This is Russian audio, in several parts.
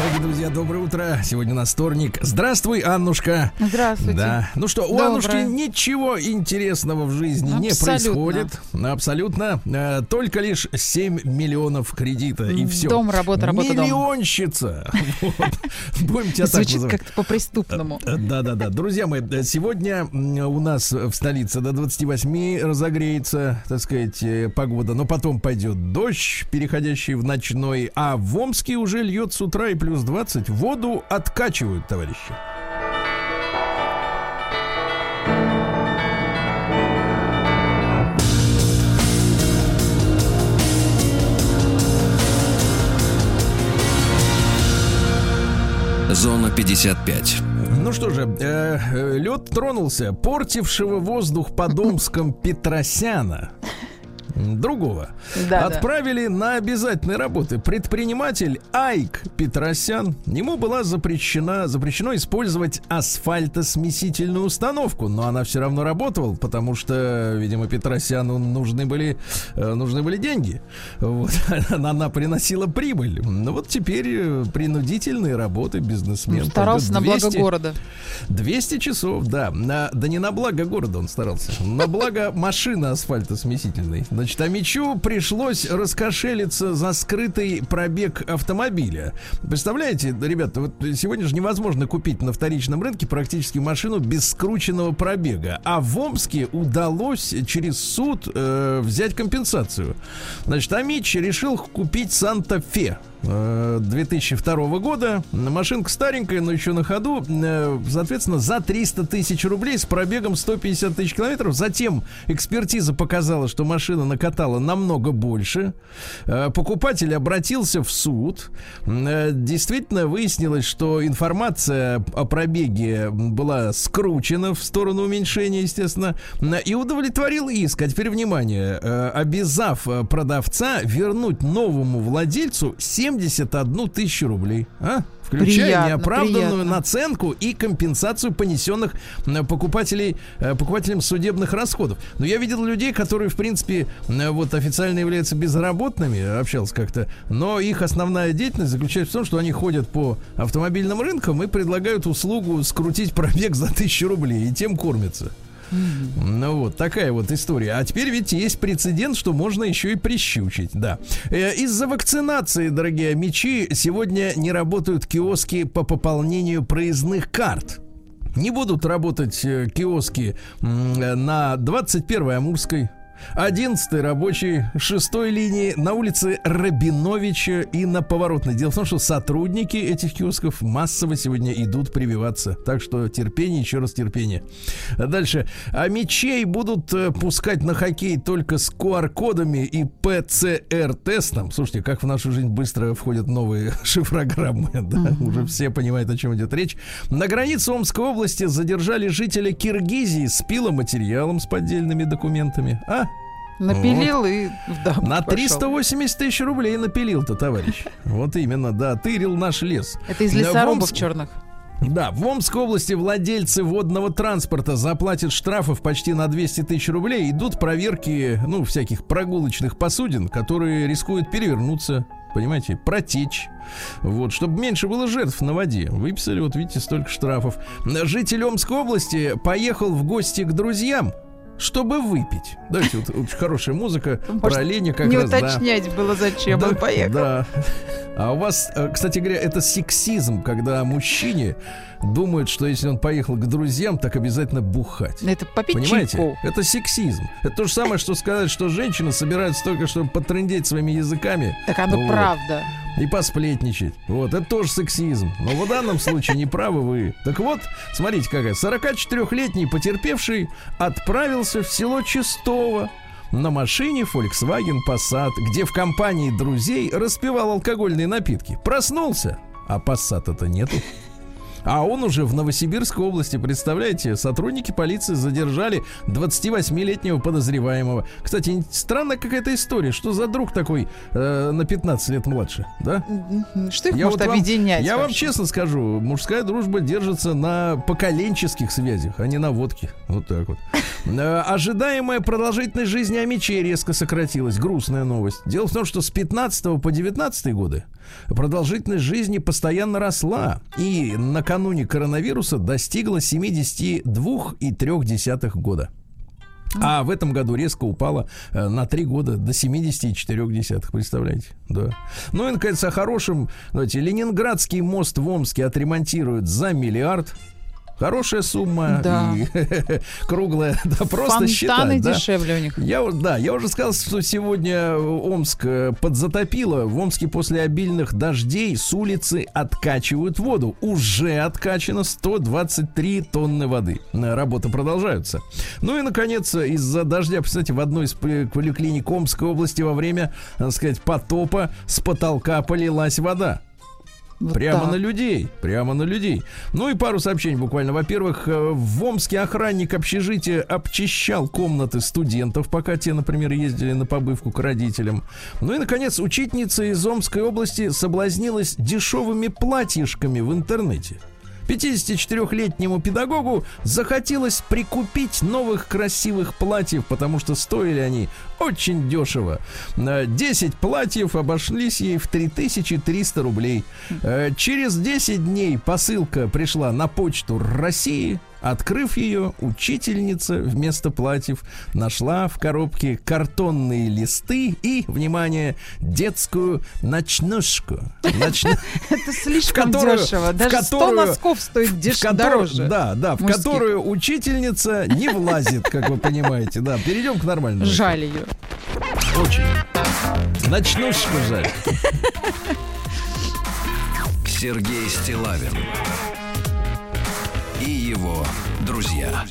Дорогие друзья, доброе утро. Сегодня у нас вторник. Здравствуй, Аннушка. Здравствуйте. Да. Ну что, у Доброе. Аннушки ничего интересного в жизни не Абсолютно. происходит. Абсолютно. Э, Только лишь 7 миллионов кредита и все. Дом, работа, работа, дом. Миллионщица. Вот. Будем тебя Звучит как-то по-преступному. Да, да, да. Друзья мои, э, сегодня у нас в столице до 28 разогреется, так сказать, э, погода, но потом пойдет дождь, переходящий в ночной, а в Омске уже льет с утра и плюс 20. Воду откачивают, товарищи. Зона 55. Ну что же, э, э, лед тронулся портившего воздух под Омском Петросяна. Другого. Да, Отправили на обязательные работы. Предприниматель Айк Петросян. Ему была запрещена, запрещено использовать асфальтосмесительную установку, но она все равно работала, потому что, видимо, Петросяну нужны были, э, нужны были деньги. Вот. Она приносила прибыль. Ну вот теперь э, принудительные работы бизнесмен. Ну, Старался на пойдет благо 200 города. 200 часов, да. На, да не на благо города он старался. На благо машины асфальтосмесительной. Значит, а Мичу пришлось раскошелиться за скрытый пробег автомобиля. Представляете, ребята, вот сегодня же невозможно купить на вторичном рынке практически машину без скрученного пробега. А в Омске удалось через суд э, взять компенсацию. Значит, Амич решил купить Санта-Фе. Э, 2002 года. Машинка старенькая, но еще на ходу. Э, Соответственно, за 300 тысяч рублей с пробегом 150 тысяч километров. Затем экспертиза показала, что машина накатала намного больше. Э, Покупатель обратился в суд. Э, Действительно выяснилось, что информация о пробеге была скручена в сторону уменьшения, естественно, Э, и удовлетворил иск. А теперь внимание, э, обязав э, продавца вернуть новому владельцу 71 тысячу рублей. А? Включая Приятно, неоправданную приятно. наценку и компенсацию понесенных покупателей, э, покупателям судебных расходов. Но я видел людей, которые, в принципе, вот официально являются безработными, общался как-то, но их основная деятельность заключается в том, что они ходят по автомобильным рынкам и предлагают услугу скрутить пробег за тысячу рублей, и тем кормятся. Ну вот, такая вот история. А теперь ведь есть прецедент, что можно еще и прищучить, да. Э, Из-за вакцинации, дорогие мечи, сегодня не работают киоски по пополнению проездных карт. Не будут работать э, киоски э, на 21-й Амурской, 11 рабочий, 6 линии на улице Рабиновича и на Поворотной. Дело в том, что сотрудники этих киосков массово сегодня идут прививаться. Так что терпение, еще раз терпение. Дальше. А мечей будут э, пускать на хоккей только с QR-кодами и ПЦР-тестом. Слушайте, как в нашу жизнь быстро входят новые шифрограммы. Да? Уже все понимают, о чем идет речь. На границе Омской области задержали жителя Киргизии с пиломатериалом с поддельными документами. А? Напилил и в дамбу На пошел. 380 тысяч рублей напилил-то, товарищ. Вот именно, да, тырил наш лес. Это из лесорубов Омск- черных. Да, в Омской области владельцы водного транспорта заплатят штрафов почти на 200 тысяч рублей. Идут проверки, ну, всяких прогулочных посудин, которые рискуют перевернуться, понимаете, протечь. Вот, чтобы меньше было жертв на воде. Выписали, вот видите, столько штрафов. Житель Омской области поехал в гости к друзьям, чтобы выпить. Давайте, вот очень хорошая музыка Может, про оленя как Не раз, да. уточнять было, зачем Да, он поехал. Да. А у вас, э, кстати говоря, это сексизм, когда мужчине думают, что если он поехал к друзьям, так обязательно бухать. Это попить Понимаете? чайку. Это сексизм. Это то же самое, что сказать, что женщины собираются только, чтобы потрындеть своими языками. Так оно Вот. правда. И посплетничать. Вот, это тоже сексизм. Но в данном случае не правы вы. Так вот, смотрите, какая. 44-летний потерпевший отправился в село Чистово на машине Volkswagen Passat, где в компании друзей распивал алкогольные напитки. Проснулся, а Passat-то нету. А он уже в Новосибирской области, представляете, сотрудники полиции задержали 28-летнего подозреваемого. Кстати, странная какая-то история. Что за друг такой э, на 15 лет младше, да? Что их Я может вот вам- объединять? Я вам вообще? честно скажу, мужская дружба держится на поколенческих связях, а не на водке. Вот так вот. Э, Ожидаемая продолжительность жизни Амичей резко сократилась. Грустная новость. Дело в том, что с 15 по 19 годы продолжительность жизни постоянно росла. И накануне коронавируса достигла 72,3 года. А в этом году резко упала э, на 3 года до 70,4. Представляете? Да. Ну и, наконец, о хорошем. Давайте, Ленинградский мост в Омске отремонтируют за миллиард. Хорошая сумма. Да. И круглая. Да, просто Фонтаны считать, да? дешевле у них. Я, да, я уже сказал, что сегодня Омск э, подзатопило. В Омске после обильных дождей с улицы откачивают воду. Уже откачано 123 тонны воды. Э, Работы продолжаются. Ну и, наконец, из-за дождя, кстати, в одной из поликлиник Омской области во время, так сказать, потопа с потолка полилась вода. Вот Прямо так. на людей, прямо на людей. Ну и пару сообщений буквально. Во-первых, э, в Омске охранник общежития обчищал комнаты студентов, пока те, например, ездили на побывку к родителям. Ну и, наконец, учительница из Омской области соблазнилась дешевыми платьишками в интернете. 54-летнему педагогу захотелось прикупить новых красивых платьев, потому что стоили они очень дешево. Э, 10 платьев обошлись ей в 3300 рублей. Э, Через 10 дней посылка пришла на почту России. Открыв ее, учительница вместо платьев нашла в коробке картонные листы и, внимание, детскую ночнушку. Ночну- Это слишком которую- дешево. Даже 100 которую- носков стоит дороже. Да, да, в которую учительница не влазит, как вы понимаете. Да, перейдем к нормальному. Жаль ее. Очень. Ночнушку жаль. Сергей Стилавин друзья.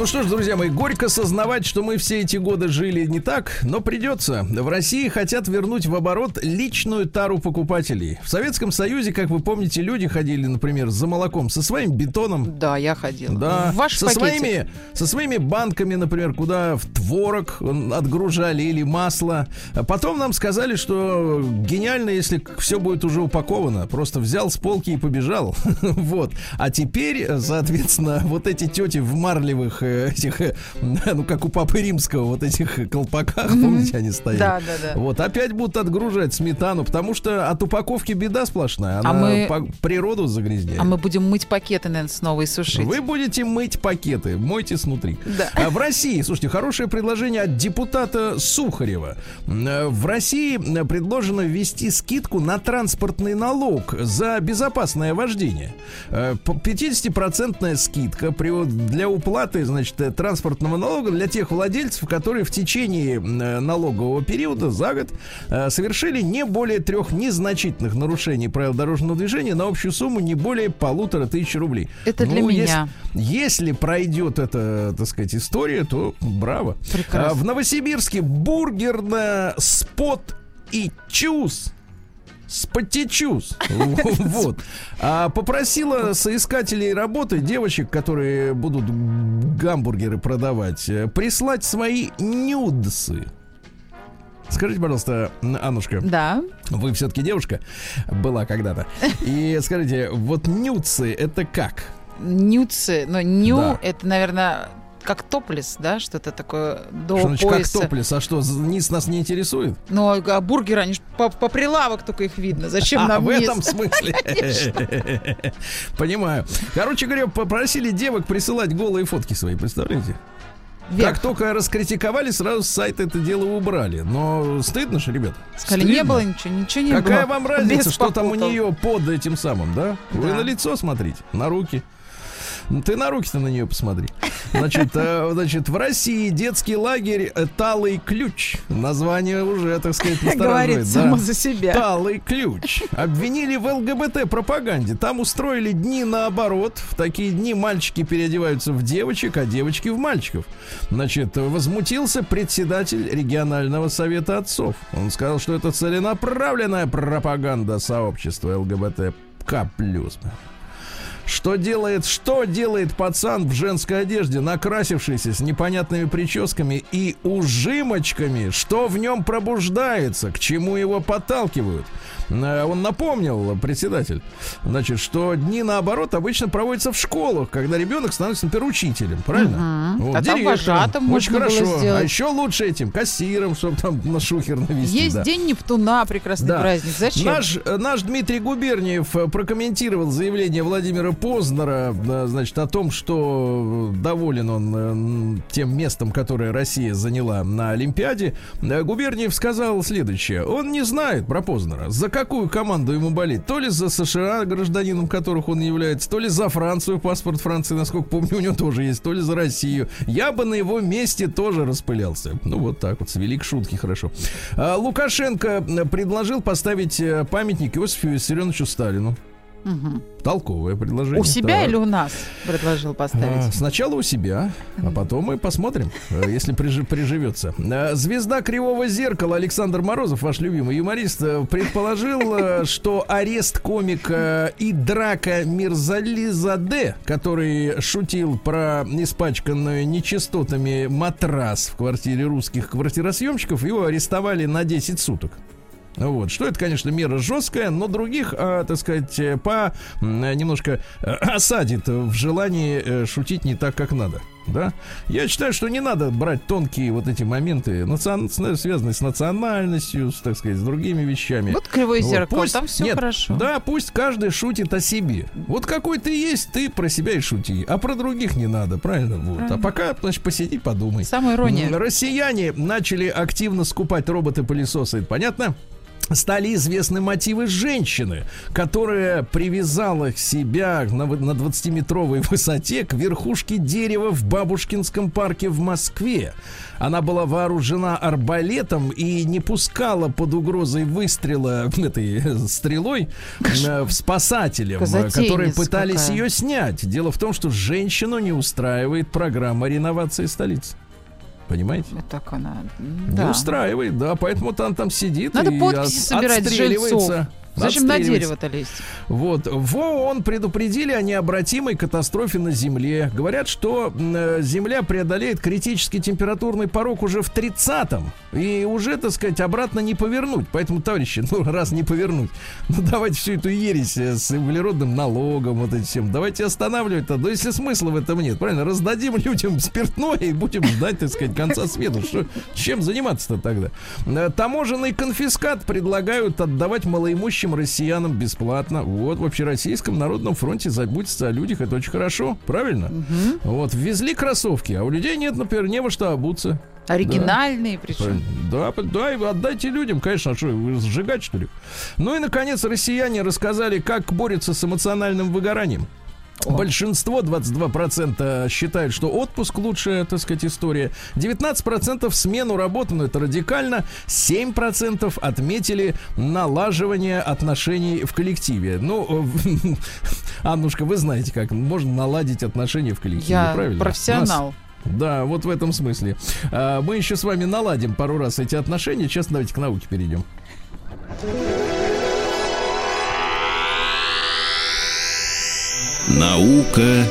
Ну что ж, друзья мои, горько сознавать, что мы все эти годы жили не так, но придется. В России хотят вернуть в оборот личную тару покупателей. В Советском Союзе, как вы помните, люди ходили, например, за молоком со своим бетоном, Да, я ходила. Да, В Ваш со пакетик. своими, со своими банками, например, куда в творог м, отгружали или масло. А потом нам сказали, что гениально, если все будет уже упаковано. Просто взял с полки и побежал. Вот. А теперь, э, соответственно, вот эти тети в марлевых э, этих, э, ну, как у Папы Римского, вот этих колпаках, помните, они стоят. Да, да, да. Вот, опять будут отгружать сметану, потому что от упаковки беда сплошная. Она А мы- по- природу загрязняет. А мы будем мыть пакеты, наверное, снова и сушить. Вы будете мыть пакеты, мойте снутри. Да. А в России, слушайте, хорошее предложение от депутата Сухарева. Э, В России м, предложено ввести скидку на транспортный налог за безопасное вождение. Э, по- 50% скидка для уплаты, значит, э, транспортного налога для тех владельцев, которые в течение э, налогового периода за год э, совершили не более трех незначительных нарушений правил дорожного движения на общую сумму не более полутора тысяч рублей. Это для Ну, если- меня. Если пройдет эта, так сказать, история, то браво. Прекрасно. А, в Новосибирске бургерная спот и чус. Спотечус. Вот. А попросила соискателей работы, девочек, которые будут гамбургеры продавать, э, прислать свои нюдсы. Скажите, пожалуйста, Аннушка, Да. вы все-таки девушка была когда-то. И скажите, вот нюдсы это как? Нюцы. Но ню Да. это, наверное, как топлес, да? Что-то такое до Что значит, как пояса. топлес? А что, низ нас не интересует? Ну, а бургеры, они по, по прилавок только их видно. Зачем а, нам в низ? этом смысле. Понимаю. Короче говоря, попросили девок присылать голые фотки свои, представляете? Вверх. Как только раскритиковали, сразу с сайта это дело убрали. Но стыдно же, ребят. Сказали, не Стыдно. было ничего, ничего не Какая было. вам разница, Без что там у попутал. нее под этим самым, да? Вы Да. на лицо смотрите, на руки. Ты на руки-то на нее посмотри. Значит, э, значит, в России детский лагерь Талый ключ. Название уже, так сказать, Говорит само да. за себя. Талый ключ. Обвинили в ЛГБТ-пропаганде. Там устроили дни наоборот. В такие дни мальчики переодеваются в девочек, а девочки в мальчиков. Значит, возмутился председатель регионального совета отцов. Он сказал, что это целенаправленная пропаганда сообщества ЛГБТК+. Что делает, что делает пацан в женской одежде, накрасившийся с непонятными прическами и ужимочками? Что в нем пробуждается? К чему его подталкивают? Э, Он напомнил, председатель, значит, что дни наоборот обычно проводятся в школах, когда ребенок становится, например, учителем, правильно? Мгм. А там директором. вожатым Очень хорошо. А еще лучше этим кассиром, чтобы там на шухер навести. Есть да. день Нептуна, прекрасный Да. праздник. Зачем? Наш, э, наш Дмитрий Губерниев э, прокомментировал заявление Владимира Познера, значит, о том, что доволен он тем местом, которое Россия заняла на Олимпиаде. Губерниев сказал следующее. Он не знает про Познера, за какую команду ему болеть. То ли за США, гражданином которых он является, то ли за Францию, паспорт Франции, насколько помню, у него тоже есть, то ли за Россию. Я бы на его месте тоже распылялся. Ну, вот так вот, свели к шутке, хорошо. А, Лукашенко э, предложил поставить э, памятник Иосифу Виссарионовичу Сталину. Мгм. Толковое предложение. У себя Так. или у нас предложил А, поставить? Сначала у себя, а потом мы посмотрим, э, если прижи- приживется. Э, Звезда Кривого Зеркала Александр Морозов, ваш любимый юморист, э, предположил, что арест комика и драка Мирзализаде, который шутил про испачканную нечистотами матрас в квартире русских квартиросъемщиков, его арестовали на 10 суток. Вот. Что это, конечно, мера жесткая, но других, а, так сказать, э, по немножко э, осадит в желании э, шутить не так, как надо. Да? Я считаю, что не надо брать тонкие вот эти моменты, национ- с- связанные с национальностью, с, так сказать, с другими вещами. Вот кривое Вот, зеркало, пусть- там все нет, хорошо. Да, пусть каждый шутит о себе. Вот какой ты есть, ты про себя и шути. А про других не надо, правильно? Вот. А пока, значит, посиди, подумай. Самая ирония. Россияне начали активно скупать роботы-пылесосы, это понятно? Стали известны мотивы женщины, которая привязала себя на, на 20-метровой высоте к верхушке дерева в Бабушкинском парке в Москве. Она была вооружена арбалетом и не пускала под угрозой выстрела этой э, стрелой э, спасателям, которые пытались какая. ее снять. Дело в том, что женщину не устраивает программа реновации столицы. Понимаете? Вот так она. Не Да. устраивает, да, поэтому там там сидит Надо и подписи от- собирать отстреливается. жильцов. Зачем на дерево-то лезть? Вот. В ООН предупредили о необратимой катастрофе на Земле. Говорят, что э, Земля преодолеет критический температурный порог уже в 30-м. И уже, так сказать, обратно не повернуть. Поэтому, товарищи, ну, раз не повернуть, ну, давайте всю эту ересь э, с углеродным налогом, вот этим всем, давайте останавливать-то. Да если смысла в этом нет, правильно? Раздадим людям спиртное и будем ждать, так сказать, конца света. Что, чем заниматься-то тогда? Э, Таможенный конфискат предлагают отдавать малоимущим россиянам бесплатно. Вот в Общероссийском народном фронте заботиться о людях, это очень хорошо, правильно? Вот, ввезли кроссовки, а у людей нет, например, не во что обуться. Оригинальные причем. Да, да, и отдайте людям, конечно, а что, вы сжигать, что ли? Ну и, наконец, россияне рассказали, как борются с эмоциональным выгоранием. Большинство, 22% считают, что отпуск лучшая, так сказать, история. 19% смену работы, но это радикально. 7% отметили налаживание отношений в коллективе. Ну, э, Аннушка, вы знаете, как можно наладить отношения в коллективе, Я правильно? профессионал. Да, вот в этом смысле. А, Мы еще с вами наладим пару раз эти отношения. Сейчас давайте к науке перейдем. Наука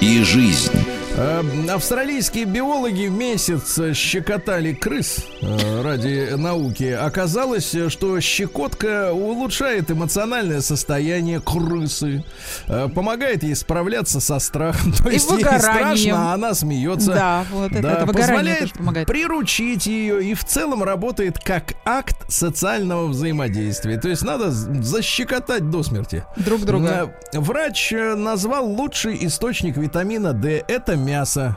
и жизнь. А, Австралийские биологи в месяц щекотали крыс э, ради науки. Оказалось, что щекотка улучшает эмоциональное состояние крысы, э, помогает ей справляться со страхом. То есть ей страшно, а она смеется. Да, вот это, Да, это позволяет помогает. приручить ее и в целом работает как акт социального взаимодействия. То есть надо защекотать до смерти. Друг друга. Э, Врач э, назвал лучший источник витамина D. Это мясо.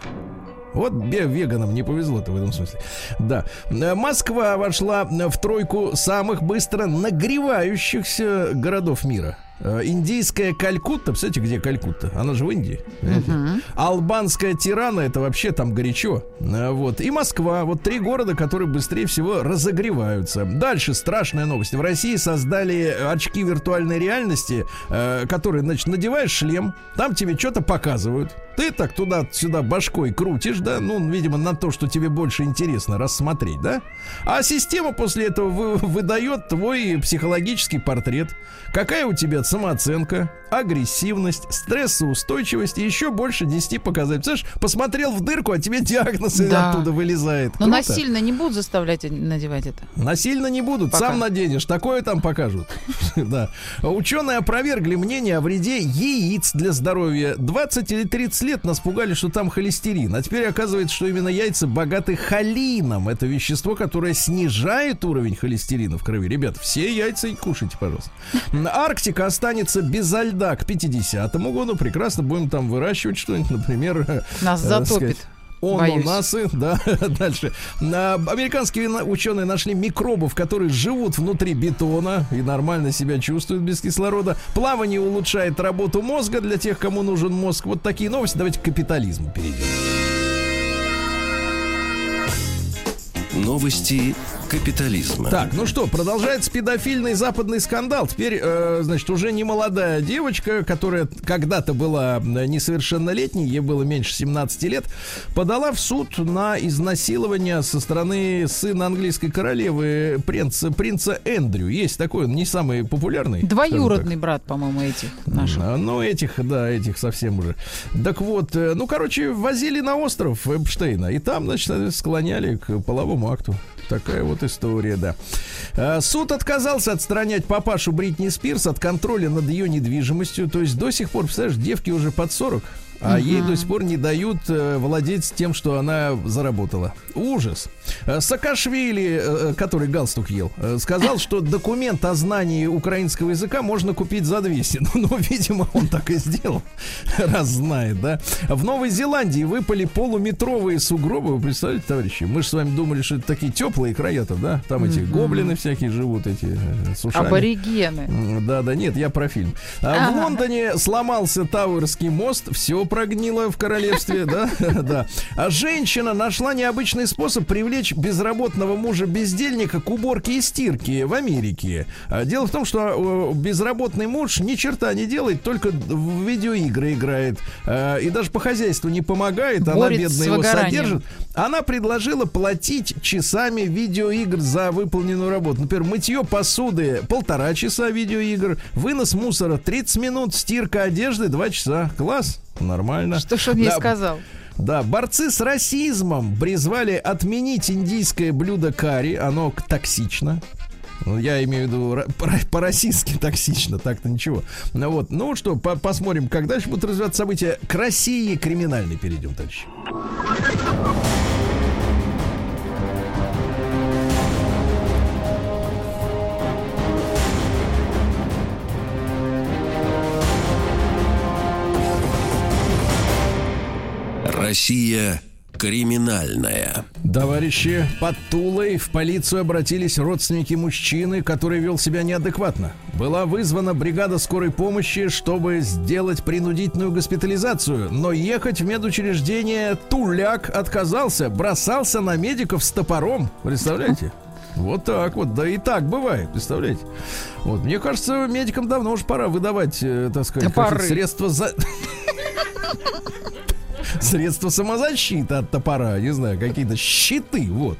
Вот веганам не повезло-то в этом смысле. Да. Э, Москва вошла в тройку самых быстро нагревающихся городов мира. Э, Индийская Калькутта, представляете, где Калькутта? Она же в Индии. понимаете? Албанская Тирана, это вообще там горячо. Э, Вот. И Москва. Вот три города, которые быстрее всего разогреваются. Дальше страшная новость. В России создали очки виртуальной реальности, э, которые, значит, надеваешь шлем, там тебе что-то показывают. Ты так туда-сюда башкой крутишь, да, ну, видимо, на то, что тебе больше интересно рассмотреть, да? А система после этого вы- выдает твой психологический портрет. Какая у тебя самооценка, агрессивность, стрессоустойчивость и еще больше 10 показателей. Представляешь, посмотрел в дырку, а тебе диагноз Да. оттуда вылезает. Но Круто? насильно не будут заставлять надевать это. Насильно не будут, Пока. сам наденешь, такое там покажут. да. Ученые опровергли мнение о вреде яиц для здоровья. 20 или 30 лет нас пугали, что там холестерин. А теперь оказывается, что именно яйца богаты холином. Это вещество, которое снижает уровень холестерина в крови. Ребят, все яйца и кушайте, пожалуйста. Арктика останется безо льда к 50 году. Прекрасно будем там выращивать что-нибудь, например... Нас э, так затопит. сказать, Боюсь. Ананасы, да, дальше. Американские ученые нашли микробов, которые живут внутри бетона и нормально себя чувствуют без кислорода. Плавание улучшает работу мозга для тех, кому нужен мозг. Вот такие новости. Давайте к капитализму перейдем. Новости капитализма. Так, ну что, продолжается педофильный западный скандал. Теперь, э, значит, уже не молодая девочка, которая когда-то была э, несовершеннолетней, ей было меньше 17 лет, подала в суд на изнасилование со стороны сына английской королевы, принца, принца Эндрю. Есть такой, он не самый популярный. Двоюродный брат, по-моему, этих наших. А, Ну, этих, да, этих совсем уже. Так вот, э, ну, короче, возили на остров Эпштейна, и там, значит, склоняли к половому акту. Такая вот история, да. А, Суд отказался отстранять папашу Бритни Спирс от контроля над ее недвижимостью. То есть до сих пор, представляешь, девки уже под 40, а ей до сих пор не дают э, владеть тем, что она заработала. Ужас. Э, Саакашвили, э, который галстук ел, э, сказал, что документ о знании украинского языка можно купить за 200. Ну, ну, видимо, он так и сделал, раз знает, да. В Новой Зеландии выпали полуметровые сугробы. Вы представляете, товарищи? Мы же с вами думали, что это такие теплые края-то, да? Там эти гоблины всякие живут, эти с ушами. Аборигены. М, Да, да, нет, я про фильм. А В. Лондоне сломался Тауэрский мост, все прогнило в королевстве, да, да. А женщина нашла необычный способ привлечь безработного мужа-бездельника к уборке и стирке в Америке. А Дело в том, что э, безработный муж ни черта не делает, только в видеоигры играет. А, И даже по хозяйству не помогает, она бедно его содержит. Она предложила платить часами видеоигр за выполненную работу. Например, мытье посуды полтора часа видеоигр, вынос мусора 30 минут, стирка одежды 2 часа. Класс, нормально. Что ж он Да, сказал? Да, борцы с расизмом призвали отменить индийское блюдо карри. Оно токсично. Ну, Я имею в виду по-российски токсично, так-то ничего. Ну вот, ну что, по- посмотрим, как дальше будут развиваться события. К России криминальной перейдем дальше. Россия криминальная. Товарищи, под Тулой в полицию обратились родственники мужчины, который вел себя неадекватно. Была вызвана бригада скорой помощи, чтобы сделать принудительную госпитализацию, но ехать в медучреждение Туляк отказался, бросался на медиков с топором. Представляете? Вот так вот, да и так бывает, представляете? Вот, мне кажется, медикам давно уже пора выдавать, э, так сказать, средства за... Средства самозащиты от топора, не знаю, какие-то щиты, вот.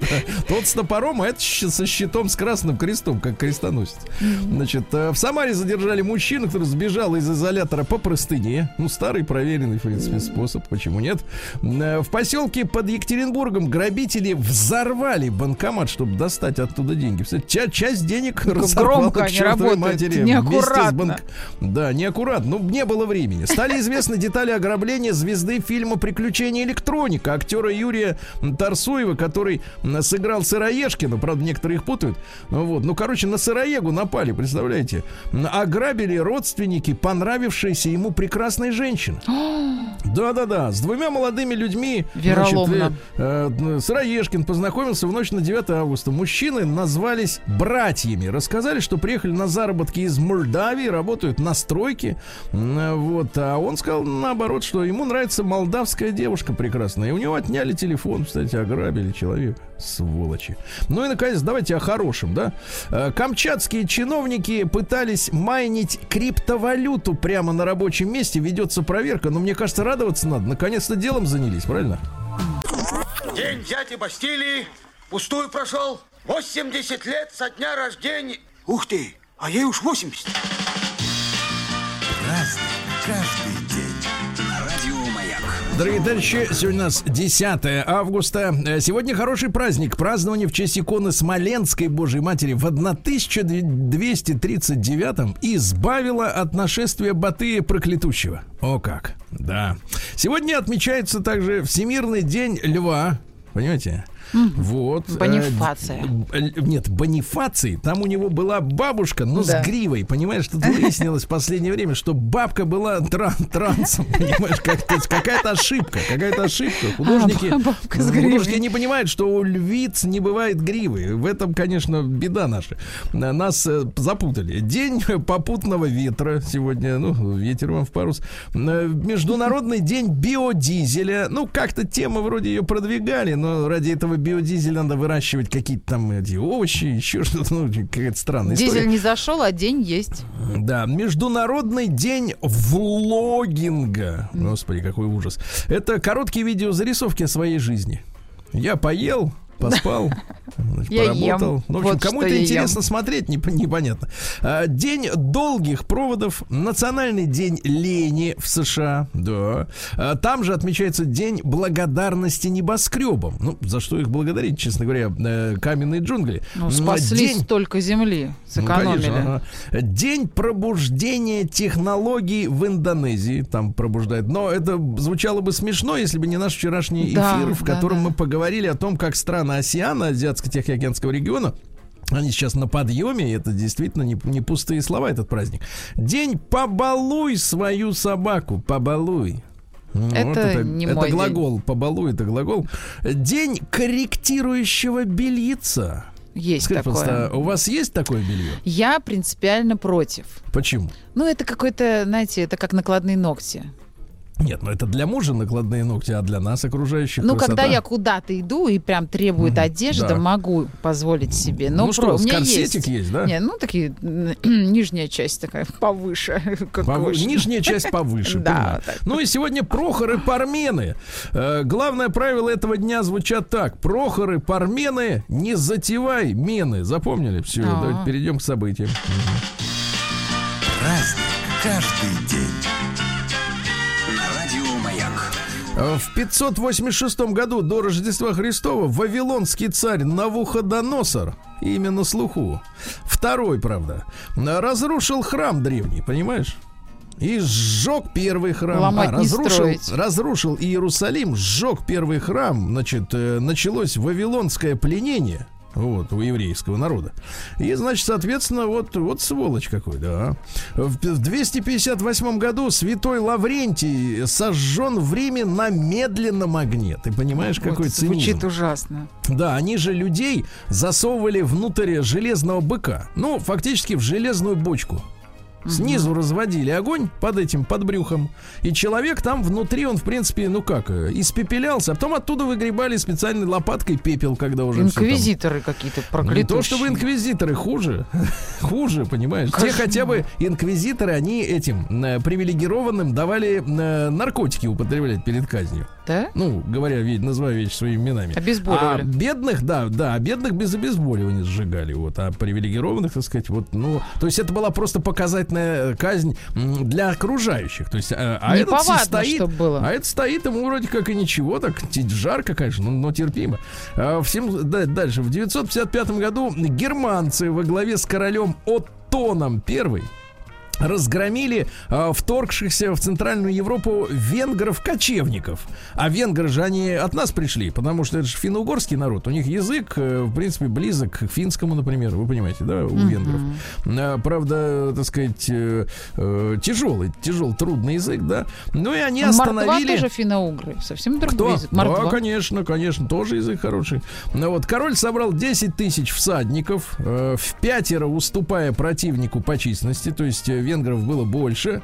Тот с топором, а это со щитом с красным крестом, как крестоносец. Значит, э, в Самаре задержали мужчину, который сбежал из изолятора по простыне. Ну, старый, проверенный, в принципе, способ, почему нет. Э, В поселке под Екатеринбургом грабители взорвали банкомат, чтобы достать оттуда деньги. Ча- часть денег разорвала к чертовой матери неаккуратно. банк- Да, неаккуратно. Ну, не было времени. Стали известны детали ограбления звезды фильма приключения электроника актера Юрия Тарсуева, который сыграл Сыроежкина, правда, некоторые их путают. Ну Вот. Ну, короче, на Сыроегу напали, представляете? Ограбили родственники понравившейся ему прекрасной женщины. Да-да-да, с двумя молодыми людьми. Вероломно. э, э, Сыроежкин познакомился в ночь на 9 августа. Мужчины назвались братьями. Рассказали, что приехали на заработки из Молдавии, работают на стройке. Э, Вот. А он сказал наоборот, что ему нравится молдавская девушка прекрасная. И у него отняли телефон, кстати, ограбили человека. Сволочи. Ну и, наконец, давайте о хорошем, да? Э, Камчатские чиновники пытались майнить криптовалюту прямо на рабочем месте. Ведется проверка. Но мне кажется, радоваться надо. Наконец-то делом занялись, правильно? День дяди Бастилии пустую прошел. 80 лет со дня рождения. Ух ты, а ей уж 80. Дорогие товарищи, сегодня у нас 10 августа. Э, Сегодня хороший праздник. Празднование в честь иконы Смоленской Божьей Матери в 1239 избавила от нашествия Батыя проклятущего. О как, да. Сегодня отмечается также Всемирный день льва. Понимаете? Вот. э, Бонифация. э, Нет, Бонифаций. Там у него была бабушка, но Да. с гривой. Понимаешь, тут выяснилось в последнее время, что бабка была тран- трансом. Понимаешь, как, то есть какая-то ошибка. Какая-то ошибка. Художники, А, художники гривой. не понимают, что у львиц не бывает гривы. В этом, конечно, беда наша. На- Нас э, запутали. День попутного ветра сегодня. Ну, ветер вам в парус. Э, Международный день биодизеля. Ну, как-то тема вроде ее продвигали, но ради этого биодизеля надо выращивать какие-то там эти овощи, еще что-то. Ну, какая-то странная история. Дизель не зашел, а день есть. Да, Международный день влогинга. Господи, какой ужас. Это короткие видеозарисовки о своей жизни. Я поел, поспал, Я поработал. ем. Ну, в общем, Вот кому это интересно ем. смотреть, не, непонятно. А, День долгих проводов, Национальный день лени в США, да. А, Там же отмечается День благодарности небоскребам. Ну, за что их благодарить, честно говоря, э, каменные джунгли. Ну, спасли День столько земли, ну, сэкономили. конечно, ага. День пробуждения технологий в Индонезии. Там пробуждают. Но это звучало бы смешно, если бы не наш вчерашний Да, эфир, в да, котором да. мы поговорили о том, как страны Осиана, Азиатско-Тихоокеанского региона, они сейчас на подъеме, и это действительно не, не пустые слова, этот праздник. День «Побалуй свою собаку», «побалуй». Ну, Это не это мой день. глагол, побалуй, это глагол. День корректирующего бельица. Есть Скажите, такое. пожалуйста, у вас есть такое белье? Я принципиально против. Почему? Ну, это какой-то, знаете, это как накладные ногти. Нет, ну это для мужа накладные ногти, а для нас окружающих Ну, красота. когда я куда-то иду и прям требует Мгм, одежда, да. могу позволить себе. Но Ну что, про- у вас меня корсетик есть, да? Не, ну такие нижняя часть такая повыше. как Пов- кошка. Нижняя часть повыше. Да, так. Ну и сегодня Прохоры Пармены. Э, главное правило этого дня звучат так. Прохоры Пармены, не затевай мены. Запомнили? Все, А. давайте перейдем к событиям. Праздник каждый день. В 586 году до Рождества Христова Вавилонский царь Навуходоносор, имя на слуху, второй, правда, разрушил храм древний, понимаешь? И сжег первый храм. Ломать не разрушил, разрушил Иерусалим, сжег первый храм. Значит, э, началось вавилонское пленение. Вот, у еврейского народа. И, значит, соответственно, вот, вот сволочь какой, да. В в 258 году святой Лаврентий сожжен в Риме на медленном огне. Ты понимаешь, Вот какой цинизм? Звучит ужасно. Да, они же людей засовывали внутрь железного быка. Ну, фактически в железную бочку. Снизу разводили огонь под этим, под брюхом. И человек там внутри, он, в принципе, ну как, э, испепелялся. А потом оттуда выгребали специальной лопаткой пепел, когда уже Инквизиторы какие-то не проклятущие. то, чтобы инквизиторы хуже. хуже, понимаешь? Те Кошмар. хотя бы инквизиторы, они этим э, привилегированным давали э, наркотики употреблять перед казнью. Да? Ну, говоря, ведь, называя вещи своими именами. Обезболивали. А бедных, да, да, а бедных без обезболивания сжигали, вот, а привилегированных, так сказать, вот, ну, то есть это была просто показательная казнь м, для окружающих, то есть, а, а этот Неповадно, стоит, было. а это стоит ему вроде как и ничего, так жарко, конечно, но, но терпимо. А всем да, дальше в 955 году германцы во главе с королем Оттоном первый разгромили э, вторгшихся в Центральную Европу венгров-кочевников. А венгры же они от нас пришли, потому что это же финно-угорский народ. У них язык, э, в принципе, близок к финскому, например. Вы понимаете, да, у mm-hmm. венгров. А, правда, так сказать, э, э, тяжелый, тяжелый, трудный язык, да. Ну и они остановили... Мордва тоже финно-угры, совсем другой Кто? язык. Мордва. Да, конечно, конечно, тоже язык хороший. Ну вот, король собрал 10 тысяч всадников, э, в пятеро уступая противнику по численности, то есть э, венгров было больше.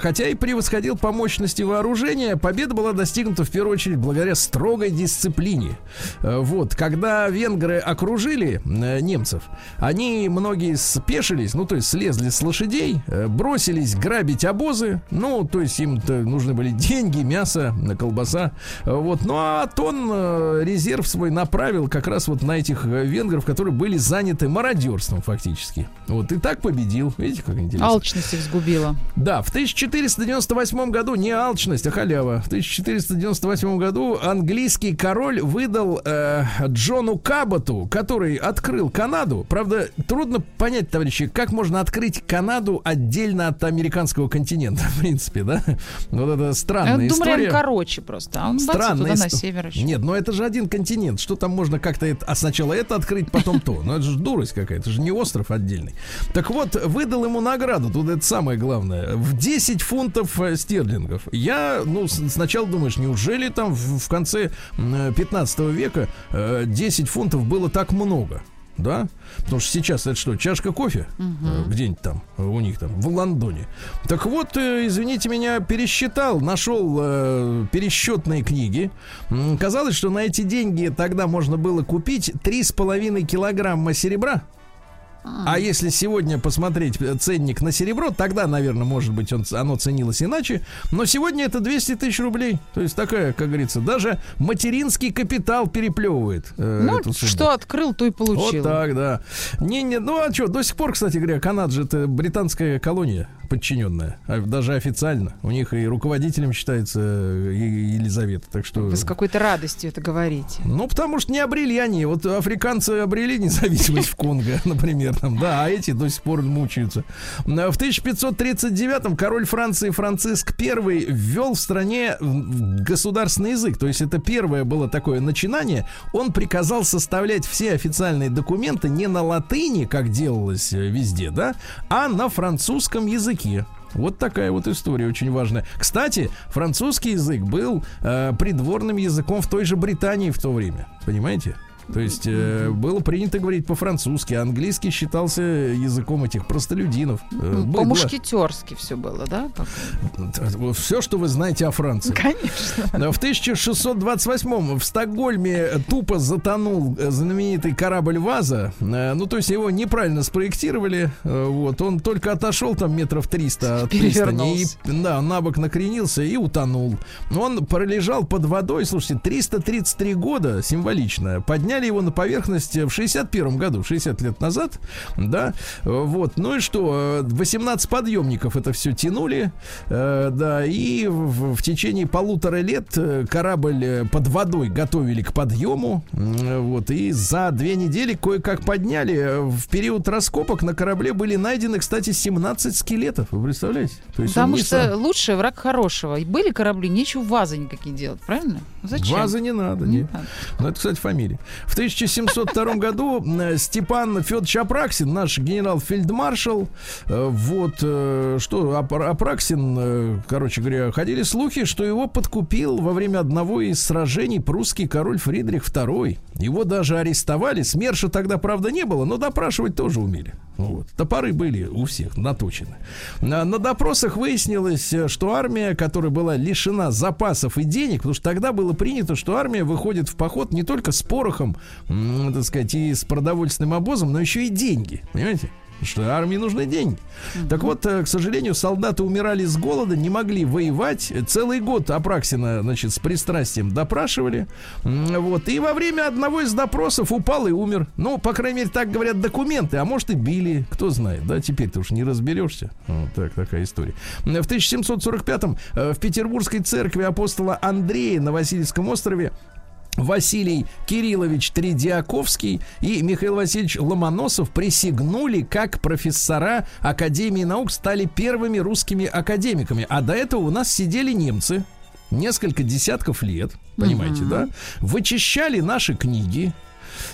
Хотя и превосходил по мощности вооружения, победа была достигнута в первую очередь благодаря строгой дисциплине. Э, вот, когда венгры окружили э, немцев, они многие спешились, ну, то есть слезли с лошадей, э, бросились грабить обозы, ну, то есть им нужны были деньги, мясо, колбаса. Вот, ну, а Тон резерв свой направил как раз вот на этих венгров, которые были заняты мародерством фактически. Вот, и так победил. Видите, как интересно. Алчность их сгубила. Да, в 1498 году не алчность, а халява. В 1498 году английский король выдал э, Джону Каботу, который открыл Канаду. Правда, трудно понять, товарищи, как можно открыть Канаду отдельно от американского континента, в принципе, да? Вот это странная Я история. Думаю, короче просто. А он Странная туда, на север еще. Нет, но это же один континент. Что там можно как-то... Это... А сначала это открыть, потом то. Ну, это же дурость какая-то. Это же не остров отдельный. Так вот, выдал ему награду. Тут это самое главное. В 10 фунтов э, стерлингов. Я, ну, сначала думаешь, неужели там в, в конце 15 века 10 э, фунтов было так много? да? Потому что сейчас это что, чашка кофе угу. где-нибудь там у них там в Лондоне. Так вот, извините меня, пересчитал, нашел э, пересчетные книги. Казалось, что на эти деньги тогда можно было купить 3,5 килограмма серебра а если сегодня посмотреть э, ценник на серебро, тогда, наверное, может быть, он, оно ценилось иначе. Но сегодня это 200 тысяч рублей. То есть такая, как говорится, даже материнский капитал переплевывает. Э, ну, что открыл, то и получил. Вот так, да. Не, не, ну а что, до сих пор, кстати говоря, Канада же это британская колония подчиненная, а даже официально. У них и руководителем считается э, Елизавета, так что... Вы с какой-то радостью это говорите. Ну, потому что не обрели они. Вот африканцы обрели независимость в Конго, например, там, да, а эти до сих пор мучаются. В 1539-м король Франции Франциск I ввел в стране государственный язык, то есть это первое было такое начинание. Он приказал составлять все официальные документы не на латыни, как делалось э, везде, да, а на французском языке языке. Вот такая вот история очень важная. Кстати, французский язык был э, придворным языком в той же Британии в то время. Понимаете? То есть э, было принято говорить по-французски, а английский считался языком этих простолюдинов. Э, По-мушкетерски все было, да? Все, что вы знаете о Франции. Конечно. В 1628 в Стокгольме тупо затонул знаменитый корабль Ваза. Э, ну, то есть его неправильно спроектировали. Э, вот, он только отошел там метров 300 от пристани. И, да, на бок накренился и утонул. Он пролежал под водой, слушайте, 333 года, символично, подняли подняли его на поверхность в 61 году, 60 лет назад, да, вот, ну и что, 18 подъемников это все тянули, э, да, и в, в течение полутора лет э, корабль э, под водой готовили к подъему, вот, и за две недели кое-как подняли. В период раскопок на корабле были найдены, кстати, 17 скелетов, вы представляете? То есть Потому что сам... лучший враг хорошего. Были корабли, нечего вазы никакие делать, правильно? Зачем? Вазы не надо, не. не. Надо. Ну, это, кстати, фамилия. В 1702 году э, Степан Федорович Апраксин, наш генерал-фельдмаршал, э, вот, э, что Апраксин, короче говоря, ходили слухи, что его подкупил во время одного из сражений прусский король Фридрих II. Его даже арестовали. СМЕРШа тогда, правда, не было, но допрашивать тоже умели. Вот. Топоры были у всех наточены. На, на допросах выяснилось, что армия, которая была лишена запасов и денег, потому что тогда было принято, что армия выходит в поход не только с порохом, так сказать, и с продовольственным обозом, но еще и деньги. Понимаете? Что армии нужны деньги. Mm-hmm. Так вот, э, к сожалению, солдаты умирали с голода, не могли воевать. Целый год Апраксина, значит, с пристрастием допрашивали. Вот. И во время одного из допросов упал и умер. Ну, по крайней мере, так говорят документы. А может и били, кто знает. Да, теперь ты уж не разберешься. Вот так, такая история. В 1745-м э, в Петербургской церкви апостола Андрея на Васильевском острове Василий Кириллович Тридиаковский и Михаил Васильевич Ломоносов присягнули как профессора Академии наук, стали первыми русскими академиками. А до этого у нас сидели немцы, несколько десятков лет, понимаете, uh-huh. да? Вычищали наши книги,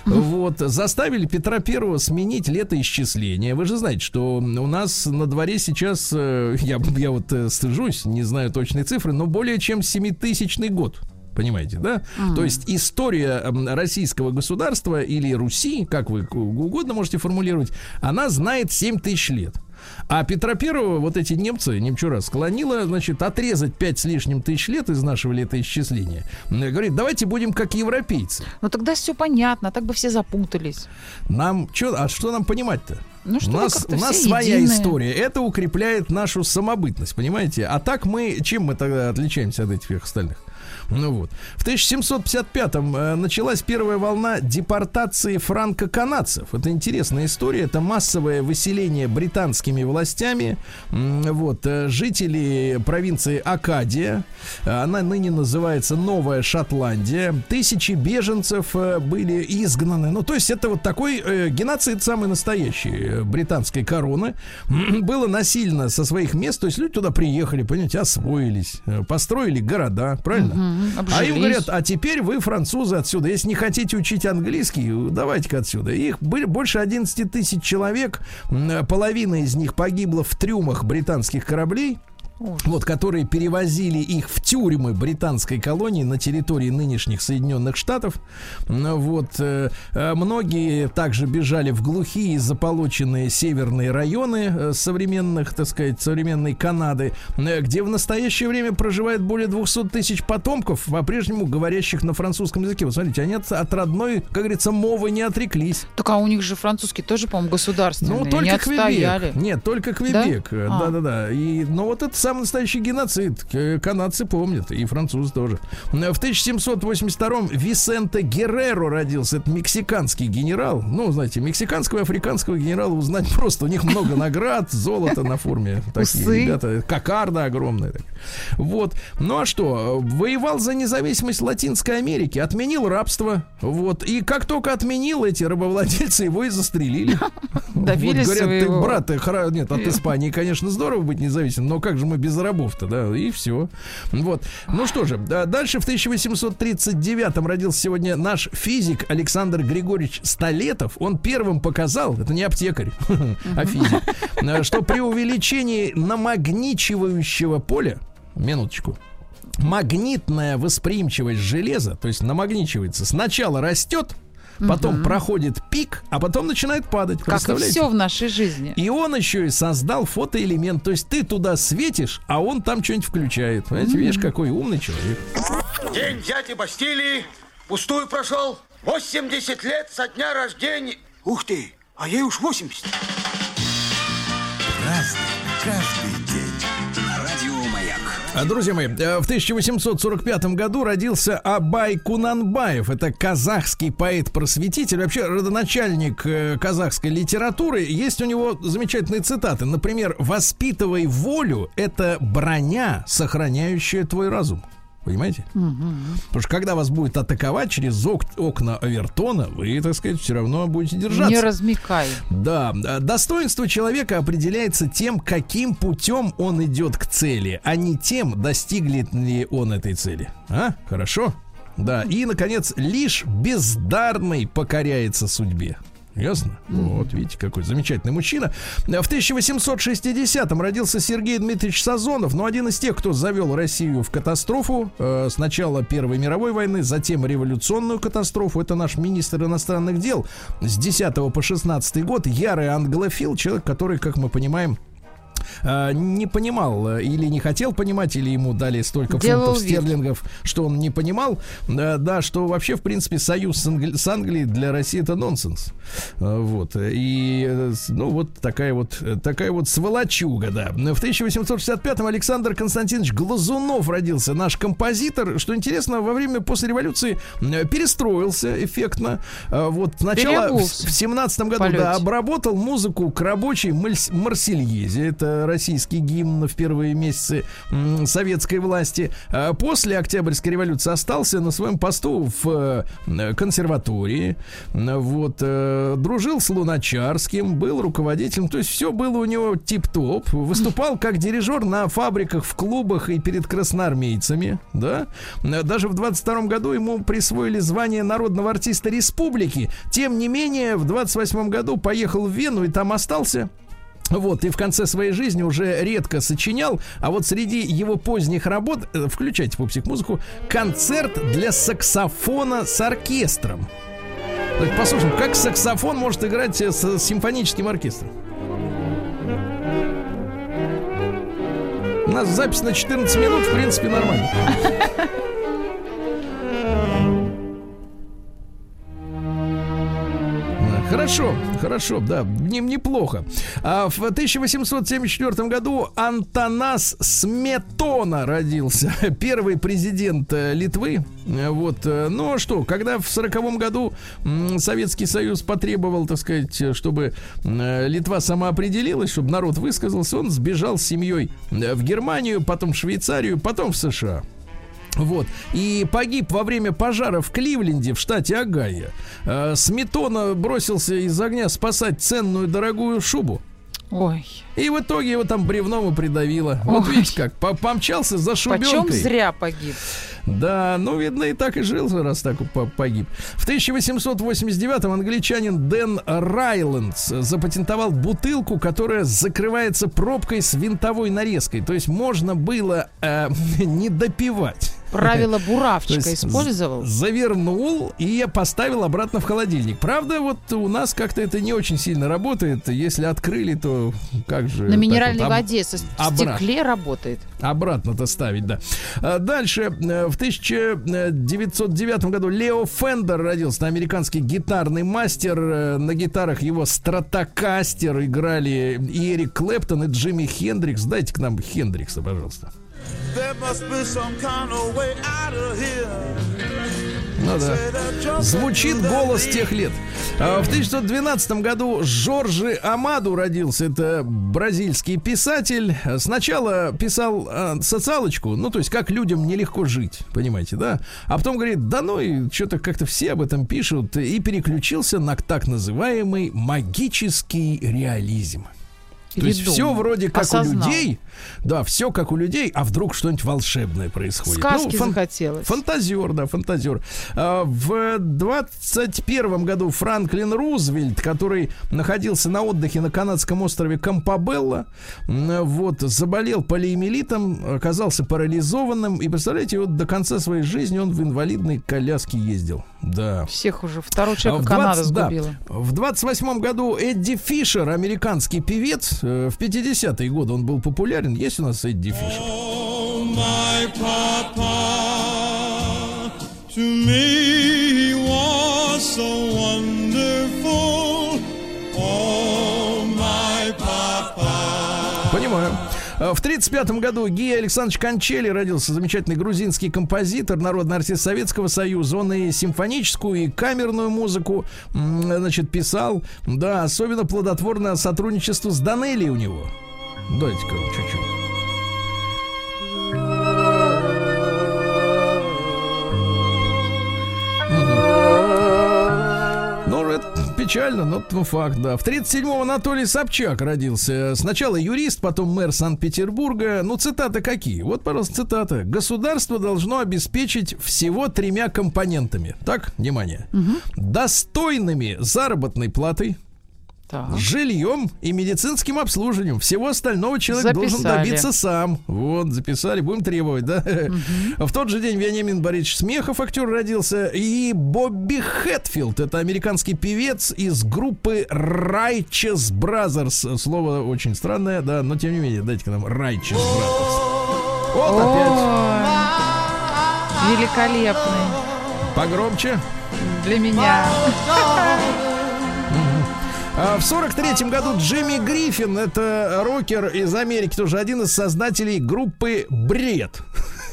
вот, заставили Петра Первого сменить летоисчисление. Вы же знаете, что у нас на дворе сейчас, э, я, я вот э, стыжусь, не знаю точной цифры, но более чем 7000 год. Понимаете, да? Mm. То есть история российского государства или Руси, как вы угодно можете формулировать, она знает 7 тысяч лет. А Петра Первого вот эти немцы, немчура, склонила, значит, отрезать 5 с лишним тысяч лет из нашего летоисчисления. Говорит, давайте будем как европейцы. Ну тогда все понятно, так бы все запутались. Нам, что, а что нам понимать-то? Ну, что у нас, у нас своя единые. история. Это укрепляет нашу самобытность, понимаете? А так мы, чем мы тогда отличаемся от этих остальных? Ну вот. В 1755-м э, началась первая волна депортации франко-канадцев. Это интересная история. Это массовое выселение британскими властями. Вот. Э, жители провинции Акадия. Она ныне называется Новая Шотландия. Тысячи беженцев э, были изгнаны. Ну, то есть это вот такой э, геноцид самый настоящий э, британской короны. Было насильно со своих мест. То есть люди туда приехали, понимаете, освоились, э, построили города, правильно? Обжились. А им говорят, а теперь вы, французы, отсюда. Если не хотите учить английский, давайте-ка отсюда. Их были больше 11 тысяч человек. Половина из них погибла в трюмах британских кораблей. Вот, которые перевозили их в тюрьмы британской колонии на территории нынешних Соединенных Штатов. Вот, э, э, многие также бежали в глухие заполоченные северные районы э, современных, так сказать, современной Канады, где в настоящее время проживает более 200 тысяч потомков, по-прежнему говорящих на французском языке. Вот смотрите, они от, от родной, как говорится, мовы не отреклись. Так а у них же французский тоже, по-моему, государственный. Ну, только не Квебек. Нет, только Квебек. Да? Да-да-да. И, но вот это самый настоящий геноцид. Канадцы помнят, и французы тоже. В 1782-м Висенте Герреро родился. Это мексиканский генерал. Ну, знаете, мексиканского и африканского генерала узнать просто. У них много наград, золото на форме. Такие ребята. Кокарда огромная. Вот. Ну а что? Воевал за независимость Латинской Америки. Отменил рабство. Вот. И как только отменил, эти рабовладельцы его и застрелили. Добились вот, говорят, ты, брат, ты, нет, от Испании, конечно, здорово быть независимым, но как же мы без рабов-то, да, и все. Вот. Ну что же, дальше в 1839-м родился сегодня наш физик Александр Григорьевич Столетов. Он первым показал, это не аптекарь, а физик, что при увеличении намагничивающего поля, минуточку, магнитная восприимчивость железа, то есть намагничивается, сначала растет, потом угу. проходит пик, а потом начинает падать. Как и все в нашей жизни. И он еще и создал фотоэлемент. То есть ты туда светишь, а он там что-нибудь включает. Понимаете, видишь, какой умный человек. День дяди Бастилии пустую прошел. 80 лет со дня рождения. Ух ты, а ей уж 80. Разный, друзья мои, э, в 1845 году родился Абай Кунанбаев. Это казахский поэт-просветитель, вообще родоначальник э, казахской литературы. Есть у него замечательные цитаты. Например, «Воспитывай волю – это броня, сохраняющая твой разум». Понимаете? Угу. Потому что когда вас будет атаковать через ок- окна Авертона, вы, так сказать, все равно будете держаться. Не размекай. Да. Достоинство человека определяется тем, каким путем он идет к цели, а не тем, достигнет ли он этой цели. А? Хорошо? Да. И, наконец, лишь бездарный покоряется судьбе. Ясно? Mm-hmm. Вот, видите, какой замечательный мужчина. В 1860-м родился Сергей Дмитриевич Сазонов, но один из тех, кто завел Россию в катастрофу э, с начала Первой мировой войны, затем революционную катастрофу. Это наш министр иностранных дел с 10 по 16 год, ярый англофил, человек, который, как мы понимаем, не понимал э, или не хотел понимать, или ему дали столько Делал фунтов вид. стерлингов, что он не понимал, э, да, что вообще, в принципе, союз с, Англи- с Англией для России это нонсенс. Э, вот. И, э, ну, вот такая вот, такая вот сволочуга, да. В 1865-м Александр Константинович Глазунов родился, наш композитор. Что интересно, во время после революции перестроился эффектно. Вот сначала в, в 17 году да, обработал музыку к рабочей Марсельезе. Это это российский гимн в первые месяцы советской власти. А После Октябрьской революции остался на своем посту в э, консерватории. Вот, э, дружил с Луначарским, был руководителем. То есть все было у него тип-топ. Выступал как дирижер на фабриках, в клубах и перед красноармейцами. Да? Даже в 22 году ему присвоили звание народного артиста республики. Тем не менее, в 28 году поехал в Вену и там остался. Вот, и в конце своей жизни уже редко сочинял, а вот среди его поздних работ, э, включайте пупсик музыку, концерт для саксофона с оркестром. Давайте послушаем, как саксофон может играть э, с симфоническим оркестром. У нас запись на 14 минут, в принципе, нормально. Хорошо, хорошо, да, ним неплохо. А в 1874 году Антонас Сметона родился, первый президент э, Литвы. Вот, э, ну а что, когда в 40 году Советский Союз потребовал, так сказать, чтобы э, Литва самоопределилась, чтобы народ высказался, он сбежал с семьей в Германию, потом в Швейцарию, потом в США. Вот. И погиб во время пожара в Кливленде, в штате Огайо. Э, Сметона бросился из огня спасать ценную дорогую шубу. Ой, И в итоге его там бревном и придавило. Вот Ой. видите как, по- помчался за почем шубенкой. зря погиб? Да, ну, видно, и так и жил, раз так по- погиб. В 1889-м англичанин Дэн Райлендс запатентовал бутылку, которая закрывается пробкой с винтовой нарезкой. То есть можно было э, не допивать. Правило буравчика использовал? Завернул и поставил обратно в холодильник. Правда, вот у нас как-то это не очень сильно работает. Если открыли, то как же... На минеральной вот об- воде со стекле работает. Обратно-то ставить, да. А Дальше, э, в 1909 году Лео Фендер родился, американский гитарный мастер. Э, На гитарах его стратокастер играли и Эрик Клэптон, и Джимми Хендрикс. Дайте к нам Хендрикса, пожалуйста. There must be some kind of way out of here. Ну да. Звучит голос тех лет. А В 1912 году Жоржи Амаду родился. Это бразильский писатель. Сначала писал а, социалочку, ну, то есть, как людям нелегко жить, понимаете, да? А потом говорит, да ну, и что-то как-то все об этом пишут. И переключился на так называемый магический реализм. То есть все вроде как Осознал. у людей, да, все как у людей, а вдруг что-нибудь волшебное происходит. Сказки фан- захотелось. Фантазер, да, фантазер. А, В 21 году Франклин Рузвельт, который находился на отдыхе на канадском острове Кампабелла, вот, заболел полиэмилитом, оказался парализованным, и, представляете, вот до конца своей жизни он в инвалидной коляске ездил. Да. Всех уже. Второго А человека в Канада 20 да, сгубила. в 28 году Эдди Фишер, американский певец, в 50-е годы он был популярен. Есть у нас Эдди Фишер? Oh, my papa, to me В 1935 году Гия Александрович Кончели родился замечательный грузинский композитор, народный артист Советского Союза. Он и симфоническую, и камерную музыку, значит, писал. Да, особенно плодотворное сотрудничество с Данелли у него. Дайте-ка чуть-чуть. Печально, но ну, факт, да. В 37-м Анатолий Собчак родился. Сначала юрист, потом мэр Санкт-Петербурга. Ну, цитаты какие? Вот, пожалуйста, цитата. Государство должно обеспечить всего тремя компонентами. Так, внимание. Достойными заработной платой, Так. жильем и медицинским обслуживанием. Всего остального человек должен Записали. добиться сам. Вот, записали, будем требовать, да? В тот же день Вениамин Борисович Смехов, актер, родился. И Бобби Хэтфилд, это американский певец из группы Righteous Brothers. Слово очень странное, да, но тем не менее, дайте-ка нам Righteous Brothers. Вот опять. Великолепный Погромче. для меня. А В сорок третьем году Джимми Гриффин, это рокер из Америки, тоже один из создателей группы Бред.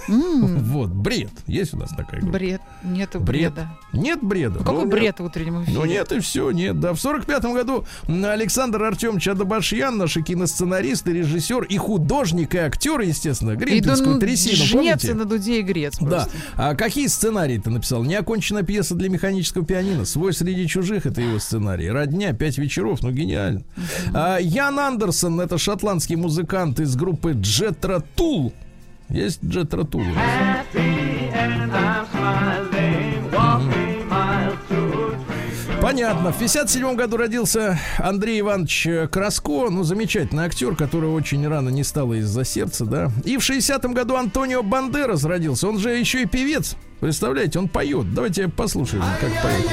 Вот, бред. Есть у нас такая группа? Бред. Бред. бреда. Нет бреда? Какой Ну, нет. бред в утреннем эфире? Ну нет, и все, нет, да. В сорок пятом году Александр Артемович Адабашьян, наш и киносценарист, и режиссер, и художник, и актер, естественно, Гребенскую Иду трясину, жнец и помните? на дуде и грец Да. А какие сценарии ты написал? Неоконченная пьеса для механического пианино. Свой среди чужих это его сценарий. Родня, пять вечеров, ну гениально. А, Ян Андерсон, это шотландский музыкант из группы Джетра Тул. Есть у нас? Понятно. В 57 году родился Андрей Иванович Краско, ну, замечательный актер, который очень рано не стало из-за сердца, да. И в 60-м году Антонио Бандерас родился. Он же еще и певец. Представляете, он поет. Давайте послушаем, как поет.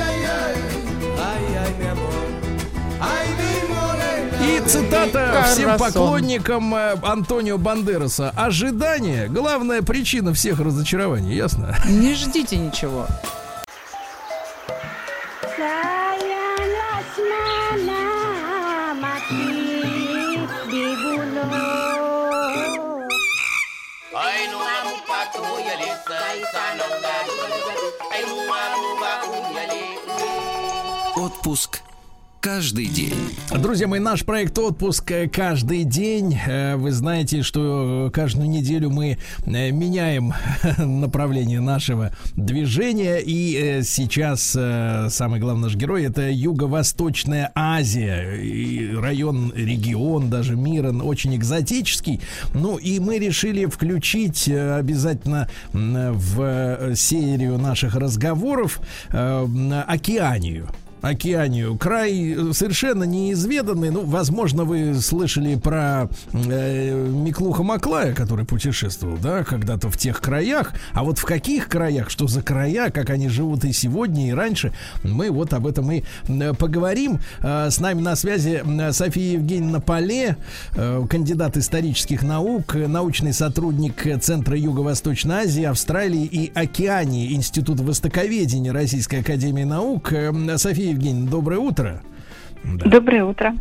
И цитата всем поклонникам э, Антонио Бандераса. Ожидание – главная причина всех разочарований, ясно? Не ждите ничего. Отпуск каждый день. Друзья мои, наш проект «Отпуск каждый день». Э, Вы знаете, что э, каждую неделю мы э, меняем направление нашего движения. И сейчас самый главный наш герой – это Юго-Восточная Азия. И район, регион даже мира очень экзотический. Ну и мы решили включить обязательно в серию наших разговоров Океанию. Океанию. Край э, совершенно неизведанный. Ну, возможно, вы слышали про э, Миклуха Маклая, который путешествовал, да, когда-то в тех краях. А вот в каких краях, что за края, как они живут и сегодня, и раньше, мы вот об этом и э, поговорим. Э, с нами на связи София Евгеньевна Поле, кандидат исторических наук, научный сотрудник Центра Юго-Восточной Азии, Австралии и Океании Института Востоковедения Российской Академии Наук. София Евгеньевна, доброе утро. Да. Доброе утро.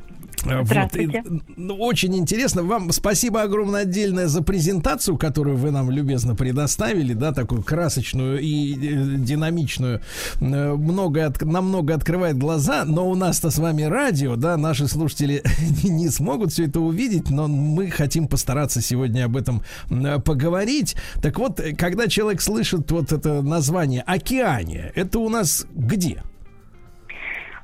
А, Вот, Здравствуйте. и, ну, очень интересно. Вам спасибо огромное отдельное за презентацию, которую вы нам любезно предоставили, да, такую красочную и э, динамичную. Э, Много от- намного открывает глаза, но у нас-то с вами радио, да, наши слушатели не смогут все это увидеть, но мы хотим постараться сегодня об этом э, поговорить. Так вот, э, когда человек слышит вот это название «Океания», это у нас где?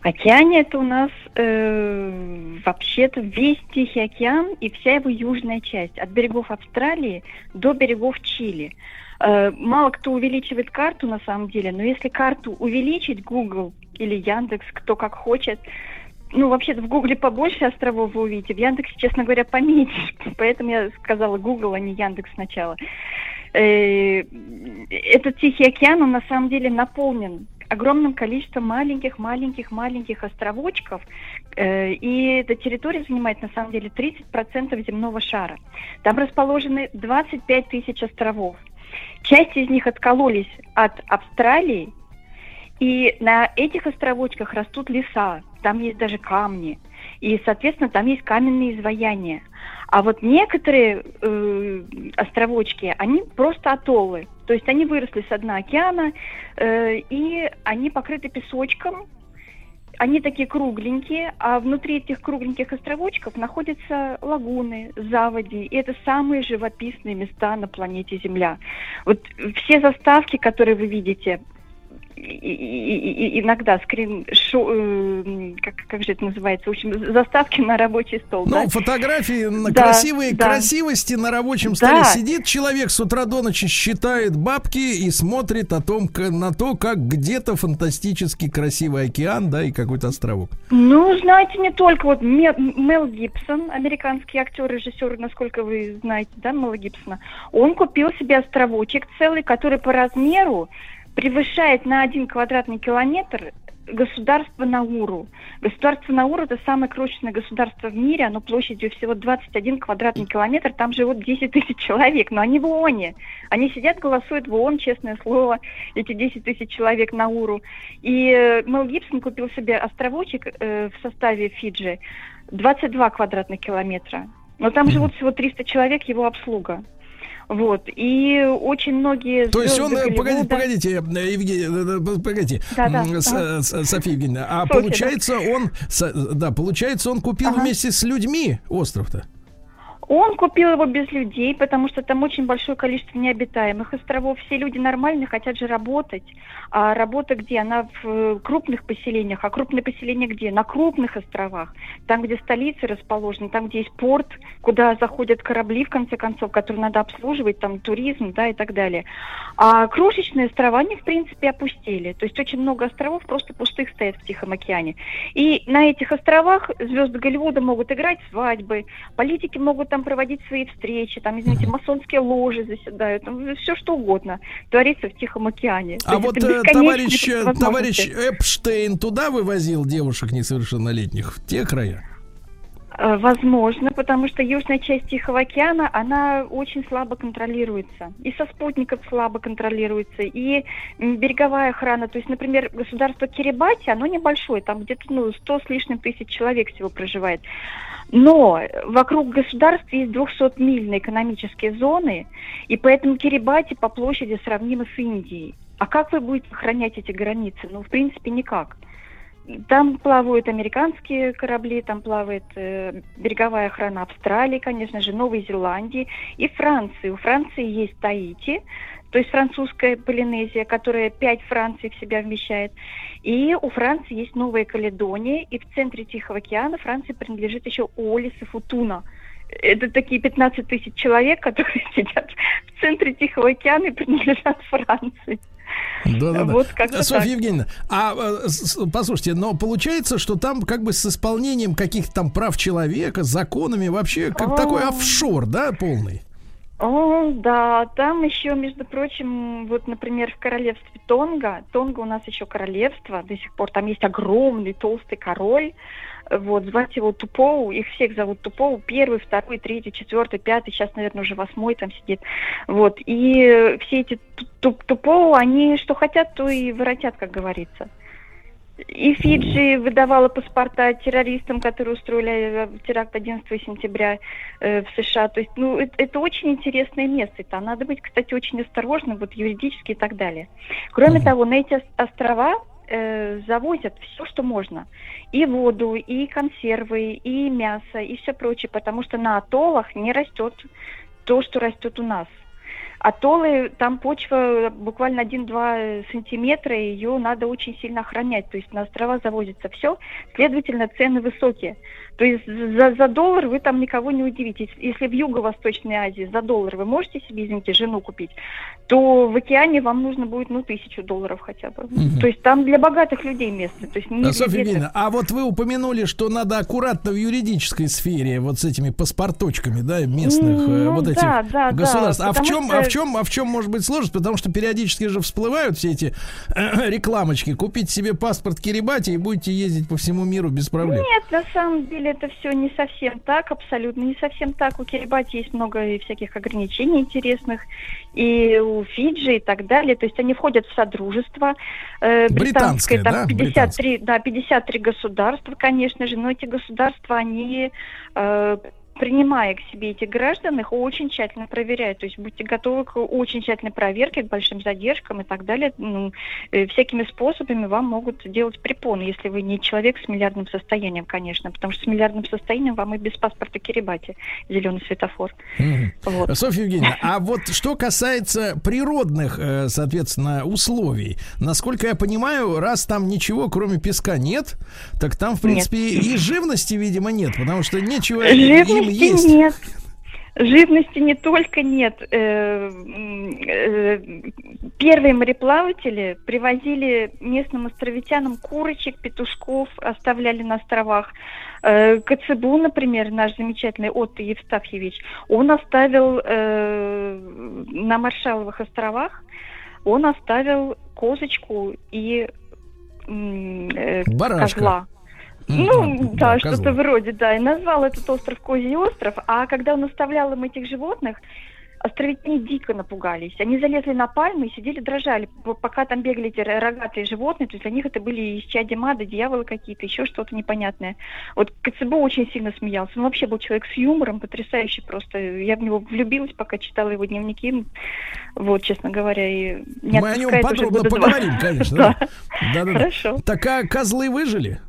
Океане это у нас э, вообще-то весь Тихий океан и вся его южная часть, от берегов Австралии до берегов Чили. Э, мало кто увеличивает карту на самом деле, но если карту увеличить, Google или Яндекс, кто как хочет, ну, вообще-то в Гугле побольше островов вы увидите, в Яндексе, честно говоря, поменьше. Поэтому я сказала Google, а не Яндекс сначала. Э, Этот Тихий океан, он на самом деле наполнен огромным количеством маленьких-маленьких-маленьких островочков, э, и эта территория занимает на самом деле 30% земного шара. Там расположены 25 тысяч островов. Часть из них откололись от Австралии, и на этих островочках растут леса, там есть даже камни, и, соответственно, там есть каменные изваяния. А вот некоторые э, островочки, они просто атоллы, то есть они выросли с дна океана, э, и они покрыты песочком, они такие кругленькие, а внутри этих кругленьких островочков находятся лагуны, заводи, и это самые живописные места на планете Земля. Вот все заставки, которые вы видите, и- и- и- иногда скрин, шо- э, как, как же это называется, в общем, заставки на рабочий стол. Ну, да? фотографии на Да, красивые да. красивости на рабочем столе. Да. Сидит человек с утра до ночи, считает бабки и смотрит о том, к- на то, как где-то фантастически красивый океан, да, и какой-то островок. Ну, знаете, не только. Вот Ме- Мел Гибсон, американский актер, режиссер, насколько вы знаете, да, Мела Гибсона, он купил себе островочек целый, который по размеру превышает на один квадратный километр государство Науру. Государство Науру это самое крошечное государство в мире, оно площадью всего 21 квадратный километр, там живут 10 тысяч человек, но они в ООНе. Они сидят, голосуют в ООН, честное слово, эти 10 тысяч человек Науру. И э, Мел Гибсон купил себе островочек э, в составе Фиджи, 22 квадратных километра. Но там живут всего 300 человек, его обслуга. Вот. И очень многие... То есть он, э, погодите, Голливуда- погодите, Евгений, э, э, погодите, с- ага. с- Софья Евгеньевна, а Софья, получается он, да, получается он купил Ага. вместе с людьми остров-то? Он купил его без людей, потому что там очень большое количество необитаемых островов. Все люди нормальные хотят же работать. А работа где? Она в э, крупных поселениях. А крупные поселения где? На крупных островах. Там, где столицы расположены, там, где есть порт, куда заходят корабли, в конце концов, которые надо обслуживать, там туризм, да, и так далее. А крошечные острова, они, в принципе, опустели. То есть очень много островов просто пустых стоят в Тихом океане. И на этих островах звезды Голливуда могут играть свадьбы, политики могут там проводить свои встречи, там, извините, масонские ложи заседают, там все что угодно творится в Тихом океане. То А есть вот э, товарищ, э, товарищ Эпштейн туда вывозил девушек несовершеннолетних в те края? Э, Возможно, потому что южная часть Тихого океана, она очень слабо контролируется. И со спутников слабо контролируется, и береговая охрана. То есть, например, государство Кирибати, оно небольшое, там где-то ну, 100 с лишним тысяч человек всего проживает. Но вокруг государств есть 200-мильные экономические зоны, и поэтому Кирибати по площади сравнимо с Индией. А как вы будете охранять эти границы? Ну, в принципе, никак. Там плавают американские корабли, там плавает э, береговая охрана Австралии, конечно же, Новой Зеландии и Франции. У Франции есть Таити, то есть французская Полинезия, которая пять Франций в себя вмещает. И у Франции есть Новая Каледония, и в центре Тихого океана Франции принадлежит еще Уоллис и Футуна. Это такие 15 тысяч человек, которые сидят в центре Тихого океана и принадлежат Франции. Да, да. Вот как-то Софья так. Евгеньевна, а э, с- послушайте, но получается, что там как бы с исполнением каких-то там прав человека, законами вообще как О. такой офшор, да, полный? О, да, там еще, между прочим, вот, например, в королевстве Тонга, Тонга у нас еще королевство, до сих пор там есть огромный толстый король, вот, звать его Тупоу, их всех зовут Тупоу, первый, второй, третий, четвертый, пятый, сейчас, наверное, уже восьмой там сидит, вот, и все эти ту- ту- Тупоу, они что хотят, то и воротят, как говорится. И Фиджи выдавала паспорта террористам, которые устроили теракт 11 сентября э, в США. То есть, ну, это, это очень интересное место. Там надо быть, кстати, очень осторожным, вот юридически и так далее. Кроме Мгм. того, на эти ос- острова э, завозят все, что можно. И воду, и консервы, и мясо, и все прочее, потому что на атоллах не растет то, что растет у нас. Атоллы, там почва буквально 1-2 сантиметра, ее надо очень сильно охранять. То есть на острова завозится все, следовательно, цены высокие. То есть за, за доллар вы там никого не удивите. Если- в Юго-Восточной Азии за доллар вы можете себе, извините, жену купить, то в океане вам нужно будет, ну, тысячу долларов хотя бы. Мгм. То есть там для богатых людей место. То есть не А, Софья. Евгеньевна, а вот вы упомянули, что надо аккуратно в юридической сфере вот с этими паспорточками, да, местных э, Ну, вот этих да, да, да, государств. а в чем, что- а в чем, а в чем может быть сложность? Потому что периодически же всплывают все эти э, рекламочки. Купите себе паспорт Кирибати и будете ездить по всему миру без проблем. Нет, на самом деле это все не совсем так, абсолютно не совсем так. У Кирибати есть много и всяких ограничений интересных, и у Фиджи и так далее. То есть они входят в содружество э, Британское, британское, да? там 53, да, 53 государства, конечно же, но эти государства, они э, принимая к себе этих граждан, их очень тщательно проверяют. То есть будьте готовы к очень тщательной проверке, к большим задержкам и так далее. Ну, э, всякими способами вам могут делать препоны, если вы не человек с миллиардным состоянием, конечно, потому что с миллиардным состоянием вам и без паспорта Кирибати зеленый светофор. Мгм. Вот. Софья Евгеньевна, а вот что касается природных, э, соответственно, условий, насколько я понимаю, раз там ничего кроме песка нет, так там, в принципе, и живности, видимо, нет, потому что нечего им Живности есть. нет. Живности не только нет. Э, э, Первые мореплаватели привозили местным островитянам курочек, петушков, оставляли на островах. Э, Коцебу, например, наш замечательный Отто Евстафьевич, он оставил на Маршаловых островах, он оставил козочку и Барашка. козла. Ну, м, да, козла. что-то вроде, да. И назвал этот остров Козий остров. А когда он оставлял им этих животных, островитяне дико напугались. Они залезли на пальмы и сидели дрожали, пока там бегали эти ро- рогатые животные. То есть для них это были исчадия мада, дьяволы какие-то, еще что-то непонятное. Вот КЦБ очень сильно смеялся. Он вообще был человек с юмором, потрясающий просто. Я в него влюбилась, пока читала его дневники. Вот, честно говоря, и не Мы о нем подробно поговорим, конечно. Да. Да-да-да. Хорошо. Так а козлы выжили?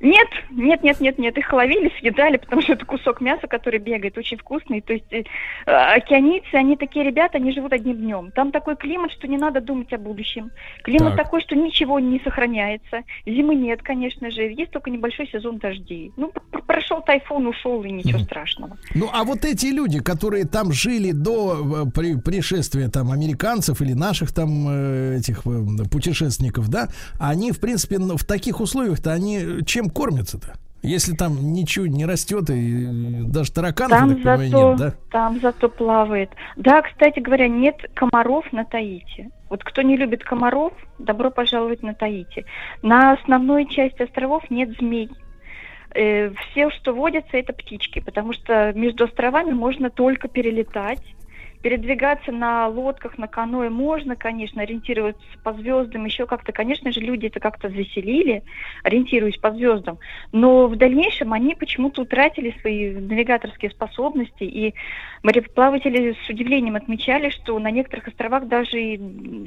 Нет, нет, нет, нет, нет, их ловили, съедали, потому что это кусок мяса, который бегает, очень вкусный. То есть э, э, океанийцы, они такие ребята, они живут одним днем. Там такой климат, что не надо думать о будущем. Климат Так. такой, что ничего не сохраняется. Зимы нет, конечно же, есть только небольшой сезон дождей. Ну, пр- прошел тайфун, ушел, и ничего Мгм. страшного. Ну, а вот эти люди, которые там жили до э, при- пришествия там американцев или наших там э, этих путешественников, да, они, в принципе, в таких условиях-то они чем кормятся-то? Если там ничего не растет и даже тараканов, Там так понимаю, зато, нет, да? там зато плавает. Да, кстати говоря, нет комаров на Таити. Вот кто не любит комаров, добро пожаловать на Таити. На основной части островов нет змей. Э, все, что водятся, это птички, потому что между островами можно только перелетать. Передвигаться на лодках, на каноэ можно, конечно, ориентироваться по звездам, еще как-то, конечно же, люди это как-то заселили, ориентируясь по звездам. Но в дальнейшем они почему-то утратили свои навигаторские способности, и мореплаватели с удивлением отмечали, что на некоторых островах даже и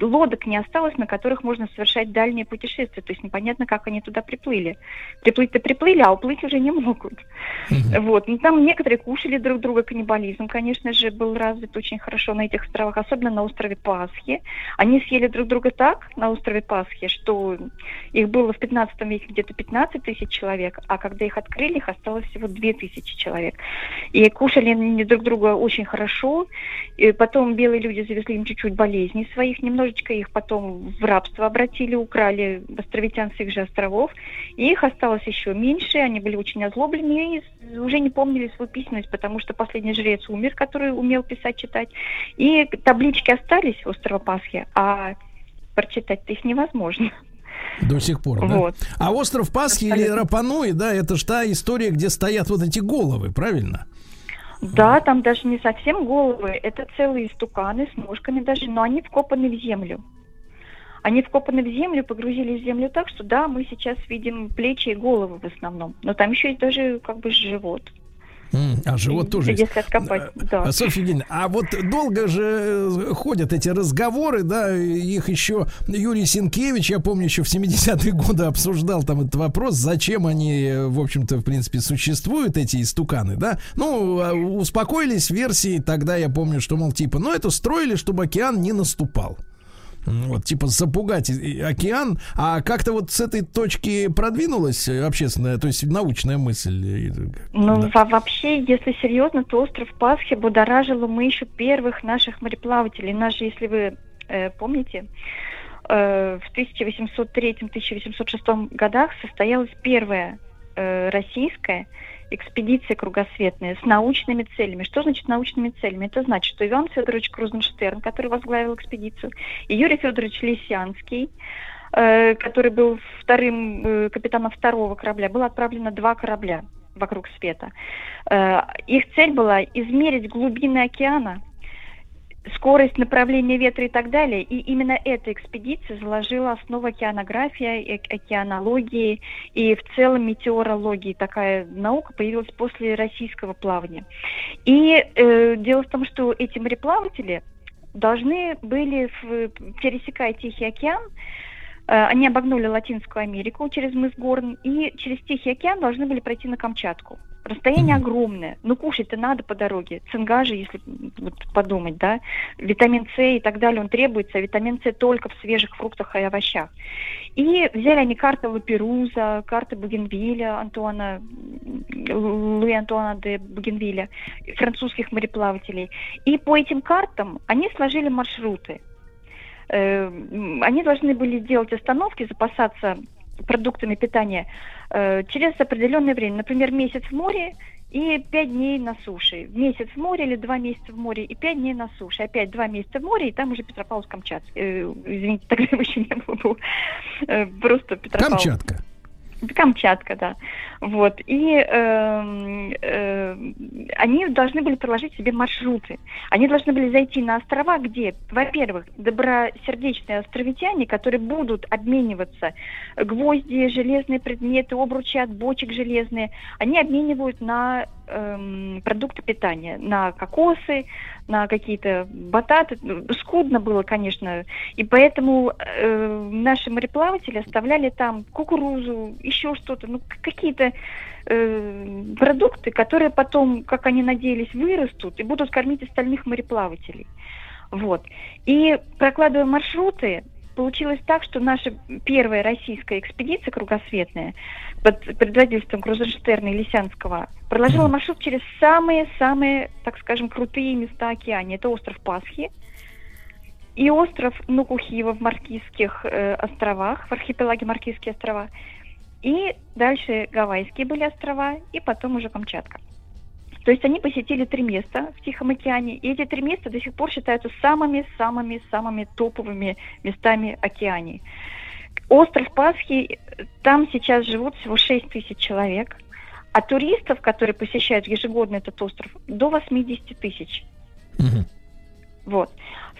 лодок не осталось, на которых можно совершать дальние путешествия. То есть непонятно, как они туда приплыли. Приплыть-то приплыли, а уплыть уже не могут. Вот. Ну, там некоторые кушали друг друга, каннибализм, конечно же, был развит очень хорошо на этих островах, особенно на острове Пасхи. Они съели друг друга так на острове Пасхи, что их было в 15 веке где-то 15 тысяч человек, а когда их открыли, их осталось всего 2 тысячи человек. И кушали они друг друга очень хорошо. И потом белые люди завезли им чуть-чуть болезней своих, немножечко их потом в рабство обратили, украли островитян с их же островов. И их осталось еще меньше, они были очень озлоблены и уже не помнили свою письменность, потому что последний жрец умер, который умел писать, читать. И таблички остались острова Пасхи, а прочитать-то их невозможно. До сих пор, да? Вот. А остров Пасхи или Абсолютно. Рапануи, да, это ж та история, где стоят вот эти головы, правильно? Да, там даже не совсем головы, это целые стуканы с ножками даже, но они вкопаны в землю. Они вкопаны в землю, погрузили в землю так, что да, мы сейчас видим плечи и головы в основном. Но там еще есть даже как бы живот. А живот тоже есть. Если откопать, да. А, Софья Евгеньевна, а вот долго же э, ходят эти разговоры, да, их еще Юрий Синкевич, я помню, еще в 70-е годы обсуждал там этот вопрос, зачем они, э, в общем-то, в принципе, существуют, эти истуканы, да. Ну, а, успокоились версии, тогда я помню, что, мол, типа, ну, это строили, чтобы океан не наступал. М, Вот, типа, запугать океан. А как-то вот с этой точки продвинулась э, общественная, то есть научная мысль? э, Ну, да. во- вообще, если серьезно, то остров Пасхи будоражил мы еще первых наших мореплавателей. Наши, если вы э, помните, э, в 1803-1806 годах состоялась первая э, российская экспедиция кругосветная с научными целями. Что значит научными целями? Это значит, что Иван Федорович Крузенштерн, который возглавил экспедицию, и Юрий Федорович Лисянский, э, который был вторым э, капитаном второго корабля, было отправлено два корабля вокруг света. Э, Их цель была измерить глубины океана, скорость направления ветра и так далее. И именно эта экспедиция заложила основу океанографии, э- океанологии и в целом метеорологии. Такая наука появилась после российского плавания. И э, дело в том, что эти мореплаватели должны были, в- пересекая Тихий океан, э, они обогнули Латинскую Америку через мыс Горн и через Тихий океан должны были пройти на Камчатку. Расстояние огромное. Ну, кушать-то надо по дороге. Цинга же, если вот подумать, да. Витамин С и так далее, он требуется. а витамин С только в свежих фруктах и овощах. И взяли они карты Лаперуза, карты Бугенвилля, Антуана, Луи Антуана де Бугенвилля, французских мореплавателей. И по этим картам они сложили маршруты. Э, Они должны были делать остановки, запасаться продуктами питания э, через определенное время. Например, месяц в море и пять дней на суше. Месяц в море или два месяца в море и пять дней на суше. Опять два месяца в море, и там уже Петропавловск-Камчатский. Э, извините, тогда его еще не было. был, э, просто Петропавловск. Камчатка. Камчатка, да. Вот. И эм, э, они должны были проложить себе маршруты. Они должны были зайти на острова, где, во-первых, добросердечные островитяне, которые будут обмениваться гвозди, железные предметы, обручи от бочек железные, они обменивают на эм, продукты питания, на кокосы, на какие-то бататы. Скудно было, конечно. И поэтому э, наши мореплаватели оставляли там кукурузу, еще что-то, ну, к- э, продукты, которые потом, как они надеялись, вырастут и будут кормить остальных мореплавателей. Вот. И прокладывая маршруты, получилось так, что наша первая российская экспедиция кругосветная под предводительством Крузенштерна и Лисянского проложила маршрут через самые-самые, так скажем, крутые места океане. Это остров Пасхи и остров Нукухива в Маркизских э, островах, в архипелаге Маркизские острова. И дальше Гавайские были острова, и потом уже Камчатка. То есть они посетили три места в Тихом океане, и эти три места до сих пор считаются самыми-самыми-самыми топовыми местами океании. Остров Пасхи, там сейчас живут всего 6 тысяч человек, а туристов, которые посещают ежегодно этот остров, до 80 тысяч. Вот.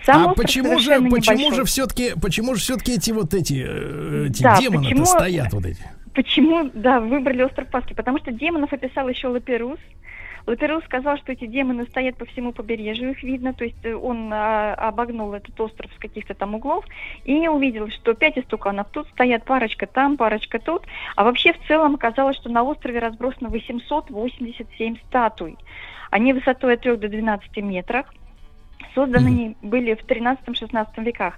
Сам а почему же, почему небольшой. же все-таки, почему же все-таки эти вот эти, э, эти Да, демоны почему- стоят вот эти? Почему, да, выбрали остров Пасхи? Потому что демонов описал еще Лаперус. Лаперус сказал, что эти демоны стоят по всему побережью, их видно, то есть э, он а, обогнул этот остров с каких-то там углов и увидел, что пять истуканов тут стоят, парочка там, парочка тут, а вообще в целом оказалось, что на острове разбросано 887 статуй. Они высотой от 3 до 12 метров, созданы они были в 13-16 веках.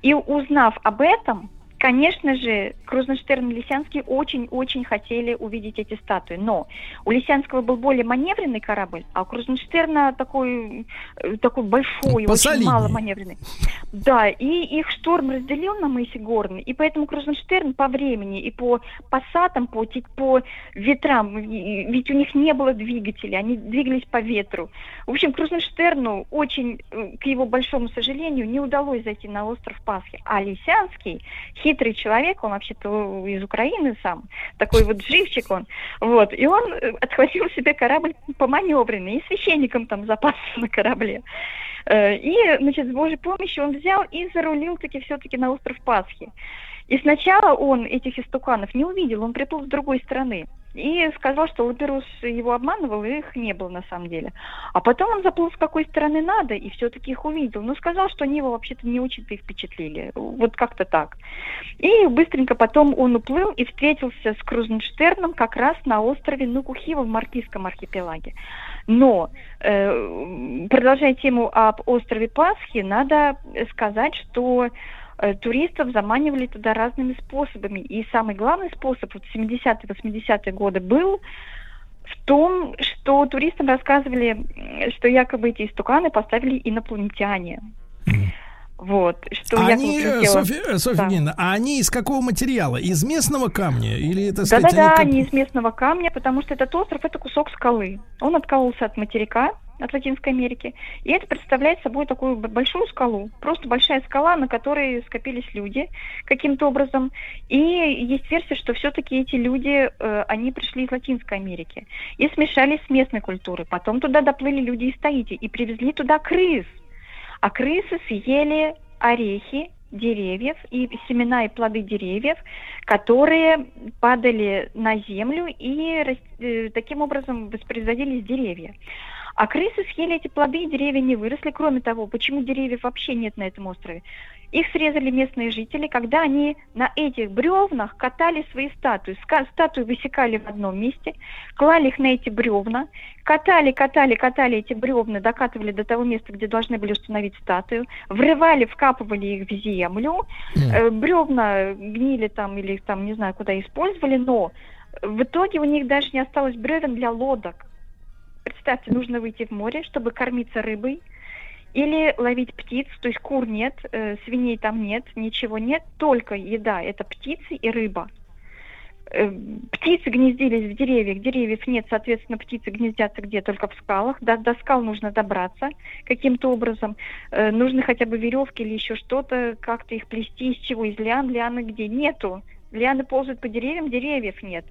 И узнав об этом, конечно же, Крузенштерн и Лисянский очень-очень хотели увидеть эти статуи. Но у Лисянского был более маневренный корабль, а у Крузенштерна такой, э, такой большой, очень Посолиднее. мало маневренный. Да, и их шторм разделил на мысе Горный, и поэтому Крузенштерн по времени и по пассатам, по, по ветрам, ведь у них не было двигателей, они двигались по ветру. В общем, Крузенштерну очень, э, к его большому сожалению, не удалось зайти на остров Пасхи. А Лисянский, хитрый человек, он вообще-то из Украины сам, такой вот живчик он, вот, и он э, отхватил себе корабль поманевренный, и священником там запасся на корабле. Э, И, значит, с Божьей помощью он взял и зарулил таки все-таки на остров Пасхи. И сначала он этих истуканов не увидел, он приплыл с другой стороны. И сказал, что Лаперус его обманывал, и их не было на самом деле. А потом он заплыл с какой стороны надо, и все-таки их увидел. Но сказал, что они его вообще-то не очень-то и впечатлили. Вот как-то так. И быстренько потом он уплыл и встретился с Крузенштерном как раз на острове Нукухива в Маркизском архипелаге. Но, э, продолжая тему об острове Пасхи, надо сказать, что туристов заманивали туда разными способами. И самый главный способ вот 70-е, 80-е годы был в том, что туристам рассказывали, что якобы эти истуканы поставили инопланетяне. Вот, что они, э, прилетело- Софья, э, Софья Да. Евгеньевна, а они из какого материала? Из местного камня? Или, так сказать, Да-да-да, как- они из местного камня, потому что этот остров это кусок скалы. Он откололся от материка, от Латинской Америки, и это представляет собой такую большую скалу. Просто большая скала, на которой скопились люди каким-то образом. И есть версия, что все-таки эти люди, э, они пришли из Латинской Америки и смешались с местной культурой. Потом туда доплыли люди из Таити и привезли туда крыс. А крысы съели орехи деревьев и семена и плоды деревьев, которые падали на землю и э, таким образом воспроизводились деревья. А крысы съели эти плоды, и деревья не выросли. Кроме того, почему деревьев вообще нет на этом острове? Их срезали местные жители, когда они на этих бревнах катали свои статуи. Статуи высекали в одном месте, клали их на эти бревна, катали, катали, катали эти бревна, докатывали до того места, где должны были установить статую, врывали, вкапывали их в землю, э, бревна гнили там или их там не знаю куда использовали, но в итоге у них даже не осталось бревен для лодок. Представьте, нужно выйти в море, чтобы кормиться рыбой, или ловить птиц, то есть кур нет, э, свиней там нет, ничего нет, только еда, это птицы и рыба. Э, Птицы гнездились в деревьях, деревьев нет, соответственно, птицы гнездятся где? Только в скалах. До, до скал нужно добраться каким-то образом. Э, нужны хотя бы веревки или еще что-то, как-то их плести, из чего, из лиан, лианы где? Нету. Лианы ползают по деревьям, деревьев нет.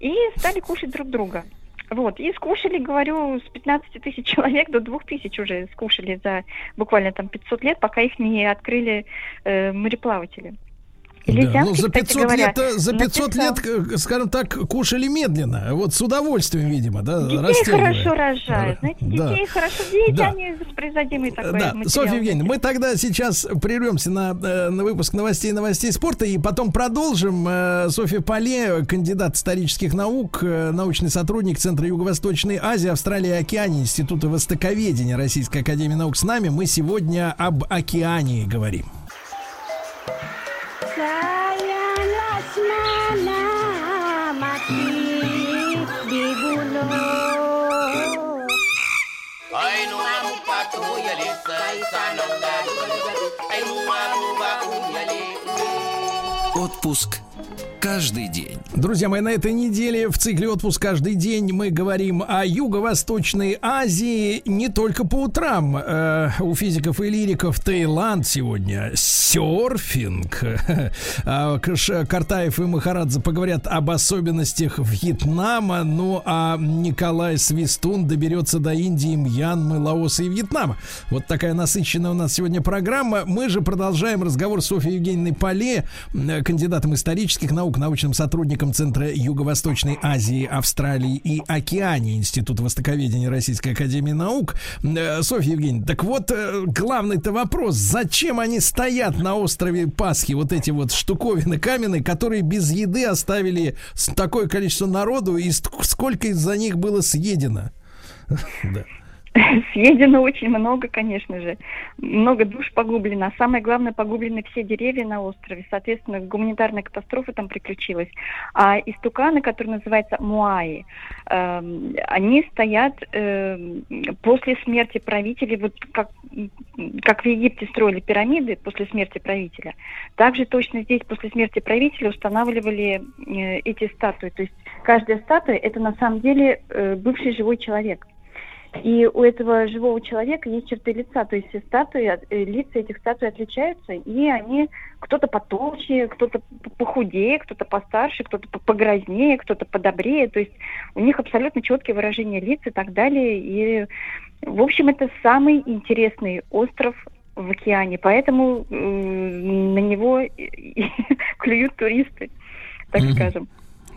И стали кушать друг друга. Вот, и скушали, говорю, с 15 тысяч человек до 2 тысяч уже скушали за буквально там 500 лет, пока их не открыли э, мореплаватели. Да, ну, за кстати 500 говоря, лет, э, за 500 написал. лет, к- скажем так, кушали медленно. Вот с удовольствием, видимо, да, Детей хорошо рожают. Знаете, Да. детей хорошо, дети, Да. они воспроизводимый такой Да, материал. Софья Евгеньевна, мы тогда сейчас прервемся на, э, на выпуск новостей новостей спорта и потом продолжим. Э, Софья Поле, кандидат исторических наук, э, научный сотрудник Центра Юго-Восточной Азии, Австралии и Океании, Института Востоковедения Российской Академии Наук с нами. Мы сегодня об океании говорим. Отпуск каждый день. Друзья мои, на этой неделе в цикле «Отпуск каждый день» мы говорим о Юго-Восточной Азии не только по утрам. Э, у физиков и лириков Таиланд сегодня серфинг. А, Картаев и Махарадзе поговорят об особенностях Вьетнама, ну а Николай Свистун доберется до Индии, Мьянмы, Лаоса и Вьетнама. Вот такая насыщенная у нас сегодня программа. Мы же продолжаем разговор с Софьей Евгеньевной Поле, кандидатом исторических наук, научным сотрудником Центра Юго-Восточной Азии, Австралии и Океании Института Востоковедения Российской Академии Наук. Э, Софья Евгеньевна, так вот, э, главный-то вопрос, зачем они стоят на острове Пасхи, вот эти вот штуковины каменные, которые без еды оставили такое количество народу, и сколько из-за них было съедено? Да. Съедено очень много, конечно же. Много душ погублено. А самое главное, погублены все деревья на острове. Соответственно, гуманитарная катастрофа там приключилась. А истуканы, которые называются муаи, эм, они стоят эм, после смерти правителей, вот как, как в Египте строили пирамиды после смерти правителя. Также точно здесь после смерти правителя устанавливали э, эти статуи. То есть каждая статуя это на самом деле э, бывший живой человек. И у этого живого человека есть черты лица, то есть все статуи, э, лица этих статуй отличаются, и они кто-то потолще, кто-то похудее, кто-то постарше, кто-то погрознее, кто-то подобрее, то есть у них абсолютно четкие выражения лиц и так далее. И, в общем, это самый интересный остров в океане, поэтому э, на него клюют туристы, так скажем.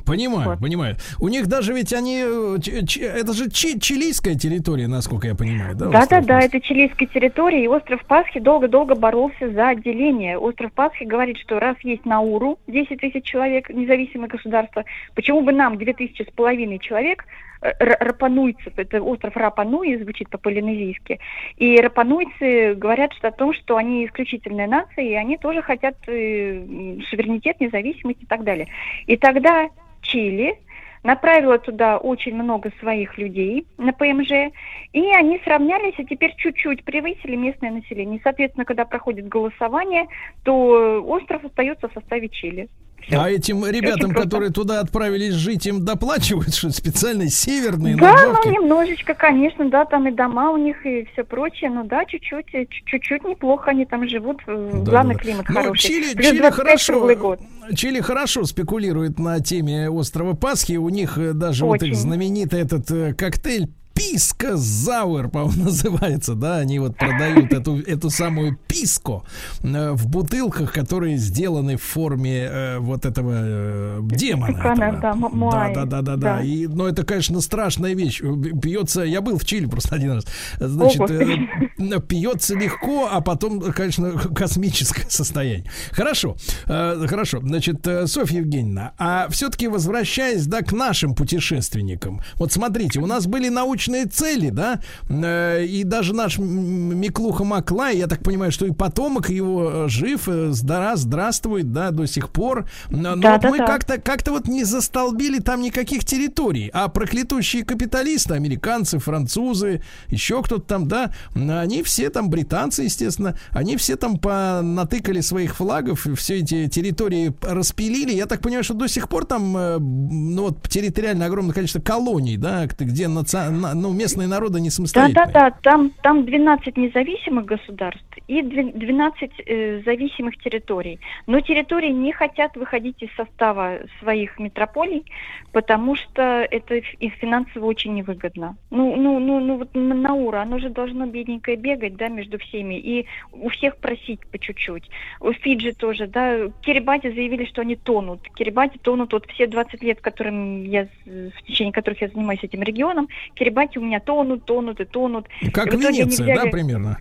Понимаю, Вот. понимаю. У них даже ведь они... э, это же чи- чилийская территория, насколько я понимаю, да? Да, да, остров да, Пасхи? это чилийская территория, и остров Пасхи долго-долго боролся за отделение. Остров Пасхи говорит, что раз есть Науру, 10 тысяч человек, независимое государство, почему бы нам 2 тысячи с половиной человек, рапануйцев, это остров Рапануи, звучит по-полинезийски, и рапануйцы говорят что о том, что они исключительная нация, и они тоже хотят э, суверенитет, независимость и так далее. И тогда Чили направила туда очень много своих людей на ПМЖ, и они сравнялись, и теперь чуть-чуть превысили местное население. И, соответственно, когда проходит голосование, то остров остается в составе Чили. Всё. А этим ребятам, которые туда отправились жить, им доплачивают, что специальные северные Да, надбавки? ну немножечко, конечно, да, там и дома у них и все прочее, ну да, чуть-чуть, э, чуть-чуть неплохо они там живут, э, Да, главный да, климат Ну, хороший. Чили, Плюс Чили 25 хорошо, год. Чили хорошо спекулирует на теме острова Пасхи. У них э, даже вот их Очень. знаменитый этот коктейль Писка Зауэр, по-моему, называется, да, они вот продают эту, эту самую писко э, в бутылках, которые сделаны в форме э, вот этого э, демона. Тукана, этого. да, да, да, да, да, да. И, но это, конечно, страшная вещь. Пьется, я был в Чили просто один раз. Значит, э, пьется легко, а потом, конечно, космическое состояние. Хорошо, э, хорошо. Значит, э, Софья Евгеньевна, а все-таки возвращаясь, да, к нашим путешественникам. Вот смотрите, у нас были научные цели, да, э, и даже наш Миклуха Маклай, я так понимаю, что и потомок его э, жив, э, здра, здравствует, да, до сих пор. Но Да, вот да, мы да. как-то как-то вот не застолбили там никаких территорий, а проклятущие капиталисты, американцы, французы, еще кто-то там, да, они все там, британцы, естественно, они все там понатыкали своих флагов, все эти территории распилили. Я так понимаю, что до сих пор там, ну вот, территориально огромное количество колоний, да, где наци... на- ну, местные народы не Да, самостоятельные. да, да, там, там 12 независимых государств и две- 12 э, зависимых территорий. Но территории не хотят выходить из состава своих метрополий, потому что это их финансово очень невыгодно. Ну, ну, ну, ну вот Н- Наура, оно же должно бедненькое бегать, да, между всеми, и у всех просить по чуть-чуть. У Фиджи тоже, да, Кирибати заявили, что они тонут. Кирибати тонут вот все 20 лет, которым я, в течение которых я занимаюсь этим регионом, Кирибати у меня тонут, тонут и тонут. Как И в они Венеция, да, взяли- примерно?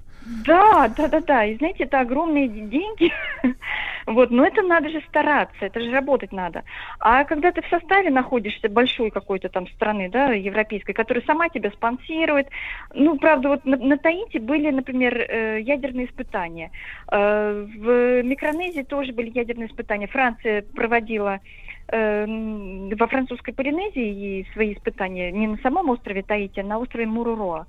Да, да, да, да. И знаете, это огромные деньги. Вот, но это надо же стараться, это же работать надо. А когда ты в составе находишься большой какой-то там страны, да, европейской, которая сама тебя спонсирует, ну, правда, вот на, на Таити были, например, э, ядерные испытания. Э, в Микронезии тоже были ядерные испытания. Франция проводила во французской Полинезии свои испытания не на самом острове Таити, а на острове Муруроа.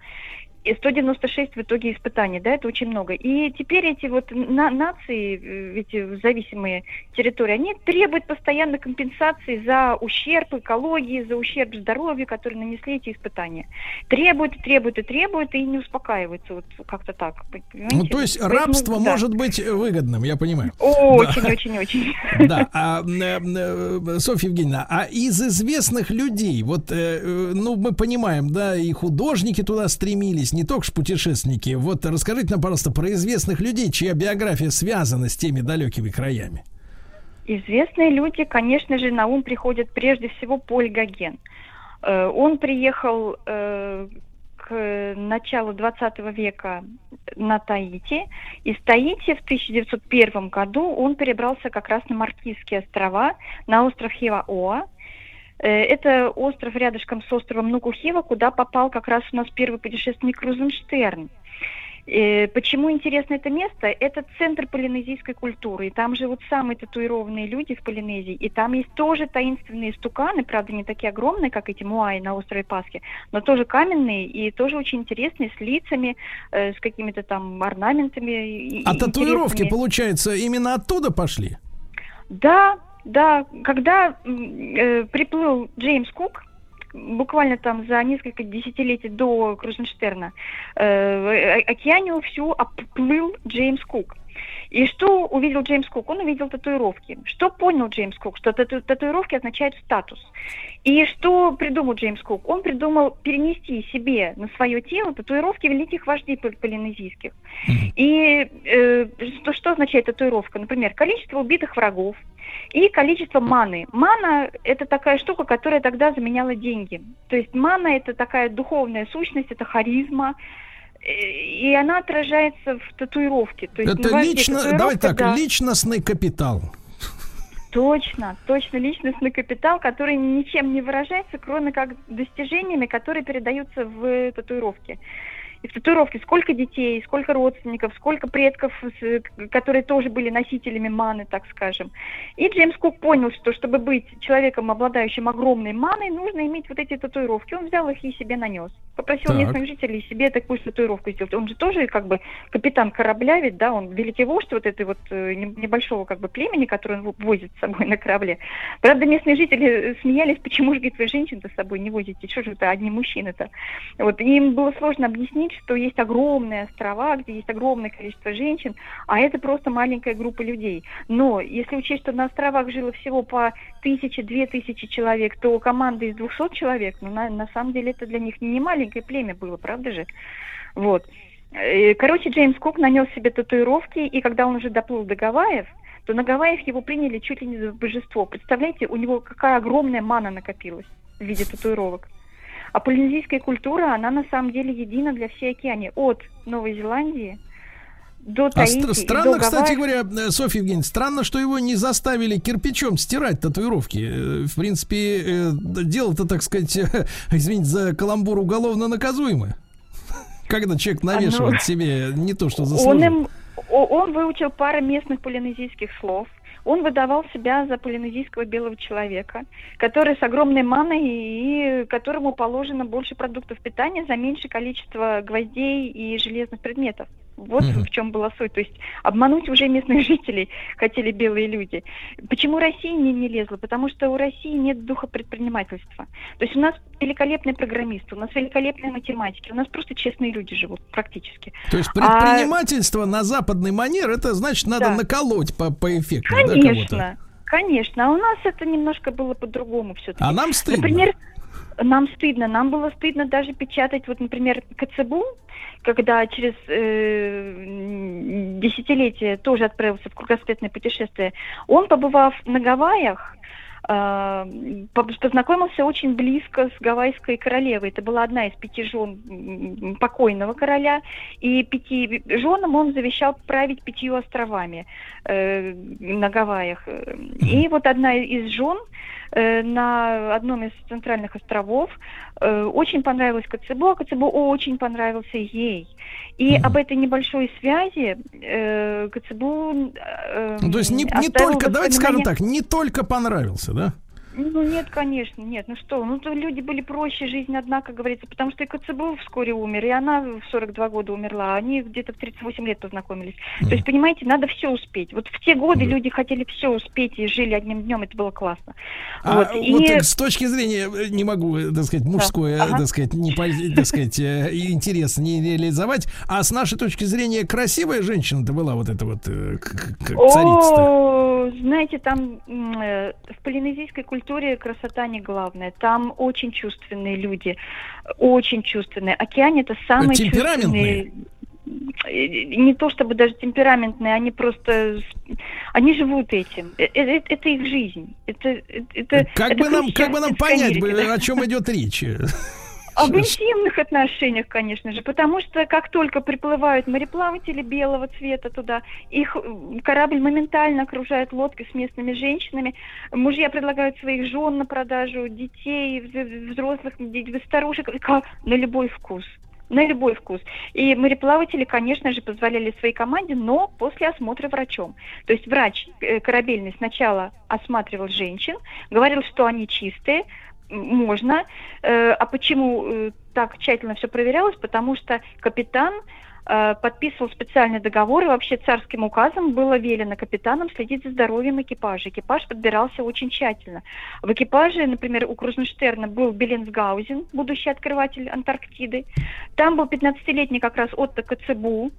И 196 в итоге испытаний, да, это очень много. И теперь эти вот на- нации, э, эти зависимые территории, они требуют постоянно компенсации за ущерб экологии, за ущерб здоровью, который нанесли эти испытания. Требуют, требуют и требуют, и не успокаиваются, вот как-то так. понимаете? Ну, то есть Поэтому, рабство да. может быть выгодным, я понимаю. Очень, очень, очень. Да, а, э, э, Софья Евгеньевна, а из известных людей, вот, э, э, ну, мы понимаем, да, и художники туда стремились, не только путешественники. Вот расскажите нам, пожалуйста, про известных людей, чья биография связана с теми далекими краями. Известные люди, конечно же, на ум приходят прежде всего Поль Гоген. Э, Он приехал э, к началу 20 века на Таити. Из Таити в 1901 году он перебрался как раз на Маркизские острова, на остров Хиваоа. Э, Это остров рядышком с островом Нукухива, куда попал как раз у нас первый путешественник Крузенштерн. Э, Почему интересно это место? Это центр полинезийской культуры. И там живут самые татуированные люди в Полинезии. И там есть тоже таинственные стуканы, правда, не такие огромные, как эти муаи на острове Пасхи, но тоже каменные и тоже очень интересные, с лицами, э, с какими-то там орнаментами. А и татуировки, интересными. получается, именно оттуда пошли? Да, да. Когда э, приплыл Джеймс Кук, буквально там за несколько десятилетий до Крузенштерна, э, о- океанию всю обплыл Джеймс Кук. И что увидел Джеймс Кук? Он увидел татуировки. Что понял Джеймс Кук? Что тату- татуировки означают статус. И что придумал Джеймс Кук? Он придумал перенести себе на свое тело татуировки великих вождей пол- полинезийских. И э, что, что означает татуировка? Например, количество убитых врагов и количество маны. Мана – это такая штука, которая тогда заменяла деньги. То есть мана – это такая духовная сущность, это харизма, и она отражается в татуировке. То есть Это лично, давай так, да. личностный капитал. Точно, точно личностный капитал, который ничем не выражается, кроме как достижениями, которые передаются в татуировке. И в татуировке сколько детей, сколько родственников, сколько предков, которые тоже были носителями маны, так скажем. И Джеймс Кук понял, что чтобы быть человеком, обладающим огромной маной, нужно иметь вот эти татуировки. Он взял их и себе нанес. Попросил Так. местных жителей себе такую татуировку сделать. Он же тоже как бы капитан корабля, ведь, да, он великий вождь вот этой вот э, не- небольшого как бы племени, которое он возит с собой на корабле. Правда, местные жители э, смеялись, почему же, говорит, вы женщин-то с собой не возите, что же это одни мужчины-то? Вот, и им было сложно объяснить, что есть огромные острова, где есть огромное количество женщин, а это просто маленькая группа людей. Но если учесть, что на островах жило всего по тысяче-две тысячи человек, то команда из 200 человек, ну, на, на самом деле это для них не маленькое племя было, правда же? Вот. Э, Короче, Джеймс Кук нанес себе татуировки, и когда он уже доплыл до Гавайев, то на Гавайях его приняли чуть ли не за божество. Представляете, у него какая огромная мана накопилась в виде татуировок. А полинезийская культура, она на самом деле едина для всей океании. От Новой Зеландии до А Таити и странно, до кстати говоря, э, Софья Евгеньевна, странно, что его не заставили кирпичом стирать татуировки. Э, В принципе, э, дело-то, так сказать, извините за каламбур, уголовно наказуемое. Когда человек навешивает ну, себе не то, что Он, заслужил. им, о- он выучил пару местных полинезийских слов. Он выдавал себя за полинезийского белого человека, который с огромной маной и которому положено больше продуктов питания за меньшее количество гвоздей и железных предметов. Вот Мгм. в чем была суть. То есть обмануть уже местных жителей хотели белые люди. Почему Россия не, не лезла? Потому что у России нет духа предпринимательства. То есть у нас великолепные программисты, у нас великолепные математики, у нас просто честные люди живут практически. То есть А- предпринимательство на западный манер, это значит надо Да. наколоть по, по эффекту, да. Конечно, конечно. А у нас это немножко было по-другому все-таки. А нам стыдно. Например, нам стыдно. Нам было стыдно даже печатать, вот, например, КЦБУ, когда через э, десятилетие тоже отправился в кругосветное путешествие. Он, побывав на Гавайях, э, по- познакомился очень близко с гавайской королевой. Это была одна из пяти жен покойного короля, и пяти женам он завещал править пятью островами э, на Гавайях. И вот одна из жен на одном из центральных островов э, очень понравилась Коцебу, а Коцебу очень понравился ей. И Мгм. об этой небольшой связи э, Коцебу... э, Ну, то есть не, не только, давайте скажем так, не только понравился, да? Ну нет, конечно, нет. Ну что, ну то люди были проще, жизнь одна, как говорится, потому что и Коцебу вскоре умер, и она в 42 года умерла, а они где-то в 38 лет познакомились. То есть, понимаете, надо все успеть. Вот в те годы люди хотели все успеть и жили одним днем, это было классно. А вот. вот, и... э, с точки зрения, э, не могу, э, так сказать, мужской, э, Ага. так сказать, не, так сказать, э, интерес не реализовать, а с нашей точки зрения красивая женщина-то была вот эта вот царица-то. О, знаете, там в полинезийской культуре красота не главное. Там очень чувственные люди, очень чувственные. Океан это самые чувственные. Не то чтобы даже темпераментные, они просто, они живут этим. Э, э, Это, их жизнь. Это, э, это, Как это бы нам, как бы нам понять, да. о чем идет речь? Об интимных отношениях, конечно же, потому что как только приплывают мореплаватели белого цвета туда, их корабль моментально окружает лодки с местными женщинами. Мужья предлагают своих жен на продажу, детей, взрослых, старушек, на любой вкус. На любой вкус. И мореплаватели, конечно же, позволяли своей команде, но после осмотра врачом. То есть врач э, корабельный сначала осматривал женщин, говорил, что они чистые, можно. Э, А почему э, так тщательно все проверялось? Потому что капитан э, подписывал специальный договор, и вообще царским указом было велено капитанам следить за здоровьем экипажа. Экипаж подбирался очень тщательно. В экипаже, например, у Крузенштерна был Беленсгаузен, будущий открыватель Антарктиды. Там был 15-летний как раз Отто Коцебу,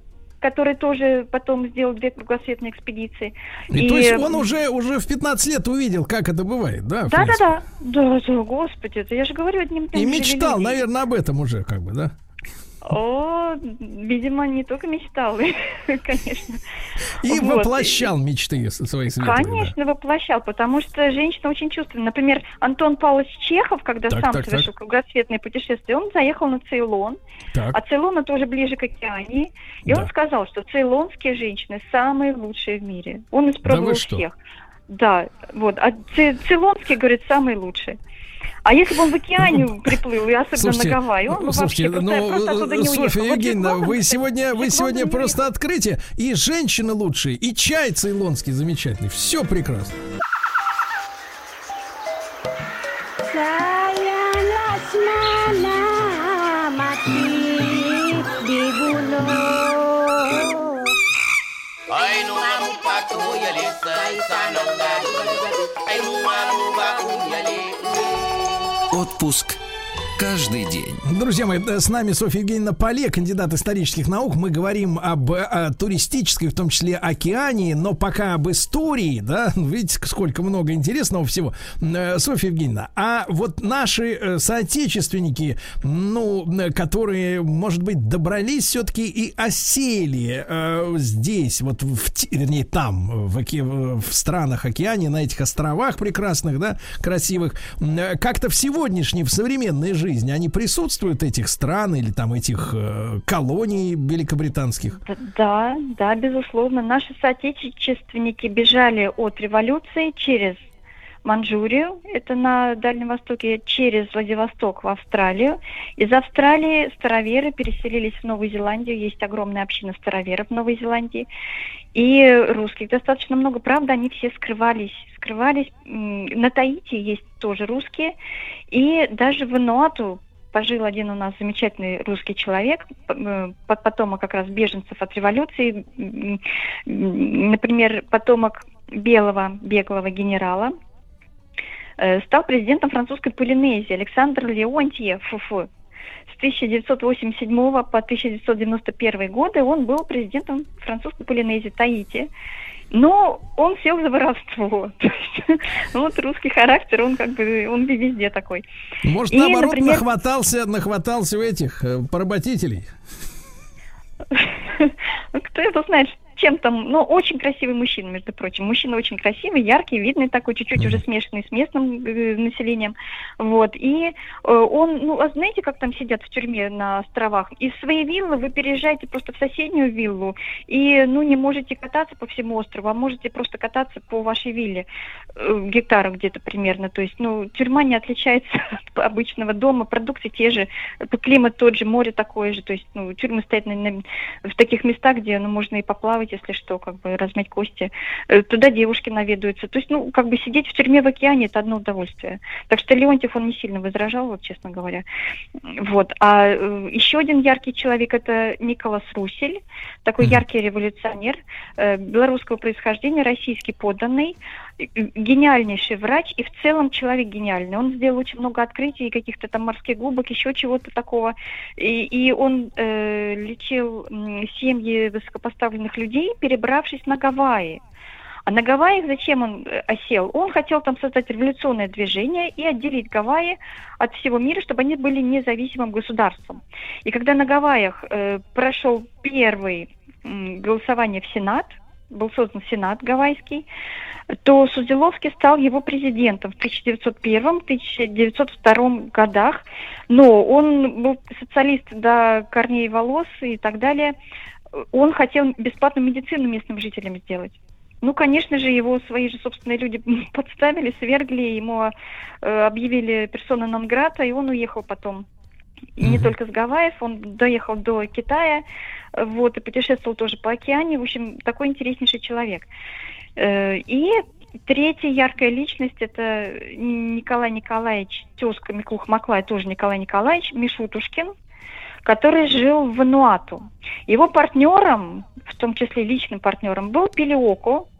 который тоже потом сделал две кругосветные экспедиции. И, то есть он уже, уже в 15 лет увидел, как это бывает, да? Да, да, да. Да, да, господи, это я же говорю одним И мечтал, наверное, об этом уже, как бы, да? О, видимо, не только мечтал, конечно. И Вот. воплощал мечты свои светлые. да. Конечно, воплощал, потому что женщина очень чувственна. Например, Антон Павлович Чехов, когда Так, сам так, совершил кругосветное путешествие, он заехал на Цейлон, Так. а Цейлон это уже ближе к Океании, и Да. он сказал, что цейлонские женщины самые лучшие в мире. Он испробовал что? всех. Да, вот. А цей- цейлонские, говорит, самые лучшие. А если бы он в океане приплыл, и особенно Слушайте, на Гавайи, он бы слушайте, вообще просто, ну, просто оттуда не Софья уехал. Вот Евгеньевна, Джек вы сегодня, вы сегодня просто открытие. И женщины лучшие, и чай цейлонский замечательный. Все прекрасно. Sayanglah semalam mati dibunuh Ay nungamu patu yali Отпуск каждый день. Друзья мои, с нами Софья Евгеньевна Поле, кандидат исторических наук. Мы говорим об э, туристической, в том числе океане, но пока об истории, да, видите, сколько много интересного всего. Э, Софья Евгеньевна, а вот наши э, соотечественники, ну, которые, может быть, добрались все-таки и осели э, здесь, вот, в, вернее, там, в, оке- в странах океане, на этих островах прекрасных, да, красивых, как-то в сегодняшней, в современной жизни, они присутствуют этих стран или там этих э, колоний великобританских? Да, да, безусловно. Наши соотечественники бежали от революции через Манчжурию, это на Дальнем Востоке, через Владивосток в Австралию. Из Австралии староверы переселились в Новую Зеландию, есть огромная община староверов в Новой Зеландии. И русских достаточно много, правда, они все скрывались, скрывались. На Таити есть тоже русские, и даже в Вануату пожил один у нас замечательный русский человек, э, по- потомок как раз беженцев от революции, например, потомок белого беглого генерала, э, стал президентом французской Полинезии Александр Леонтьев. Фу-фу. С 1987 по 1991 годы он был президентом французской Полинезии Таити. Но он сел за воровство. Есть, Вот русский характер, он как бы, он везде такой. Может, И, наоборот, например- нахватался, нахватался у этих э, поработителей. Ну, Кто его знает, чем там, ну, очень красивый мужчина, между прочим. Мужчина очень красивый, яркий, видный такой, чуть-чуть уже смешанный с местным э, населением. Вот. И э, он, ну, а знаете, как там сидят в тюрьме на островах? Из своей виллы вы переезжаете просто в соседнюю виллу, и, ну, не можете кататься по всему острову, а можете просто кататься по вашей вилле, э, гектару где-то примерно. То есть, ну, тюрьма не отличается от обычного дома, продукты те же, э, климат тот же, море такое же. То есть, ну, тюрьмы стоят на- на- в таких местах, где, ну, можно и поплавать, если что, как бы размять кости. Э, Туда девушки наведаются. То есть, ну, как бы сидеть в тюрьме в океане – это одно удовольствие. Так что Леонтьев, он не сильно возражал, вот, честно говоря. Вот. А э, еще один яркий человек – это Николас Русель, такой яркий революционер, э, белорусского происхождения, российский подданный, гениальнейший врач и в целом человек гениальный. Он сделал очень много открытий, каких-то там морских глубок, еще чего-то такого. И, и он э, лечил семьи высокопоставленных людей, перебравшись на Гавайи. А на Гавайях зачем он э, осел? Он хотел там создать революционное движение и отделить Гавайи от всего мира, чтобы они были независимым государством. И когда на Гавайях э, прошел первый м, голосование в Сенат, был создан Сенат Гавайский, то Судзиловский стал его президентом в 1901-1902 годах. Но он был социалист до корней волос и так далее. Он хотел бесплатную медицину местным жителям сделать. Ну, конечно же, его свои же собственные люди подставили, свергли, ему э, объявили персона нон-грата, и он уехал потом. И не только с Гавайев, он доехал до Китая, вот, и путешествовал тоже по океане. В общем, такой интереснейший человек. Э, И третья яркая личность – это Николай Николаевич, тезка Миклух Маклай, тоже Николай Николаевич Мишутушкин, который жил в Вануату. Его партнером, в том числе личным партнером, был Пелиоко, э,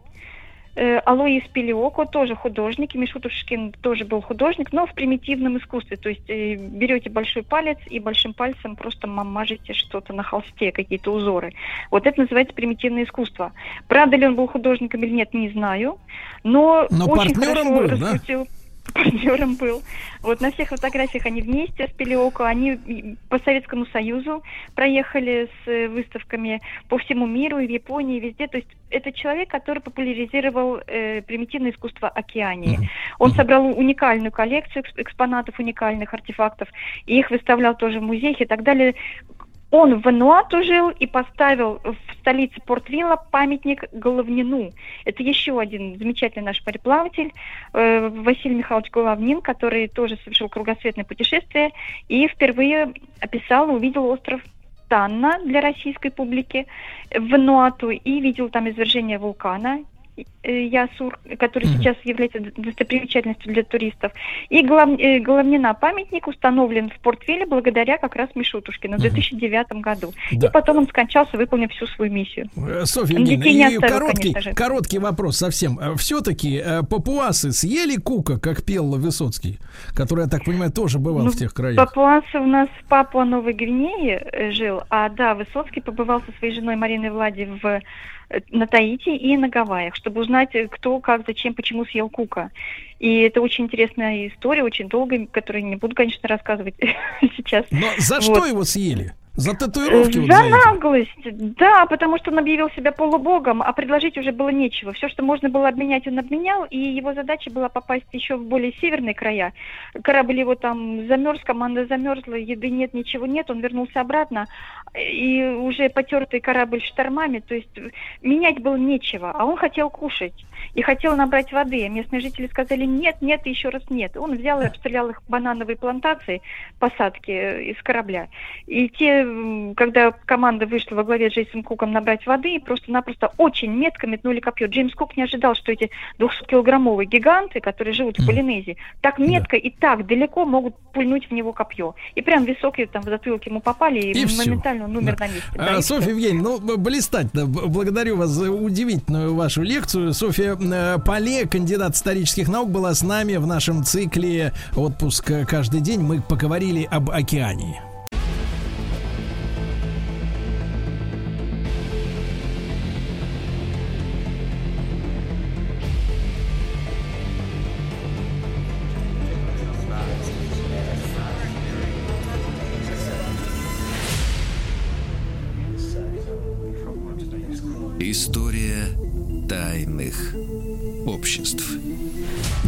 Алоис Пелиоко, тоже художник, и Мишутушкин тоже был художник, но в примитивном искусстве. То есть э, берете большой палец и большим пальцем просто ма- мажете что-то на холсте, какие-то узоры. Вот это называется примитивное искусство. Правда ли он был художником или нет, не знаю, но, Но очень партнером хорошо был, да? Партнером был. Вот на всех фотографиях они вместе с Пелиоко, они по Советскому Союзу проехали с э, выставками по всему миру, и в Японии, и везде. То есть это человек, который популяризировал э, примитивное искусство Океании. Мгм. Он собрал уникальную коллекцию экс- экспонатов, уникальных артефактов, и их выставлял тоже в музеях и так далее. Он в Вануату жил и поставил в столице Порт-Вилла памятник Головнину. Это еще один замечательный наш мореплаватель, э, Василий Михайлович Головнин, который тоже совершил кругосветное путешествие и впервые описал увидел остров Танна для российской публики в Вануату и видел там извержение вулкана Ясур, который Мгм. сейчас является достопримечательностью для туристов. И глав- э, Головнина памятник установлен в Портвилле благодаря как раз Мишутушкину в Мгм. 2009 году. Да. И потом он скончался, выполнив всю свою миссию. Э, Софья Евгеньевна, и оставил, короткий, короткий вопрос совсем. Все-таки папуасы съели кука, как пел Высоцкий, который, я так понимаю, тоже бывал Ну, в тех краях? Папуасы у нас в Папуа Новой Гвинее э, жил, а да, Высоцкий побывал со своей женой Мариной Влади в, э, на Таити и на Гавайях, чтобы узнать, э, кто, как, зачем, почему съел кука. И это очень интересная история, очень долгая, которую не буду, конечно, рассказывать сейчас. Но за Вот. что его съели? За татуировки вот За за эти. наглость, да, потому что он объявил себя полубогом, а предложить уже было нечего. Все, что можно было обменять, он обменял, и его задача была попасть еще в более северные края. Корабль его там замерз, команда замерзла, еды нет, ничего нет, он вернулся обратно, и уже потертый корабль штормами, то есть менять было нечего, а он хотел кушать и хотел набрать воды. А местные жители сказали нет, нет и еще раз нет. Он взял и обстрелял их банановые плантации, посадки э, из корабля. И те, когда команда вышла во главе с Джейсом Куком набрать воды, просто-напросто очень метко метнули копье. Джеймс Кук не ожидал, что эти 200-килограммовые гиганты, которые живут в Полинезии, так метко и так далеко могут пульнуть в него копье. И прям в висок и там в затылок ему попали, и, И всё. Моментально он умер Да. на месте. А, Да, Софья. Евгеньевна, ну, блистательно. Благодарю вас за удивительную вашу лекцию. Софья э, Поле, кандидат исторических наук, была с нами в нашем цикле «Отпуск каждый день». Мы поговорили об океане. История тайных обществ.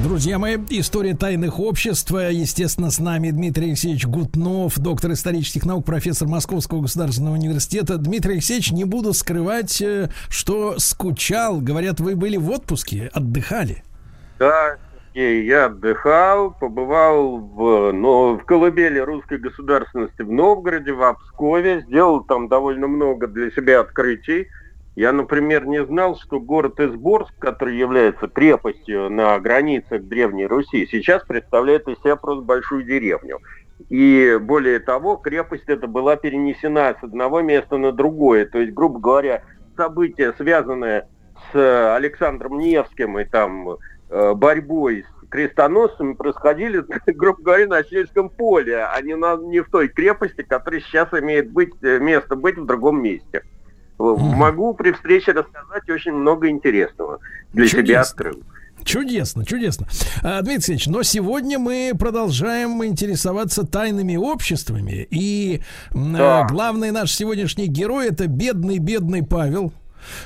Друзья мои, история тайных обществ. Естественно, с нами Дмитрий Алексеевич Гутнов, доктор исторических наук, профессор Московского государственного университета. Дмитрий Алексеевич, не буду скрывать, э, что скучал. Говорят, вы были в отпуске, отдыхали. Да, Сергей, я отдыхал, побывал в, но, в колыбели русской государственности в Новгороде, в Обскове, сделал там довольно много для себя открытий. Я, например, не знал, что город Изборск, который является крепостью на границах Древней Руси, сейчас представляет из себя просто большую деревню. И более того, крепость эта была перенесена с одного места на другое. То есть, грубо говоря, события, связанные с Александром Невским и там э, борьбой с крестоносцами происходили, грубо говоря, на сельском поле, а не, на, не в той крепости, которая сейчас имеет быть, э, место быть в другом месте. Могу при встрече рассказать очень много интересного. Для себя Чудесно. открыл. Чудесно, чудесно. А, Дмитрий Алексеевич, но сегодня мы продолжаем интересоваться тайными обществами. И м, Да. э, главный наш сегодняшний герой это бедный-бедный Павел.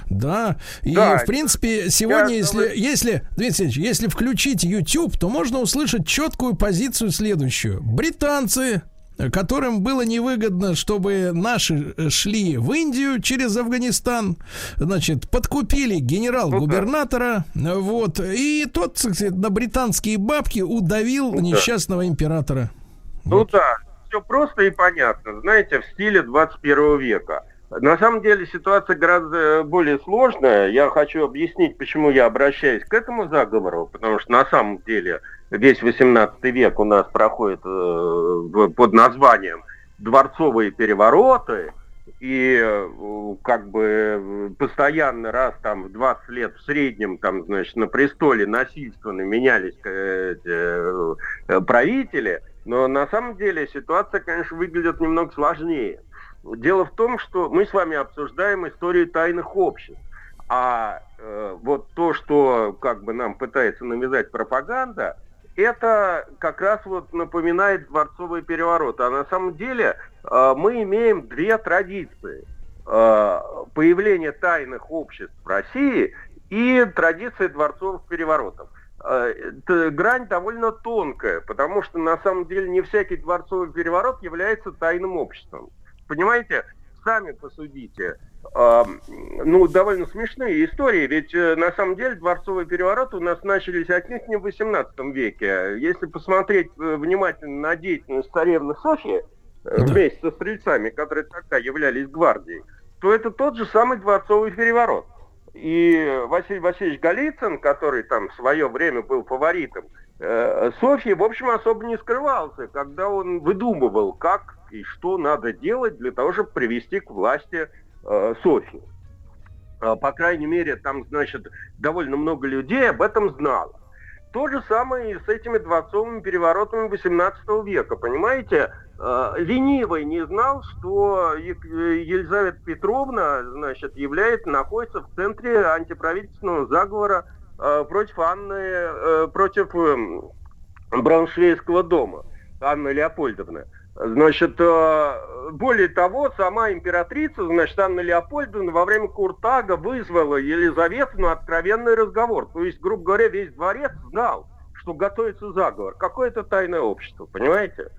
Да, и Да, в принципе сегодня, я если, думаю- если, Дмитрий Алексеевич, если включить YouTube, то можно услышать четкую позицию следующую. Британцы, э, которым было невыгодно, чтобы наши э, шли в Индию через Афганистан, значит, подкупили генерал-губернатора, э, вот, и тот, сказать, на британские бабки удавил Ну да. несчастного императора. Ну да, все просто и понятно, знаете, в стиле 21 века. На самом деле ситуация гораздо более сложная. Я хочу объяснить, почему я обращаюсь к этому заговору, потому что на самом деле весь 18 век у нас проходит э, под названием дворцовые перевороты, и э, как бы э, постоянно раз там в 20 лет в среднем там, значит, на престоле насильственно менялись э, э, э, правители, но на самом деле ситуация, конечно, выглядит немного сложнее. Дело в том, что мы с вами обсуждаем историю тайных обществ. А э, вот то, что как бы нам пытается навязать пропаганда, это как раз вот напоминает дворцовый переворот. А на самом деле э, мы имеем две традиции. Э, появление тайных обществ в России и традиция дворцовых переворотов. Э, грань довольно тонкая, потому что на самом деле не всякий дворцовый переворот является тайным обществом. Понимаете, сами посудите. Э, ну, довольно смешные истории, ведь э, на самом деле дворцовые перевороты у нас начались отнюдь не в 18 веке. Если посмотреть э, внимательно на деятельность царевны Софьи, э, Да. вместе со стрельцами, которые тогда являлись гвардией, то это тот же самый дворцовый переворот. И Василий Васильевич Голицын, который там в свое время был фаворитом э, Софьи, в общем, особо не скрывался, когда он выдумывал, как и что надо делать для того, чтобы привести к власти э, Софью. Э, По крайней мере, там, значит, довольно много людей об этом знало. То же самое и с этими дворцовыми переворотами 18 века, понимаете? Э, Ленивый не знал, что Е- Елизавета Петровна, значит, является, находится в центре антиправительственного заговора э, против Анны, э, против эм, Брауншвейского дома, Анны Леопольдовны. Значит, э, более того, сама императрица, значит, Анна Леопольдовна во время Куртага вызвала Елизавету на откровенный разговор. То есть, грубо говоря, весь дворец знал, что готовится заговор. Какое-то тайное общество, понимаете?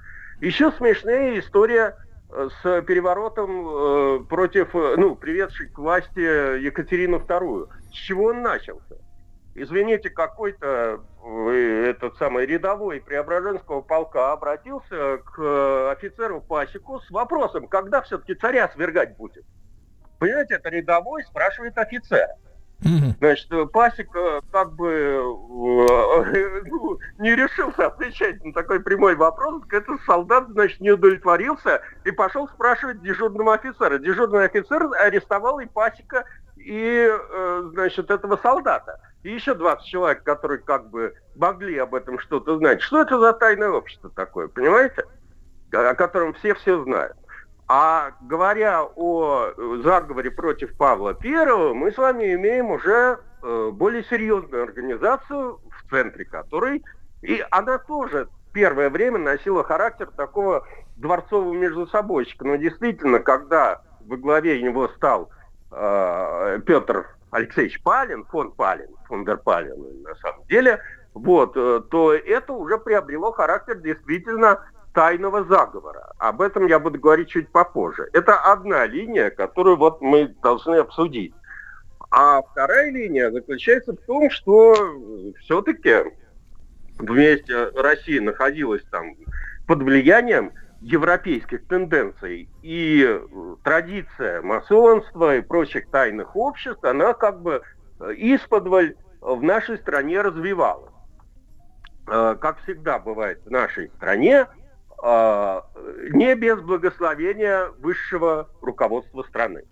Еще смешнее история э, с переворотом э, против, ну, приведшей к власти Екатерину II. С чего он начался? Извините, какой-то э, этот самый рядовой Преображенского полка обратился к э, офицеру Пасеку с вопросом, когда все-таки царя свергать будет. Понимаете, это рядовой спрашивает офицера. Значит, э, как бы ну, не решился отвечать на такой прямой вопрос. Этот солдат, значит, не удовлетворился и пошел спрашивать дежурного офицера. Дежурный офицер арестовал и Пасека, и, значит, этого солдата. И еще 20 человек, которые как бы могли об этом что-то знать. Что это за тайное общество такое, понимаете? О котором все все знают. А говоря о э, заговоре против Павла I, мы с вами имеем уже э, более серьезную организацию, в центре которой, и она тоже первое время носила характер такого дворцового междусобойщика. Но действительно, когда во главе него стал э, Петр Алексеевич Палин, фон Палин, фон дер Палин на самом деле, вот, э, то это уже приобрело характер действительно тайного заговора. Об этом я буду говорить чуть попозже. Это одна линия, которую вот мы должны обсудить. А вторая линия заключается в том, что все-таки вместе Россия находилась там под влиянием европейских тенденций и традиция масонства и прочих тайных обществ, она как бы исподволь в нашей стране развивалась. Э, как всегда бывает в нашей стране, не без благословения высшего руководства страны.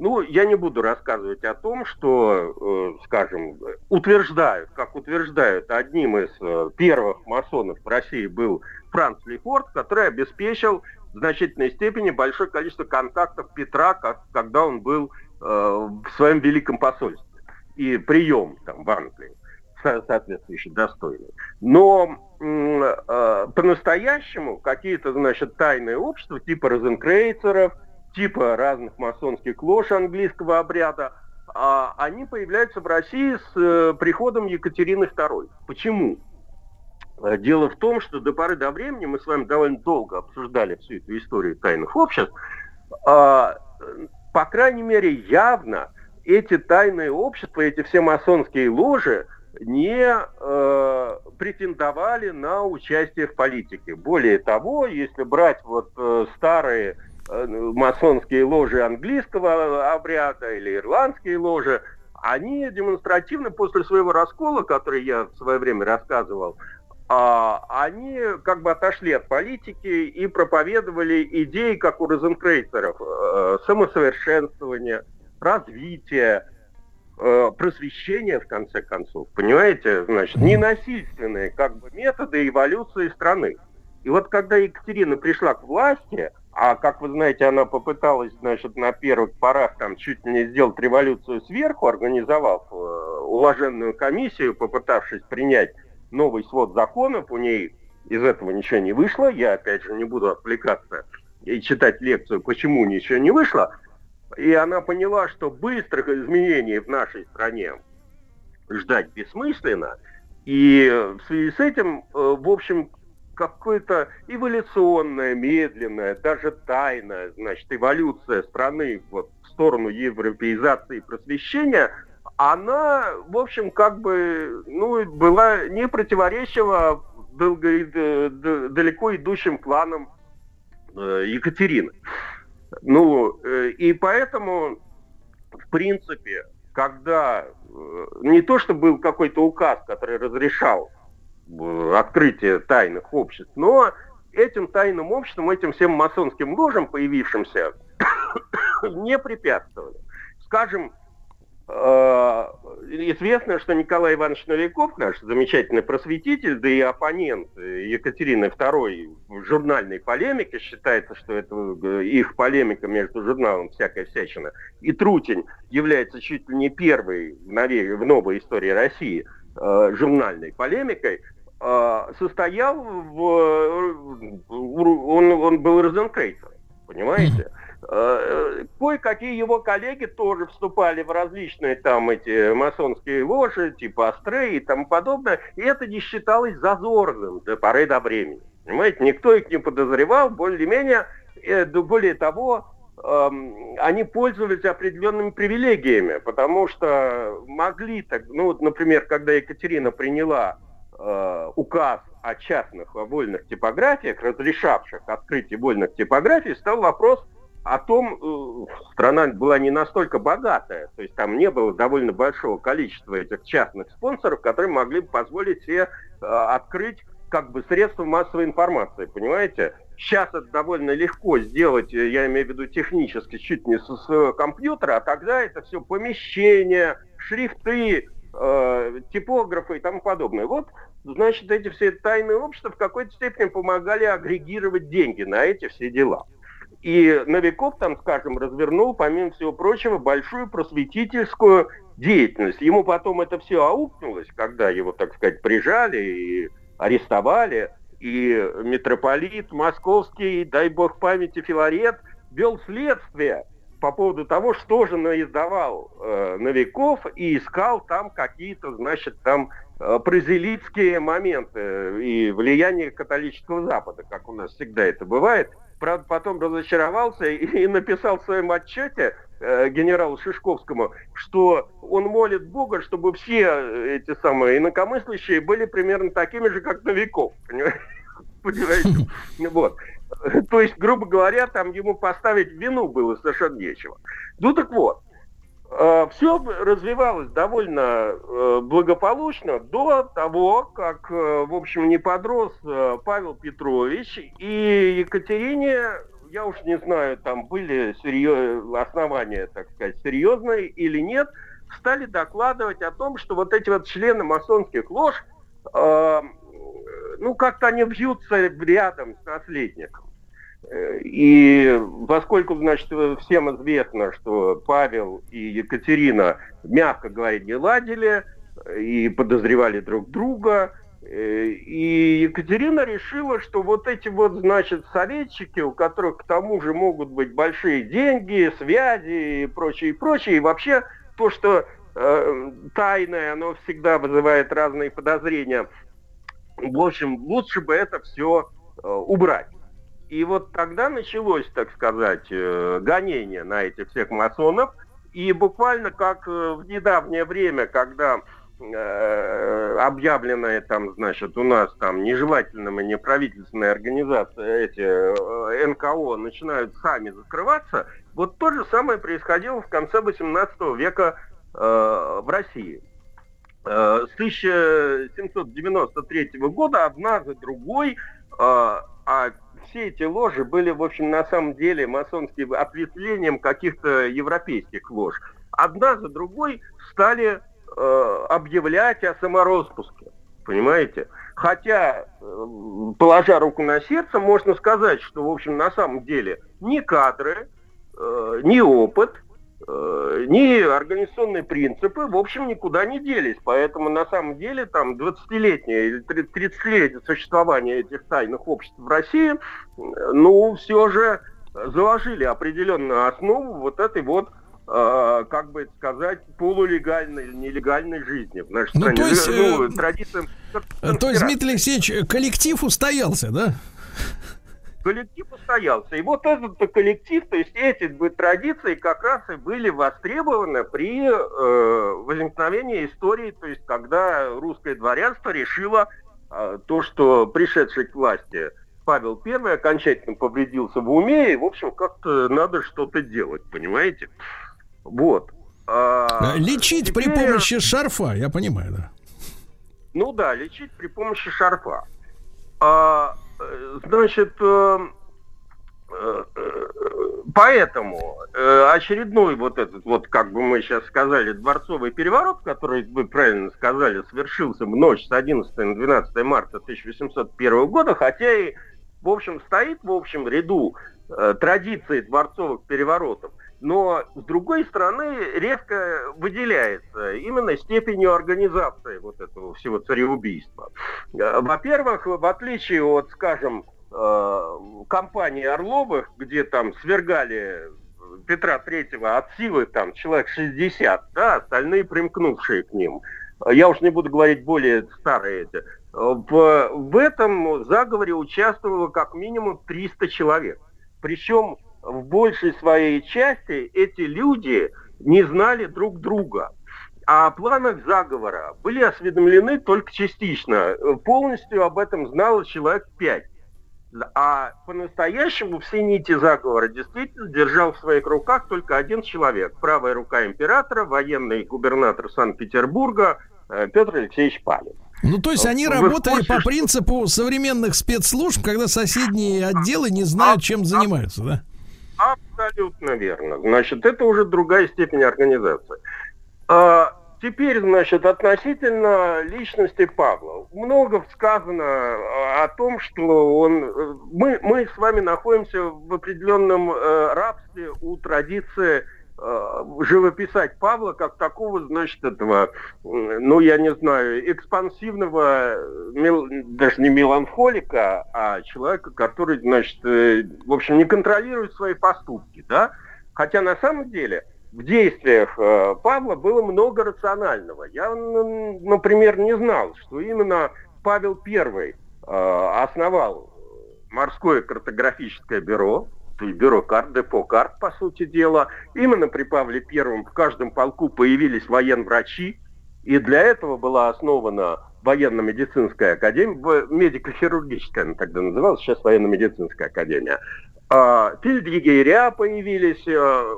Ну, я не буду рассказывать о том, что, э, скажем, утверждают, как утверждают, одним из э, первых масонов в России был Франц Лефорт, который обеспечил в значительной степени большое количество контактов Петра, как, когда он был э, в своем великом посольстве и прием там в Англии соответствующий достойный. Но э, по-настоящему какие-то, значит, тайные общества типа розенкрейцеров, типа разных масонских лож английского обряда, э, они появляются в России с э, приходом Екатерины II. Почему? Э, дело в том, что до поры до времени мы с вами довольно долго обсуждали всю эту историю тайных обществ. Э, по крайней мере, явно эти тайные общества, эти все масонские ложи – не э, претендовали на участие в политике. Более того, если брать вот э, старые э, масонские ложи английского обряда или ирландские ложи, они демонстративно после своего раскола, который я в свое время рассказывал, они как бы отошли от политики и проповедовали идеи, как у розенкрейцеров, э, самосовершенствования, развития, Э, просвещения, в конце концов, понимаете, значит, ненасильственные как бы методы эволюции страны. И вот когда Екатерина пришла к власти, а, как вы знаете, она попыталась, значит, на первых порах там чуть ли не сделать революцию сверху, организовав э, уложенную комиссию, попытавшись принять новый свод законов, у ней из этого ничего не вышло. Я, опять же, не буду отвлекаться и читать лекцию, почему ничего не вышло. И она поняла, что быстрых изменений в нашей стране ждать бессмысленно. И в связи с этим, э, в общем, какое-то эволюционное, медленное, даже тайное, значит, эволюция страны вот, в сторону европеизации и просвещения, она, в общем, как бы, ну, была не противоречива далеко идущим планам э, Екатерины. Ну, э, и поэтому, в принципе, когда э, не то, что был какой-то указ, который разрешал э, открытие тайных обществ, но этим тайным обществам, этим всем масонским ложам, появившимся, не препятствовали. Скажем, Э, известно, что Николай Иванович Новиков, наш замечательный просветитель, да и оппонент Екатерины II в журнальной полемике, считается, что это э, их полемика между журналом «Всякая всячина» и Трутень является чуть ли не первой в, новой, истории России э, журнальной полемикой, э, состоял в... э, Он, он был розенкрейцером, понимаете? Э, Кое-какие его коллеги тоже вступали в различные там эти масонские ложи, типа Астрей и тому подобное, и это не считалось зазорным до поры до времени. Понимаете, никто их не подозревал, более-менее, э, более того, эм, они пользовались определенными привилегиями, потому что могли так, ну вот, например, когда Екатерина приняла э, указ о частных вольных типографиях, разрешавших открытие вольных типографий, стал вопрос о том, э, страна была не настолько богатая, то есть там не было довольно большого количества этих частных спонсоров, которые могли бы позволить себе э, открыть как бы средства массовой информации, понимаете? Сейчас это довольно легко сделать, э, я имею в виду технически, чуть не со своего компьютера, а тогда это все помещения, шрифты, э, типографы и тому подобное. Вот, значит, эти все тайные общества в какой-то степени помогали агрегировать деньги на эти все дела. И Новиков там, скажем, развернул, помимо всего прочего, большую просветительскую деятельность. Ему потом это все аукнулось, когда его, так сказать, прижали и арестовали. И митрополит московский, дай бог памяти, Филарет, вел следствие по поводу того, что же наиздавал э, Новиков и искал там какие-то, значит, там э, прозелитские моменты и влияние католического Запада, как у нас всегда это бывает – правда, потом разочаровался и, написал в своем отчете э, генералу Шишковскому, что он молит Бога, чтобы все эти самые инакомыслящие были примерно такими же, как Новиков. Понимаете? Вот. То есть, грубо говоря, там ему поставить вину было совершенно нечего. Ну так вот, Э, все развивалось довольно э, благополучно до того, как, э, в общем, не подрос Павел Петрович и Екатерине, я уж не знаю, там были серьез... основания, так сказать, серьезные или нет, стали докладывать о том, что вот эти вот члены масонских лож, э, ну, как-то они вьются рядом с наследником. И поскольку, значит, всем известно, что Павел и Екатерина, мягко говоря, не ладили и подозревали друг друга, и Екатерина решила, что вот эти вот, значит, советчики, у которых к тому же могут быть большие деньги, связи и прочее, и прочее, и вообще то, что э, тайное, оно всегда вызывает разные подозрения. В общем, лучше бы это все э, убрать. И вот тогда началось, так сказать, э, гонение на этих всех масонов. И буквально как э, в недавнее время, когда э, объявленные там, значит, у нас там нежелательными неправительственные организации, эти НКО начинают сами закрываться, вот то же самое происходило в конце 18 века э, в России. Э, с 1793 года одна за другой, э, а все эти ложи были, в общем, на самом деле масонским ответвлением каких-то европейских лож. Одна за другой стали э, объявлять о самороспуске. Понимаете? Хотя, э, положа руку на сердце, можно сказать, что, в общем, на самом деле ни кадры, э, ни опыт – ни организационные принципы, в общем, никуда не делись. Поэтому, на самом деле, там 20-летнее или 30-летнее существование этих тайных обществ в России, ну, все же заложили определенную основу вот этой вот э, как бы сказать, полулегальной или нелегальной жизни в нашей ну, стране. То есть, ну, э, традициям... То есть, Дмитрий Алексеевич, коллектив устоялся, да? Коллектив устоялся. И вот этот коллектив, то есть эти традиции как раз и были востребованы при э, возникновении истории, то есть когда русское дворянство решило э, то, что пришедший к власти Павел I окончательно повредился в уме, и, в общем, как-то надо что-то делать, понимаете? Вот. А, лечить теперь... при помощи шарфа, я понимаю, да. Ну да, лечить при помощи шарфа. А, Значит, э, э, поэтому э, очередной вот этот вот, как бы мы сейчас сказали, дворцовый переворот, который, вы правильно сказали, совершился в ночь с 11 на 12 марта 1801 года, хотя и, в общем, стоит в общем ряду традиции дворцовых переворотов. Но, с другой стороны, резко выделяется именно степенью организации вот этого всего цареубийства. Э, Во-первых, в отличие от, скажем, э, компании Орловых, где там свергали Петра Третьего от силы там человек 60, да, остальные примкнувшие к ним. Я уж не буду говорить более старые эти. В, в этом заговоре участвовало как минимум 300 человек. Причем в большей своей части эти люди не знали друг друга. А о планах заговора были осведомлены только частично. Полностью об этом знало человек пять. А по-настоящему все нити заговора действительно держал в своих руках только один человек. Правая рука императора, военный губернатор Санкт-Петербурга э, Петр Алексеевич Палин. Ну, то есть они Вы работали по принципу современных спецслужб, когда соседние отделы не знают, чем занимаются, да? Абсолютно верно. Значит, это уже другая степень организации. А, теперь, значит, относительно личности Павла. Много сказано а, о том, что он... э, Мы, мы с вами находимся в определенном э, рабстве у традиции живописать Павла как такого, значит, этого, ну, я не знаю, экспансивного, э, мел- даже не меланхолика, а человека, который, значит, э, в общем, не контролирует свои поступки, да? Хотя на самом деле в действиях э, Павла было много рационального. Я, например, не знал, что именно Павел I э, основал морское картографическое бюро, бюро карт, депо карт, по сути дела. Именно при Павле Первом в каждом полку появились военврачи, и для этого была основана военно-медицинская академия, медико-хирургическая она тогда называлась, сейчас военно-медицинская академия. А, Фельдъегеря появились, э,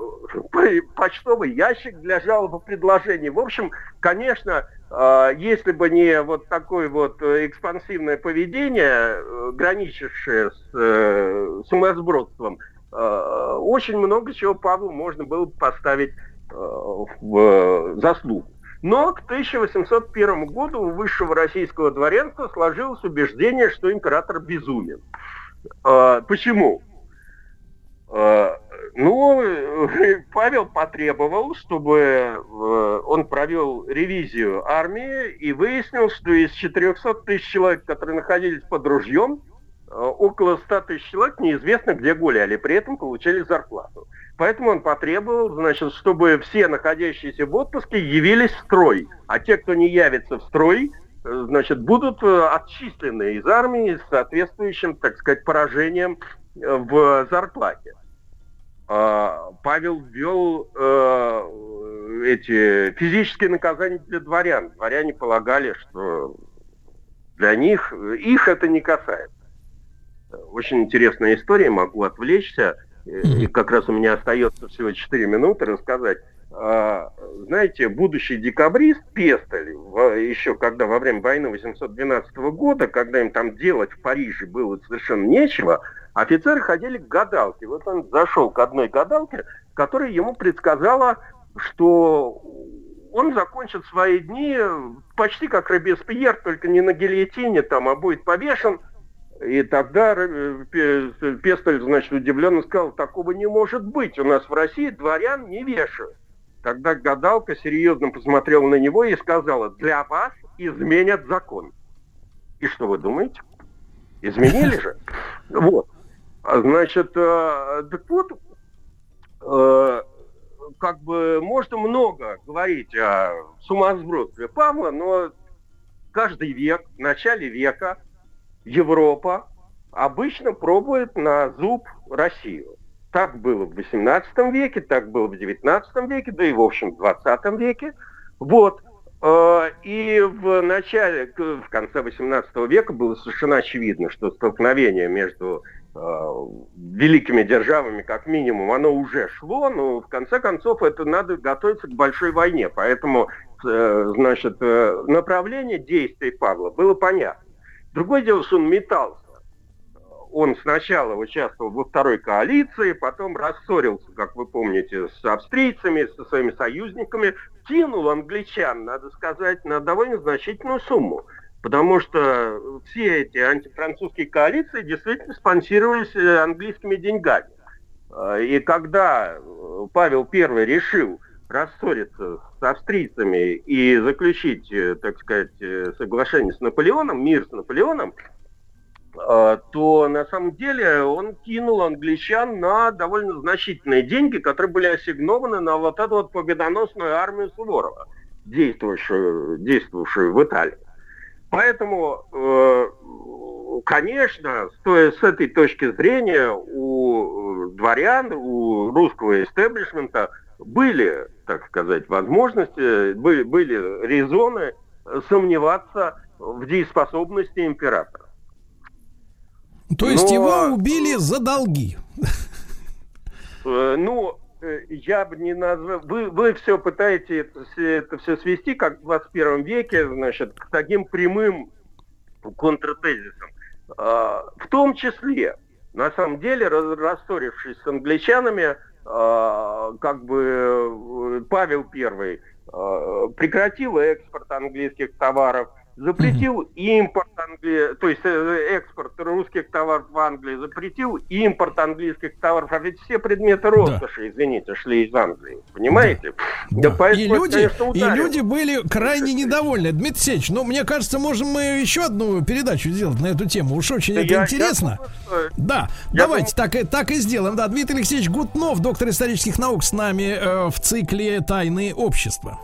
по- почтовый ящик для жалоб и предложений. В общем, конечно, а, если бы не вот такое вот э, экспансивное поведение, э, граничившее с э, сумасбродством, э, очень много чего Павлу можно было бы поставить э, в э, заслугу. Но к 1801 году у высшего российского дворянства сложилось убеждение, что император безумен. Э, Почему? Э, Ну, э, Павел потребовал, чтобы э, он провел ревизию армии и выяснил, что из 400 тысяч человек, которые находились под ружьем, э, около 100 тысяч человек неизвестно где гуляли, при этом получали зарплату. Поэтому он потребовал, значит, чтобы все находящиеся в отпуске явились в строй, а те, кто не явится в строй, э, значит, будут э, отчислены из армии с соответствующим, так сказать, поражением э, в зарплате. А, Павел ввел э, эти физические наказания для дворян. Дворяне полагали, что для них, их это не касается. Очень интересная история, могу отвлечься. И как раз у меня остается всего 4 минуты рассказать. А, Знаете, будущий декабрист Пестель, в- еще когда во время войны 812 года, когда им там делать в Париже было совершенно нечего, офицеры ходили к гадалке. Вот он зашел к одной гадалке, которая ему предсказала, что он закончит свои дни почти как Робеспьер, только не на гильотине там, а будет повешен. И тогда э, Пе- Пестель, значит, удивленно сказал, такого не может быть. У нас в России дворян не вешают. Тогда гадалка серьезно посмотрела на него и сказала, для вас изменят закон. И что вы думаете? Изменили же. Вот. А, Значит, э, так вот, э, как бы можно много говорить о сумасбродстве Павла, но каждый век, в начале века Европа обычно пробует на зуб Россию. Так было в XVIII веке, так было в XIX веке, да и в общем в XX веке. Вот. Э, И в начале, в конце XVIII века было совершенно очевидно, что столкновение между э, великими державами, как минимум, оно уже шло, но в конце концов это надо готовиться к большой войне. Поэтому, э, значит, направление действий Павла было понятно. Другое дело, что он метался. Он сначала участвовал во второй коалиции, потом рассорился, как вы помните, с австрийцами, со своими союзниками, кинул англичан, надо сказать, на довольно значительную сумму. Потому что все эти антифранцузские коалиции действительно спонсировались э, английскими деньгами. Э, И когда э, Павел I решил рассориться с австрийцами и заключить, э, так сказать, э, соглашение с Наполеоном, мир с Наполеоном, э, то на самом деле он кинул англичан на довольно значительные деньги, которые были ассигнованы на вот эту вот победоносную армию Суворова, действовавшую, действовавшую в Италии. Поэтому, конечно, с, с этой точки зрения у дворян, у русского истеблишмента были, так сказать, возможности, были, были резоны сомневаться в дееспособности императора. То есть Но... его убили за долги? Э, ну, э, я бы не назвал... Вы, вы все пытаетесь это, это все свести, как в 21 веке, значит, к таким прямым контртезисам. А, в том числе, на самом деле, рассорившись с англичанами, как бы э, Павел I а, прекратил экспорт английских товаров – запретил импорт Англи... то есть э, экспорт русских товаров в Англии, запретил импорт английских товаров, а ведь все предметы роскоши, да. извините, шли из Англии, понимаете? Да. Да. и, люди, конечно, и люди были крайне недовольны. Дмитрий Алексеевич, ну, мне кажется, можем мы еще одну передачу сделать на эту тему. Уж очень я, это интересно. Я да, я давайте думаю... так, так и сделаем. Да, Дмитрий Алексеевич Гутнов, доктор исторических наук, с нами э, в цикле «Тайны общества».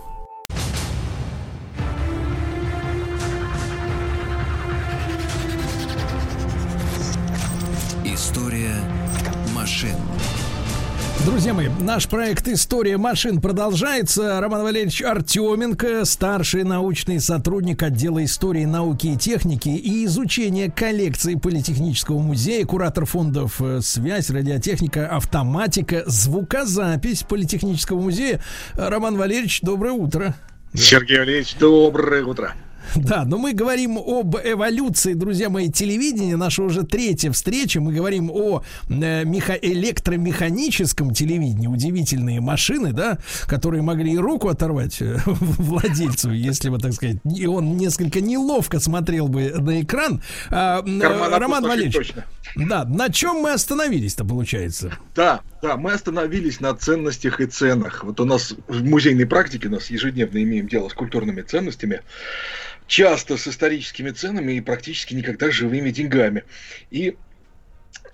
Друзья мои, наш проект «История машин» продолжается. Роман Валерьевич Артеменко, старший научный сотрудник отдела истории, науки и техники и изучения коллекции Политехнического музея, куратор фондов э, «Связь», «Радиотехника», «Автоматика», «Звукозапись» Политехнического музея. Роман Валерьевич, доброе утро. Сергей Валерьевич, доброе утро. Да, но мы говорим об эволюции, друзья мои, телевидения. Наша уже третья встреча. Мы говорим о э, меха- электромеханическом телевидении. Удивительные машины, да, которые могли и руку оторвать э, владельцу, если бы, так сказать, и он несколько неловко смотрел бы на экран. А, э, Роман Валерьевич, да, на чем мы остановились-то, получается? Да, да, мы остановились на ценностях и ценах. Вот у нас в музейной практике у нас ежедневно имеем дело с культурными ценностями часто с историческими ценами и практически никогда с живыми деньгами. И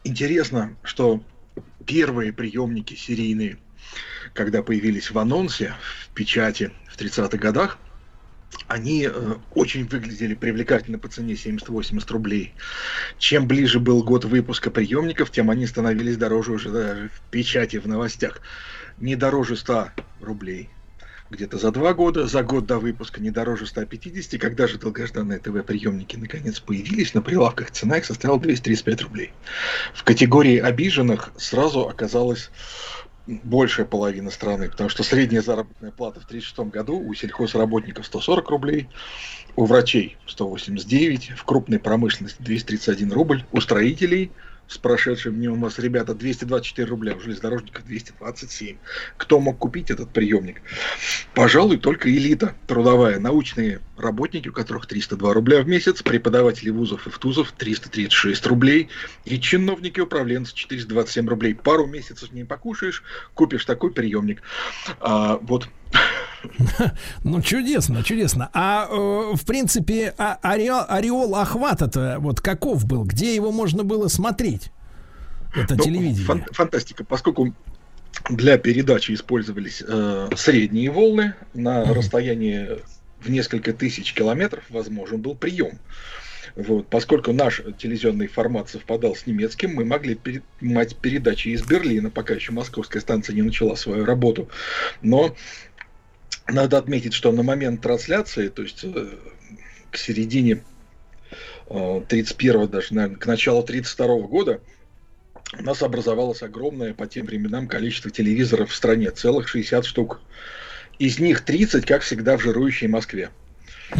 интересно, что первые приемники серийные, когда появились в анонсе, в печати в 30-х годах, они э, очень выглядели привлекательно по цене 70-80 рублей. Чем ближе был год выпуска приемников, тем они становились дороже уже даже в печати, в новостях. Не дороже 100 рублей, где-то за два года, за год до выпуска не дороже 150. Когда же долгожданные ТВ-приемники наконец появились, на прилавках цена их составила 235 рублей. В категории обиженных сразу оказалась большая половина страны, потому что средняя заработная плата в 1936 году у сельхозработников 140 рублей, у врачей 189, в крупной промышленности 231 рубль, у строителей – с прошедшим днем у нас, ребята, 224 рубля, у железнодорожников 227. Кто мог купить этот приемник? Пожалуй, только элита трудовая, научные работники, у которых 302 рубля в месяц, преподаватели вузов и втузов 336 рублей, и чиновники управленцы 427 рублей. Пару месяцев не покушаешь, купишь такой приемник. А, вот Ну, чудесно, чудесно. А, э, в принципе, а, ореол, ореол охвата-то вот каков был? Где его можно было смотреть? Это ну, телевидение. Фан- фантастика, поскольку для передачи использовались э, средние волны на mm-hmm. расстоянии в несколько тысяч километров возможен был прием. Вот, поскольку наш телевизионный формат совпадал с немецким, мы могли принимать передачи из Берлина, пока еще московская станция не начала свою работу. Но надо отметить, что на момент трансляции, то есть э, к середине 31 э, даже, наверное, к началу 32 года, у нас образовалось огромное по тем временам количество телевизоров в стране, целых 60 штук. Из них 30, как всегда, в жирующей Москве. Э,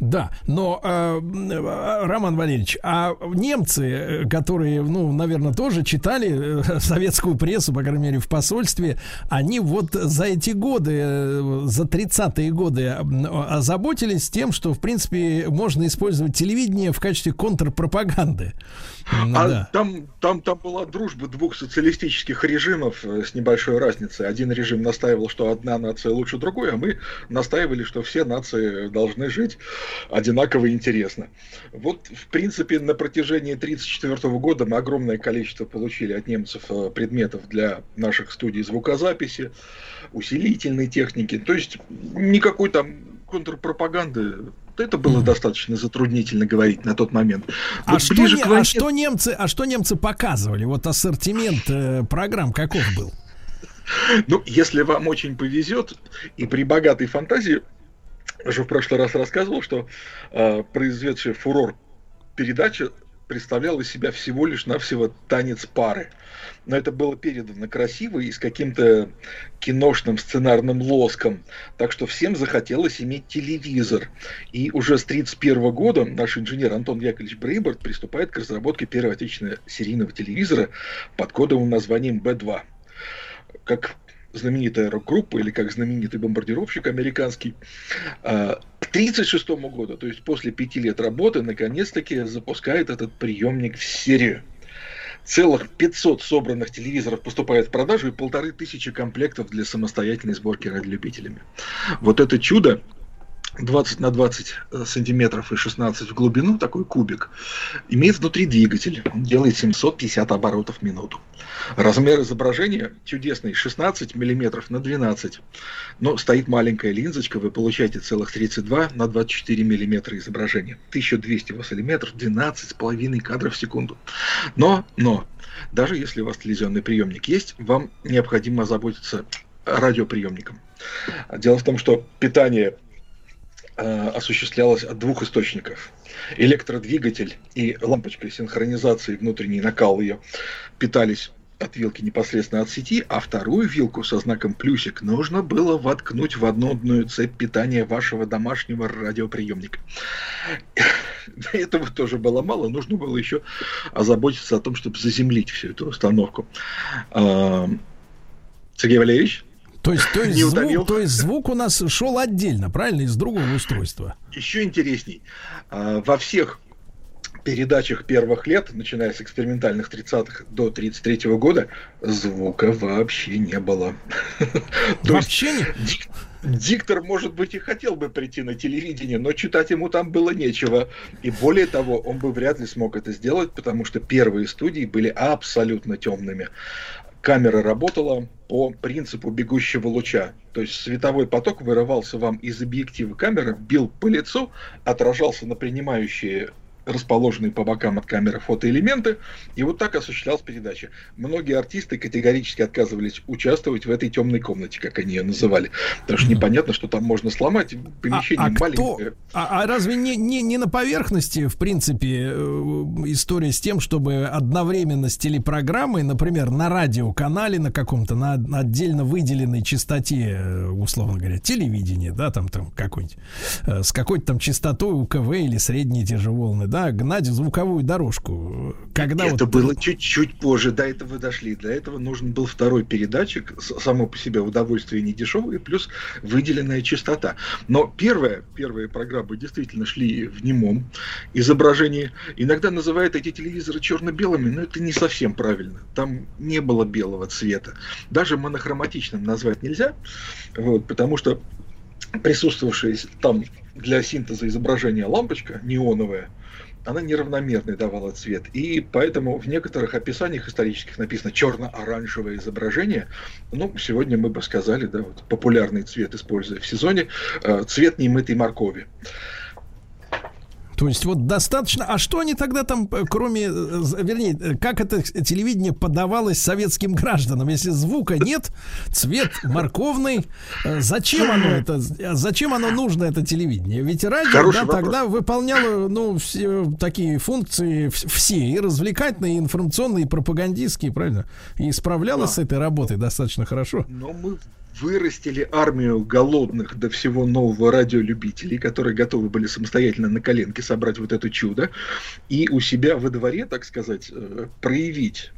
Да, но э, э, Роман Валерьевич, а немцы, э, которые, ну, наверное, тоже читали э, советскую прессу, по крайней мере, в посольстве, они вот за эти годы, э, за 30-е годы э, озаботились тем, что, в принципе, можно использовать телевидение в качестве контрпропаганды. М, А да. там, там, там была дружба двух социалистических режимов э, с небольшой разницей. Один режим настаивал, что одна нация лучше другой, а мы настаивали, что все нации должны жить одинаково интересно. Вот, в принципе, на протяжении 1934 года мы огромное количество получили от немцев э, предметов для наших студий звукозаписи, усилительной техники. То есть никакой там контрпропаганды. Это было достаточно затруднительно говорить на тот момент. А, Вот что, ближе не- к а войне- что немцы, а что немцы показывали? Вот ассортимент э, программ каков был? Ну, если вам очень повезет, и при богатой фантазии, я уже в прошлый раз рассказывал, что э, произведшая фурор передача представляла из себя всего лишь навсего танец пары. Но это было передано красиво и с каким-то киношным сценарным лоском. Так что всем захотелось иметь телевизор. И уже с 1931 года наш инженер Антон Яковлевич Брейборд приступает к разработке первого отечественного серийного телевизора под кодовым названием Б2 как знаменитая рок-группа или как знаменитый бомбардировщик американский. а, К 1936 году, то есть после пяти лет работы, наконец-таки запускает этот приемник в серию. Целых 500 собранных телевизоров поступает в продажу и полторы тысячи комплектов для самостоятельной сборки радиолюбителями. Вот это чудо 20 на 20 сантиметров и 16 в глубину, такой кубик, имеет внутри двигатель. Он делает 750 оборотов в минуту. Размер изображения чудесный, 16 миллиметров на 12. Но стоит маленькая линзочка, вы получаете целых 32 на 24 миллиметра изображения. 1200 вассалиметров, 12,5 кадров в секунду. Но, но, даже если у вас телевизионный приемник есть, вам необходимо озаботиться радиоприемником. Дело в том, что питание э, осуществлялось от двух источников. Электродвигатель и лампочка синхронизации, внутренний накал ее, питались от вилки непосредственно от сети, а вторую вилку со знаком плюсик нужно было воткнуть в однодную цепь питания вашего домашнего радиоприемника. Этого тоже было мало, нужно было еще озаботиться о том, чтобы заземлить всю эту установку. А, Сергей Валерьевич? То есть, то есть, звук, то есть звук у нас шел отдельно, правильно, из другого устройства. Еще интересней. А, Во всех передачах первых лет, начиная с экспериментальных 30-х до 33 года, звука вообще не было. Вообще не. дик- диктор, может быть, и хотел бы прийти на телевидение, но читать ему там было нечего. И более того, он бы вряд ли смог это сделать, потому что первые студии были абсолютно темными. Камера работала по принципу бегущего луча. То есть световой поток вырывался вам из объектива камеры, бил по лицу, отражался на принимающие расположенные по бокам от камеры фотоэлементы, и вот так осуществлялась передача. Многие артисты категорически отказывались участвовать в этой темной комнате, как они ее называли. Потому что непонятно, что там можно сломать, помещение а кто- маленькое. А, а разве не, не, не на поверхности, в принципе, э, история с тем, чтобы одновременно с телепрограммой, например, на радиоканале на каком-то, на, отдельно выделенной частоте, э, условно говоря, телевидение, да, там, там какой-нибудь, э, с какой-то там частотой УКВ или средние те же волны, да, гнать звуковую дорожку. Когда Это вот... было чуть-чуть позже, до этого дошли. Для этого нужен был второй передатчик, само по себе удовольствие не дешевое, плюс выделенная частота. Но первая, первые программы действительно шли в немом изображении. Иногда называют эти телевизоры черно-белыми, но это не совсем правильно. Там не было белого цвета. Даже монохроматичным назвать нельзя, вот, потому что присутствовавшая там для синтеза изображения лампочка неоновая, она неравномерный давала цвет. И поэтому в некоторых описаниях исторических написано черно-оранжевое изображение. Ну, сегодня мы бы сказали, да, вот популярный цвет, используя в сезоне, э, цвет немытой моркови. То есть вот достаточно. А что они тогда там, э, кроме, э, вернее, э, как это телевидение подавалось советским гражданам, если звука нет, цвет морковный, зачем оно это, э, зачем оно нужно это телевидение? Ведь радио Хороший да, вопрос. тогда выполняло, ну, все такие функции, вс- все и развлекательные, и информационные, и пропагандистские, правильно? И справлялось с этой работой достаточно хорошо. Но мы вырастили армию голодных до всего нового радиолюбителей, которые готовы были самостоятельно на коленке собрать вот это чудо, и у себя во дворе, так сказать, э, проявить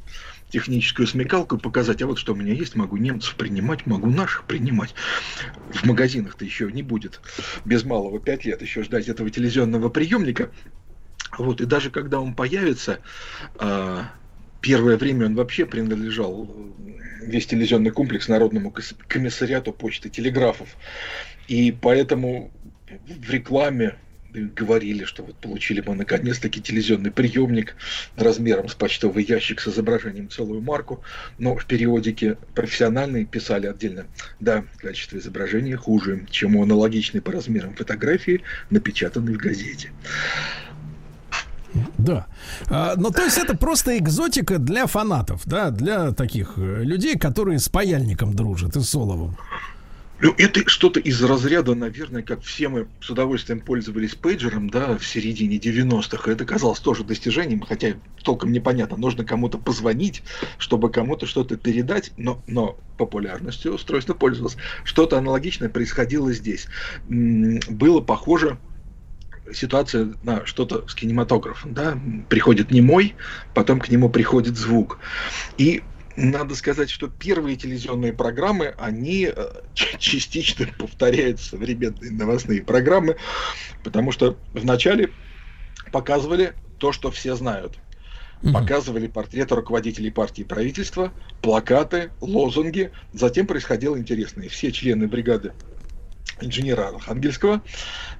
техническую смекалку и показать, а вот что у меня есть, могу немцев принимать, могу наших принимать. В магазинах-то еще не будет без малого пять лет еще ждать этого телевизионного приемника. Вот, и даже когда он появится, а, первое время он вообще принадлежал весь телевизионный комплекс Народному комиссариату почты телеграфов. И поэтому в рекламе говорили, что вот получили мы наконец-таки телевизионный приемник размером с почтовый ящик с изображением целую марку, но в периодике профессиональные писали отдельно, да, качество изображения хуже, чем у аналогичной по размерам фотографии, напечатанной в газете. Да. А, ну, то есть это просто экзотика для фанатов, да, для таких э, людей, которые с паяльником дружат и с Соловым. Ну, это что-то из разряда, наверное, как все мы с удовольствием пользовались пейджером, да, в середине 90-х. Это казалось тоже достижением, хотя толком непонятно. Нужно кому-то позвонить, чтобы кому-то что-то передать, но, но популярностью устройство пользовалось. Что-то аналогичное происходило здесь. Было похоже ситуация на что-то с кинематографом, да, приходит немой, потом к нему приходит звук. И надо сказать, что первые телевизионные программы, они э, частично повторяют современные новостные программы, потому что вначале показывали то, что все знают. Показывали портреты руководителей партии и правительства, плакаты, лозунги. Затем происходило интересное. Все члены бригады инженера Архангельского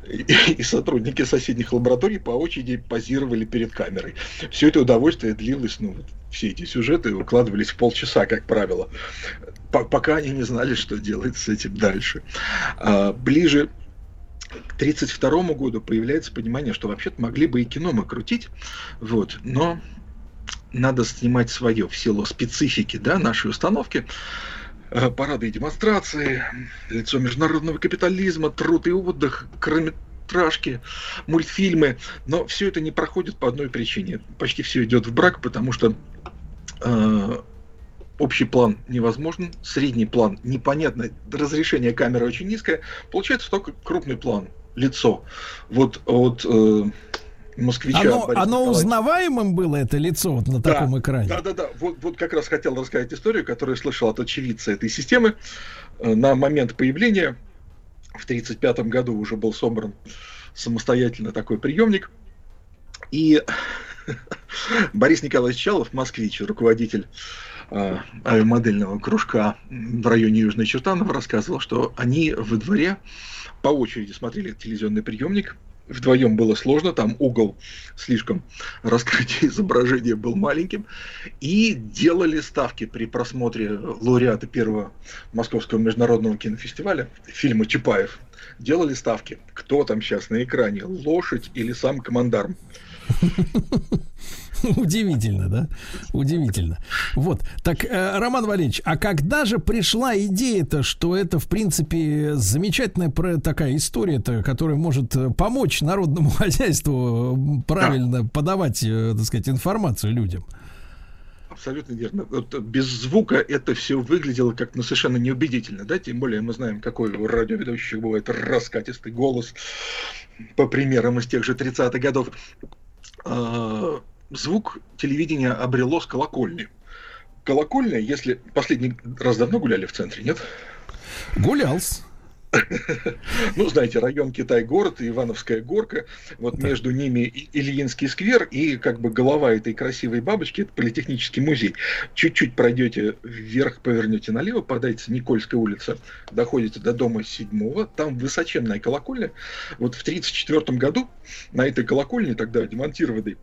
и, и сотрудники соседних лабораторий по очереди позировали перед камерой. Все это удовольствие длилось, ну, все эти сюжеты укладывались в полчаса, как правило, по пока они не знали, что делать с этим дальше. А, ближе к 1932 году появляется понимание, что вообще-то могли бы и кино мы крутить, вот, но надо снимать свое в силу специфики да, нашей установки. Э, парады и демонстрации, лицо международного капитализма, труд и отдых, короткометражки, мультфильмы. Но все это не проходит по одной причине. Почти все идет в брак, потому что э, общий план невозможен, средний план непонятно, разрешение камеры очень низкое, получается только крупный план, лицо. Вот от э, москвича. Оно, оно узнаваемым было, это лицо вот на да, таком экране? Да, да, да. Вот, вот как раз хотел рассказать историю, которую слышал от очевидца этой системы. Э, на момент появления в 1935 году уже был собран самостоятельно такой приемник. И Борис Николаевич Чалов, москвич, руководитель э, авиамодельного кружка в районе Южной Чертанова, рассказывал, что они во дворе по очереди смотрели телевизионный приемник, вдвоем было сложно, там угол слишком раскрытие изображения был маленьким, и делали ставки при просмотре лауреата первого Московского международного кинофестиваля, фильма Чапаев, делали ставки, кто там сейчас на экране, лошадь или сам командарм. Удивительно, да? Удивительно. Вот. Так, э, Роман Валерьевич, а когда же пришла идея-то, что это, в принципе, замечательная такая история-то, которая может э, помочь народному хозяйству правильно да. подавать, э, так сказать, информацию людям? Абсолютно верно. Вот без звука это все выглядело как ну, совершенно неубедительно, да, тем более мы знаем, какой у радиоведущих бывает раскатистый голос, по примерам из тех же 30-х годов. А, звук телевидения обрело с колокольни. Колокольня, если последний раз давно гуляли в центре, нет? Гулялся. Ну, знаете, район Китай-город и Ивановская горка, вот да. между ними Ильинский сквер и как бы голова этой красивой бабочки, это политехнический музей. Чуть-чуть пройдете вверх, повернете налево, подайте Никольская улица, доходите до дома седьмого, там высоченная колокольня. Вот в 1934 году на этой колокольне, тогда демонтированной,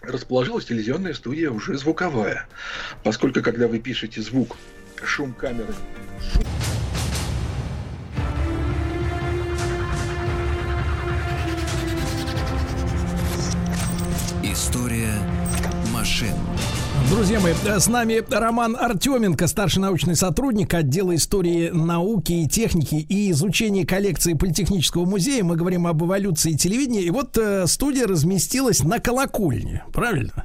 расположилась телевизионная студия уже звуковая. Поскольку, когда вы пишете звук, шум камеры, шум... История машин. Друзья мои, с нами Роман Артеменко, старший научный сотрудник отдела истории науки и техники и изучения коллекции Политехнического музея. Мы говорим об эволюции телевидения. И вот э, студия разместилась на колокольне, правильно?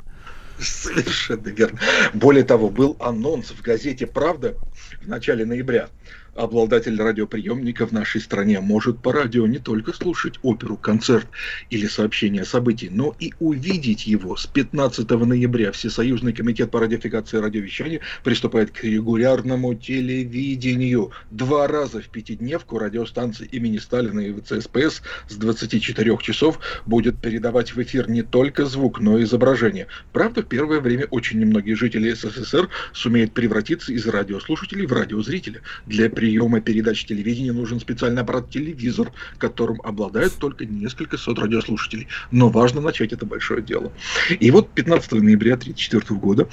Совершенно верно. Более того, был анонс в газете «Правда» в начале ноября Обладатель радиоприемника в нашей стране может по радио не только слушать оперу, концерт или сообщение о событии, но и увидеть его. С 15 ноября Всесоюзный комитет по радиофикации и радиовещанию приступает к регулярному телевидению. Два раза в пятидневку радиостанции имени Сталина и ВЦСПС с 24 часов будет передавать в эфир не только звук, но и изображение. Правда, в первое время очень немногие жители СССР сумеют превратиться из радиослушателей в радиозрителя. Для приема передач телевидения нужен специальный аппарат телевизор, которым обладают только несколько сот радиослушателей. Но важно начать это большое дело. И вот 15 ноября 1934 года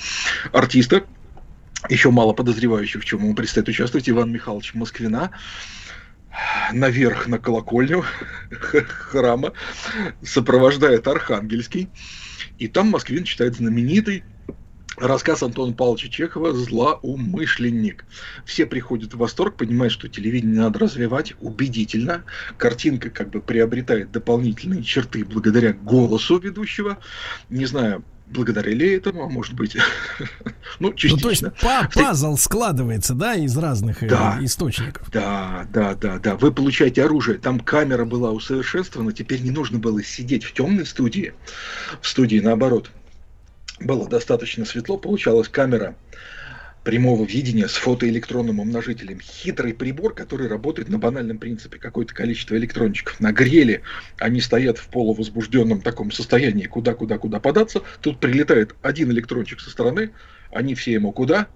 артиста, еще мало подозревающих, в чем ему предстоит участвовать, Иван Михайлович Москвина, наверх на колокольню храма сопровождает Архангельский. И там Москвин читает знаменитый Рассказ Антона Павловича Чехова «Злоумышленник». Все приходят в восторг, понимают, что телевидение надо развивать убедительно. Картинка как бы приобретает дополнительные черты благодаря голосу ведущего. Не знаю, благодаря ли этому, а может быть, ну, частично. Ну, то есть па пазл складывается, да, из разных э, да, источников. Да, да, да, да. Вы получаете оружие. Там камера была усовершенствована, теперь не нужно было сидеть в темной студии. В студии, наоборот, было достаточно светло, получалась камера прямого видения с фотоэлектронным умножителем. Хитрый прибор, который работает на банальном принципе. Какое-то количество электрончиков нагрели, они стоят в полувозбужденном таком состоянии, куда-куда-куда податься. Тут прилетает один электрончик со стороны, они все ему куда?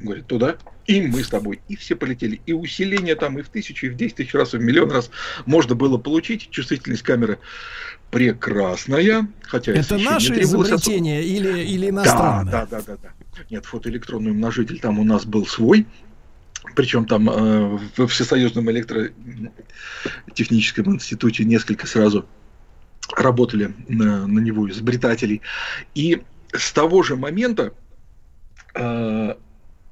Говорит, туда. И мы с тобой. И все полетели. И усиление там и в тысячу, и в десять тысяч раз, и в миллион раз можно было получить. Чувствительность камеры прекрасная. Хотя Это наше изобретение особо... или, или иностранное? Да, да, да, да, да. Нет, фотоэлектронный умножитель там у нас был свой. Причем там э, в Всесоюзном электротехническом институте несколько сразу работали на, на него изобретателей. И с того же момента э,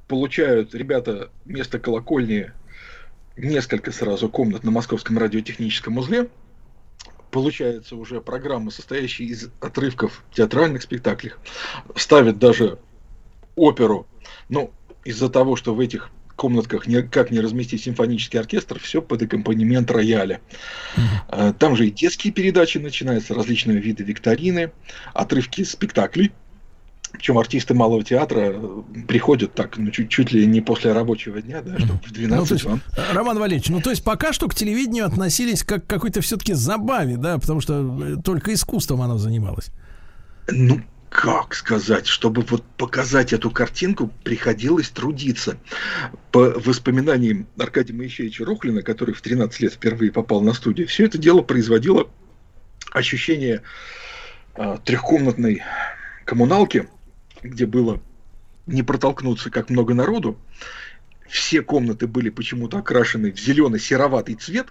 получают ребята вместо колокольни несколько сразу комнат на Московском радиотехническом узле. Получается уже программа, состоящая из отрывков театральных спектаклей. Ставят даже оперу. Ну, из-за того, что в этих комнатках никак не разместить симфонический оркестр, все под аккомпанемент рояля. Mm-hmm. Там же и детские передачи начинаются, различные виды викторины, отрывки спектаклей причем артисты малого театра приходят так, ну, чуть, чуть ли не после рабочего дня, да, чтобы в 12 ну, есть, вам... Роман Валерьевич, ну то есть пока что к телевидению относились как к какой-то все-таки забаве, да, потому что э, только искусством оно занималось. Ну, как сказать, чтобы вот показать эту картинку, приходилось трудиться. По воспоминаниям Аркадия Моисеевича Рухлина, который в 13 лет впервые попал на студию, все это дело производило ощущение э, трехкомнатной коммуналки, где было не протолкнуться как много народу, все комнаты были почему-то окрашены в зеленый-сероватый цвет,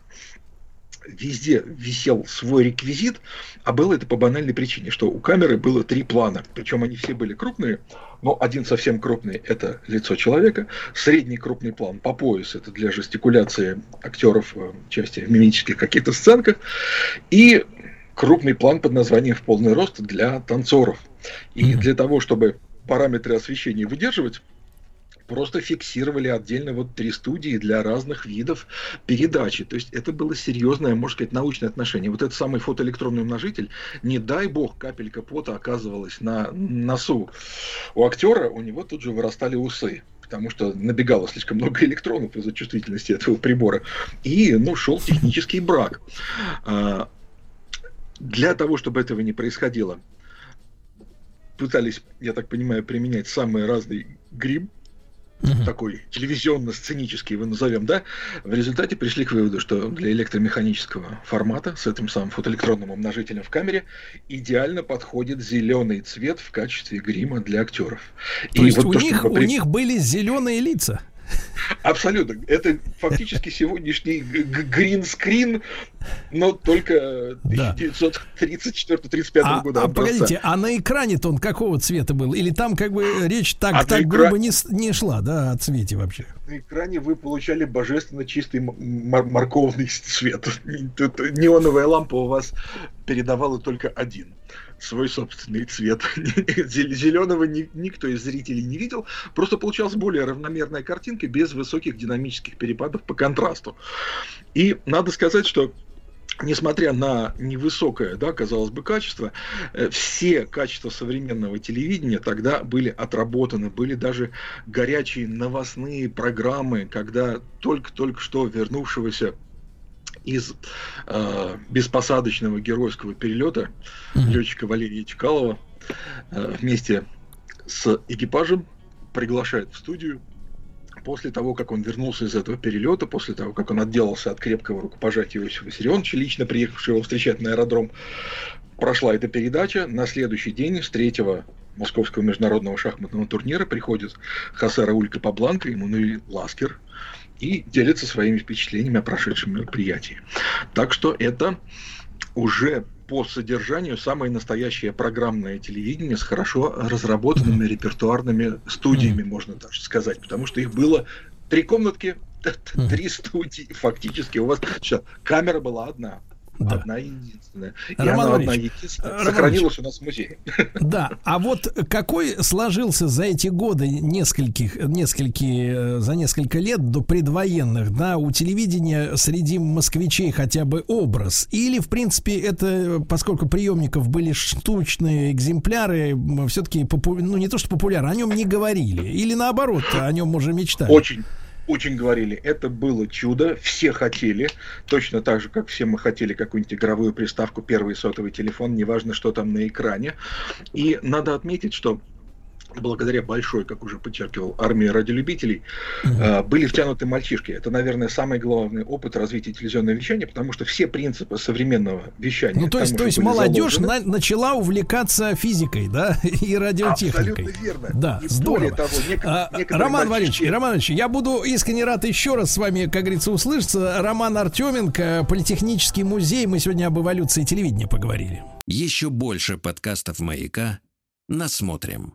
везде висел свой реквизит, а было это по банальной причине, что у камеры было три плана, причем они все были крупные, но один совсем крупный – это лицо человека, средний крупный план по пояс – это для жестикуляции актеров в части в мимических каких-то сценках, и крупный план под названием «В полный рост» для танцоров. И для того, чтобы параметры освещения выдерживать, просто фиксировали отдельно вот три студии для разных видов передачи. То есть это было серьезное, можно сказать, научное отношение. Вот этот самый фотоэлектронный умножитель, не дай бог, капелька пота оказывалась на носу у актера, у него тут же вырастали усы потому что набегало слишком много электронов из-за чувствительности этого прибора. И, ну, шел технический брак. А, для того, чтобы этого не происходило, пытались, я так понимаю, применять самый разный грим, угу. такой телевизионно-сценический, его назовем, да, в результате пришли к выводу, что для электромеханического формата с этим самым фотоэлектронным умножителем в камере идеально подходит зеленый цвет в качестве грима для актеров. То И есть вот у, то, них, у них были зеленые лица? Абсолютно. Это фактически сегодняшний гринскрин, но только 1934-35 а, года. А погодите, а на экране-то он какого цвета был? Или там как бы речь так, а так грубо не, не шла, да, о цвете вообще? На экране вы получали божественно чистый мор- морковный цвет. Неоновая лампа у вас передавала только один свой собственный цвет. Зеленого никто из зрителей не видел. Просто получалась более равномерная картинка без высоких динамических перепадов по контрасту. И надо сказать, что несмотря на невысокое, да, казалось бы, качество, э, все качества современного телевидения тогда были отработаны, были даже горячие новостные программы, когда только-только что вернувшегося из э, беспосадочного геройского перелета mm-hmm. летчика Валерия Чкалова э, вместе с экипажем приглашает в студию после того, как он вернулся из этого перелета, после того, как он отделался от крепкого рукопожатия Иосифа Виссарионовича, лично приехавшего его встречать на аэродром, прошла эта передача. На следующий день, с третьего Московского международного шахматного турнира, приходит Хосе Рауль Капабланка, Эммануэль Ласкер, и делится своими впечатлениями о прошедшем мероприятии. Так что это уже по содержанию самое настоящее программное телевидение с хорошо разработанными репертуарными студиями, можно даже сказать, потому что их было три комнатки, три студии фактически. У вас что, камера была одна. Да. Одна единственная. И Роман она одна единственная. Роман сохранилась у нас в музее. Да, а вот какой сложился за эти годы нескольких, нескольких, за несколько лет до предвоенных, да, у телевидения среди москвичей хотя бы образ? Или, в принципе, это, поскольку приемников были штучные экземпляры, все-таки, попу... ну, не то что популярны, о нем не говорили? Или наоборот, о нем уже мечтали? Очень, очень говорили, это было чудо, все хотели, точно так же, как все мы хотели какую-нибудь игровую приставку, первый сотовый телефон, неважно, что там на экране. И надо отметить, что благодаря большой, как уже подчеркивал, армии радиолюбителей, mm-hmm. были втянуты мальчишки. Это, наверное, самый главный опыт развития телевизионного вещания, потому что все принципы современного вещания... Ну, то есть, то есть молодежь на, начала увлекаться физикой, да, и радиотехникой. Абсолютно верно. Да, и здорово. Того, нек- а, Роман Валерьевич, Роман Валерьевич, я буду искренне рад еще раз с вами, как говорится, услышаться. Роман Артеменко, Политехнический музей. Мы сегодня об эволюции телевидения поговорили. Еще больше подкастов «Маяка» насмотрим.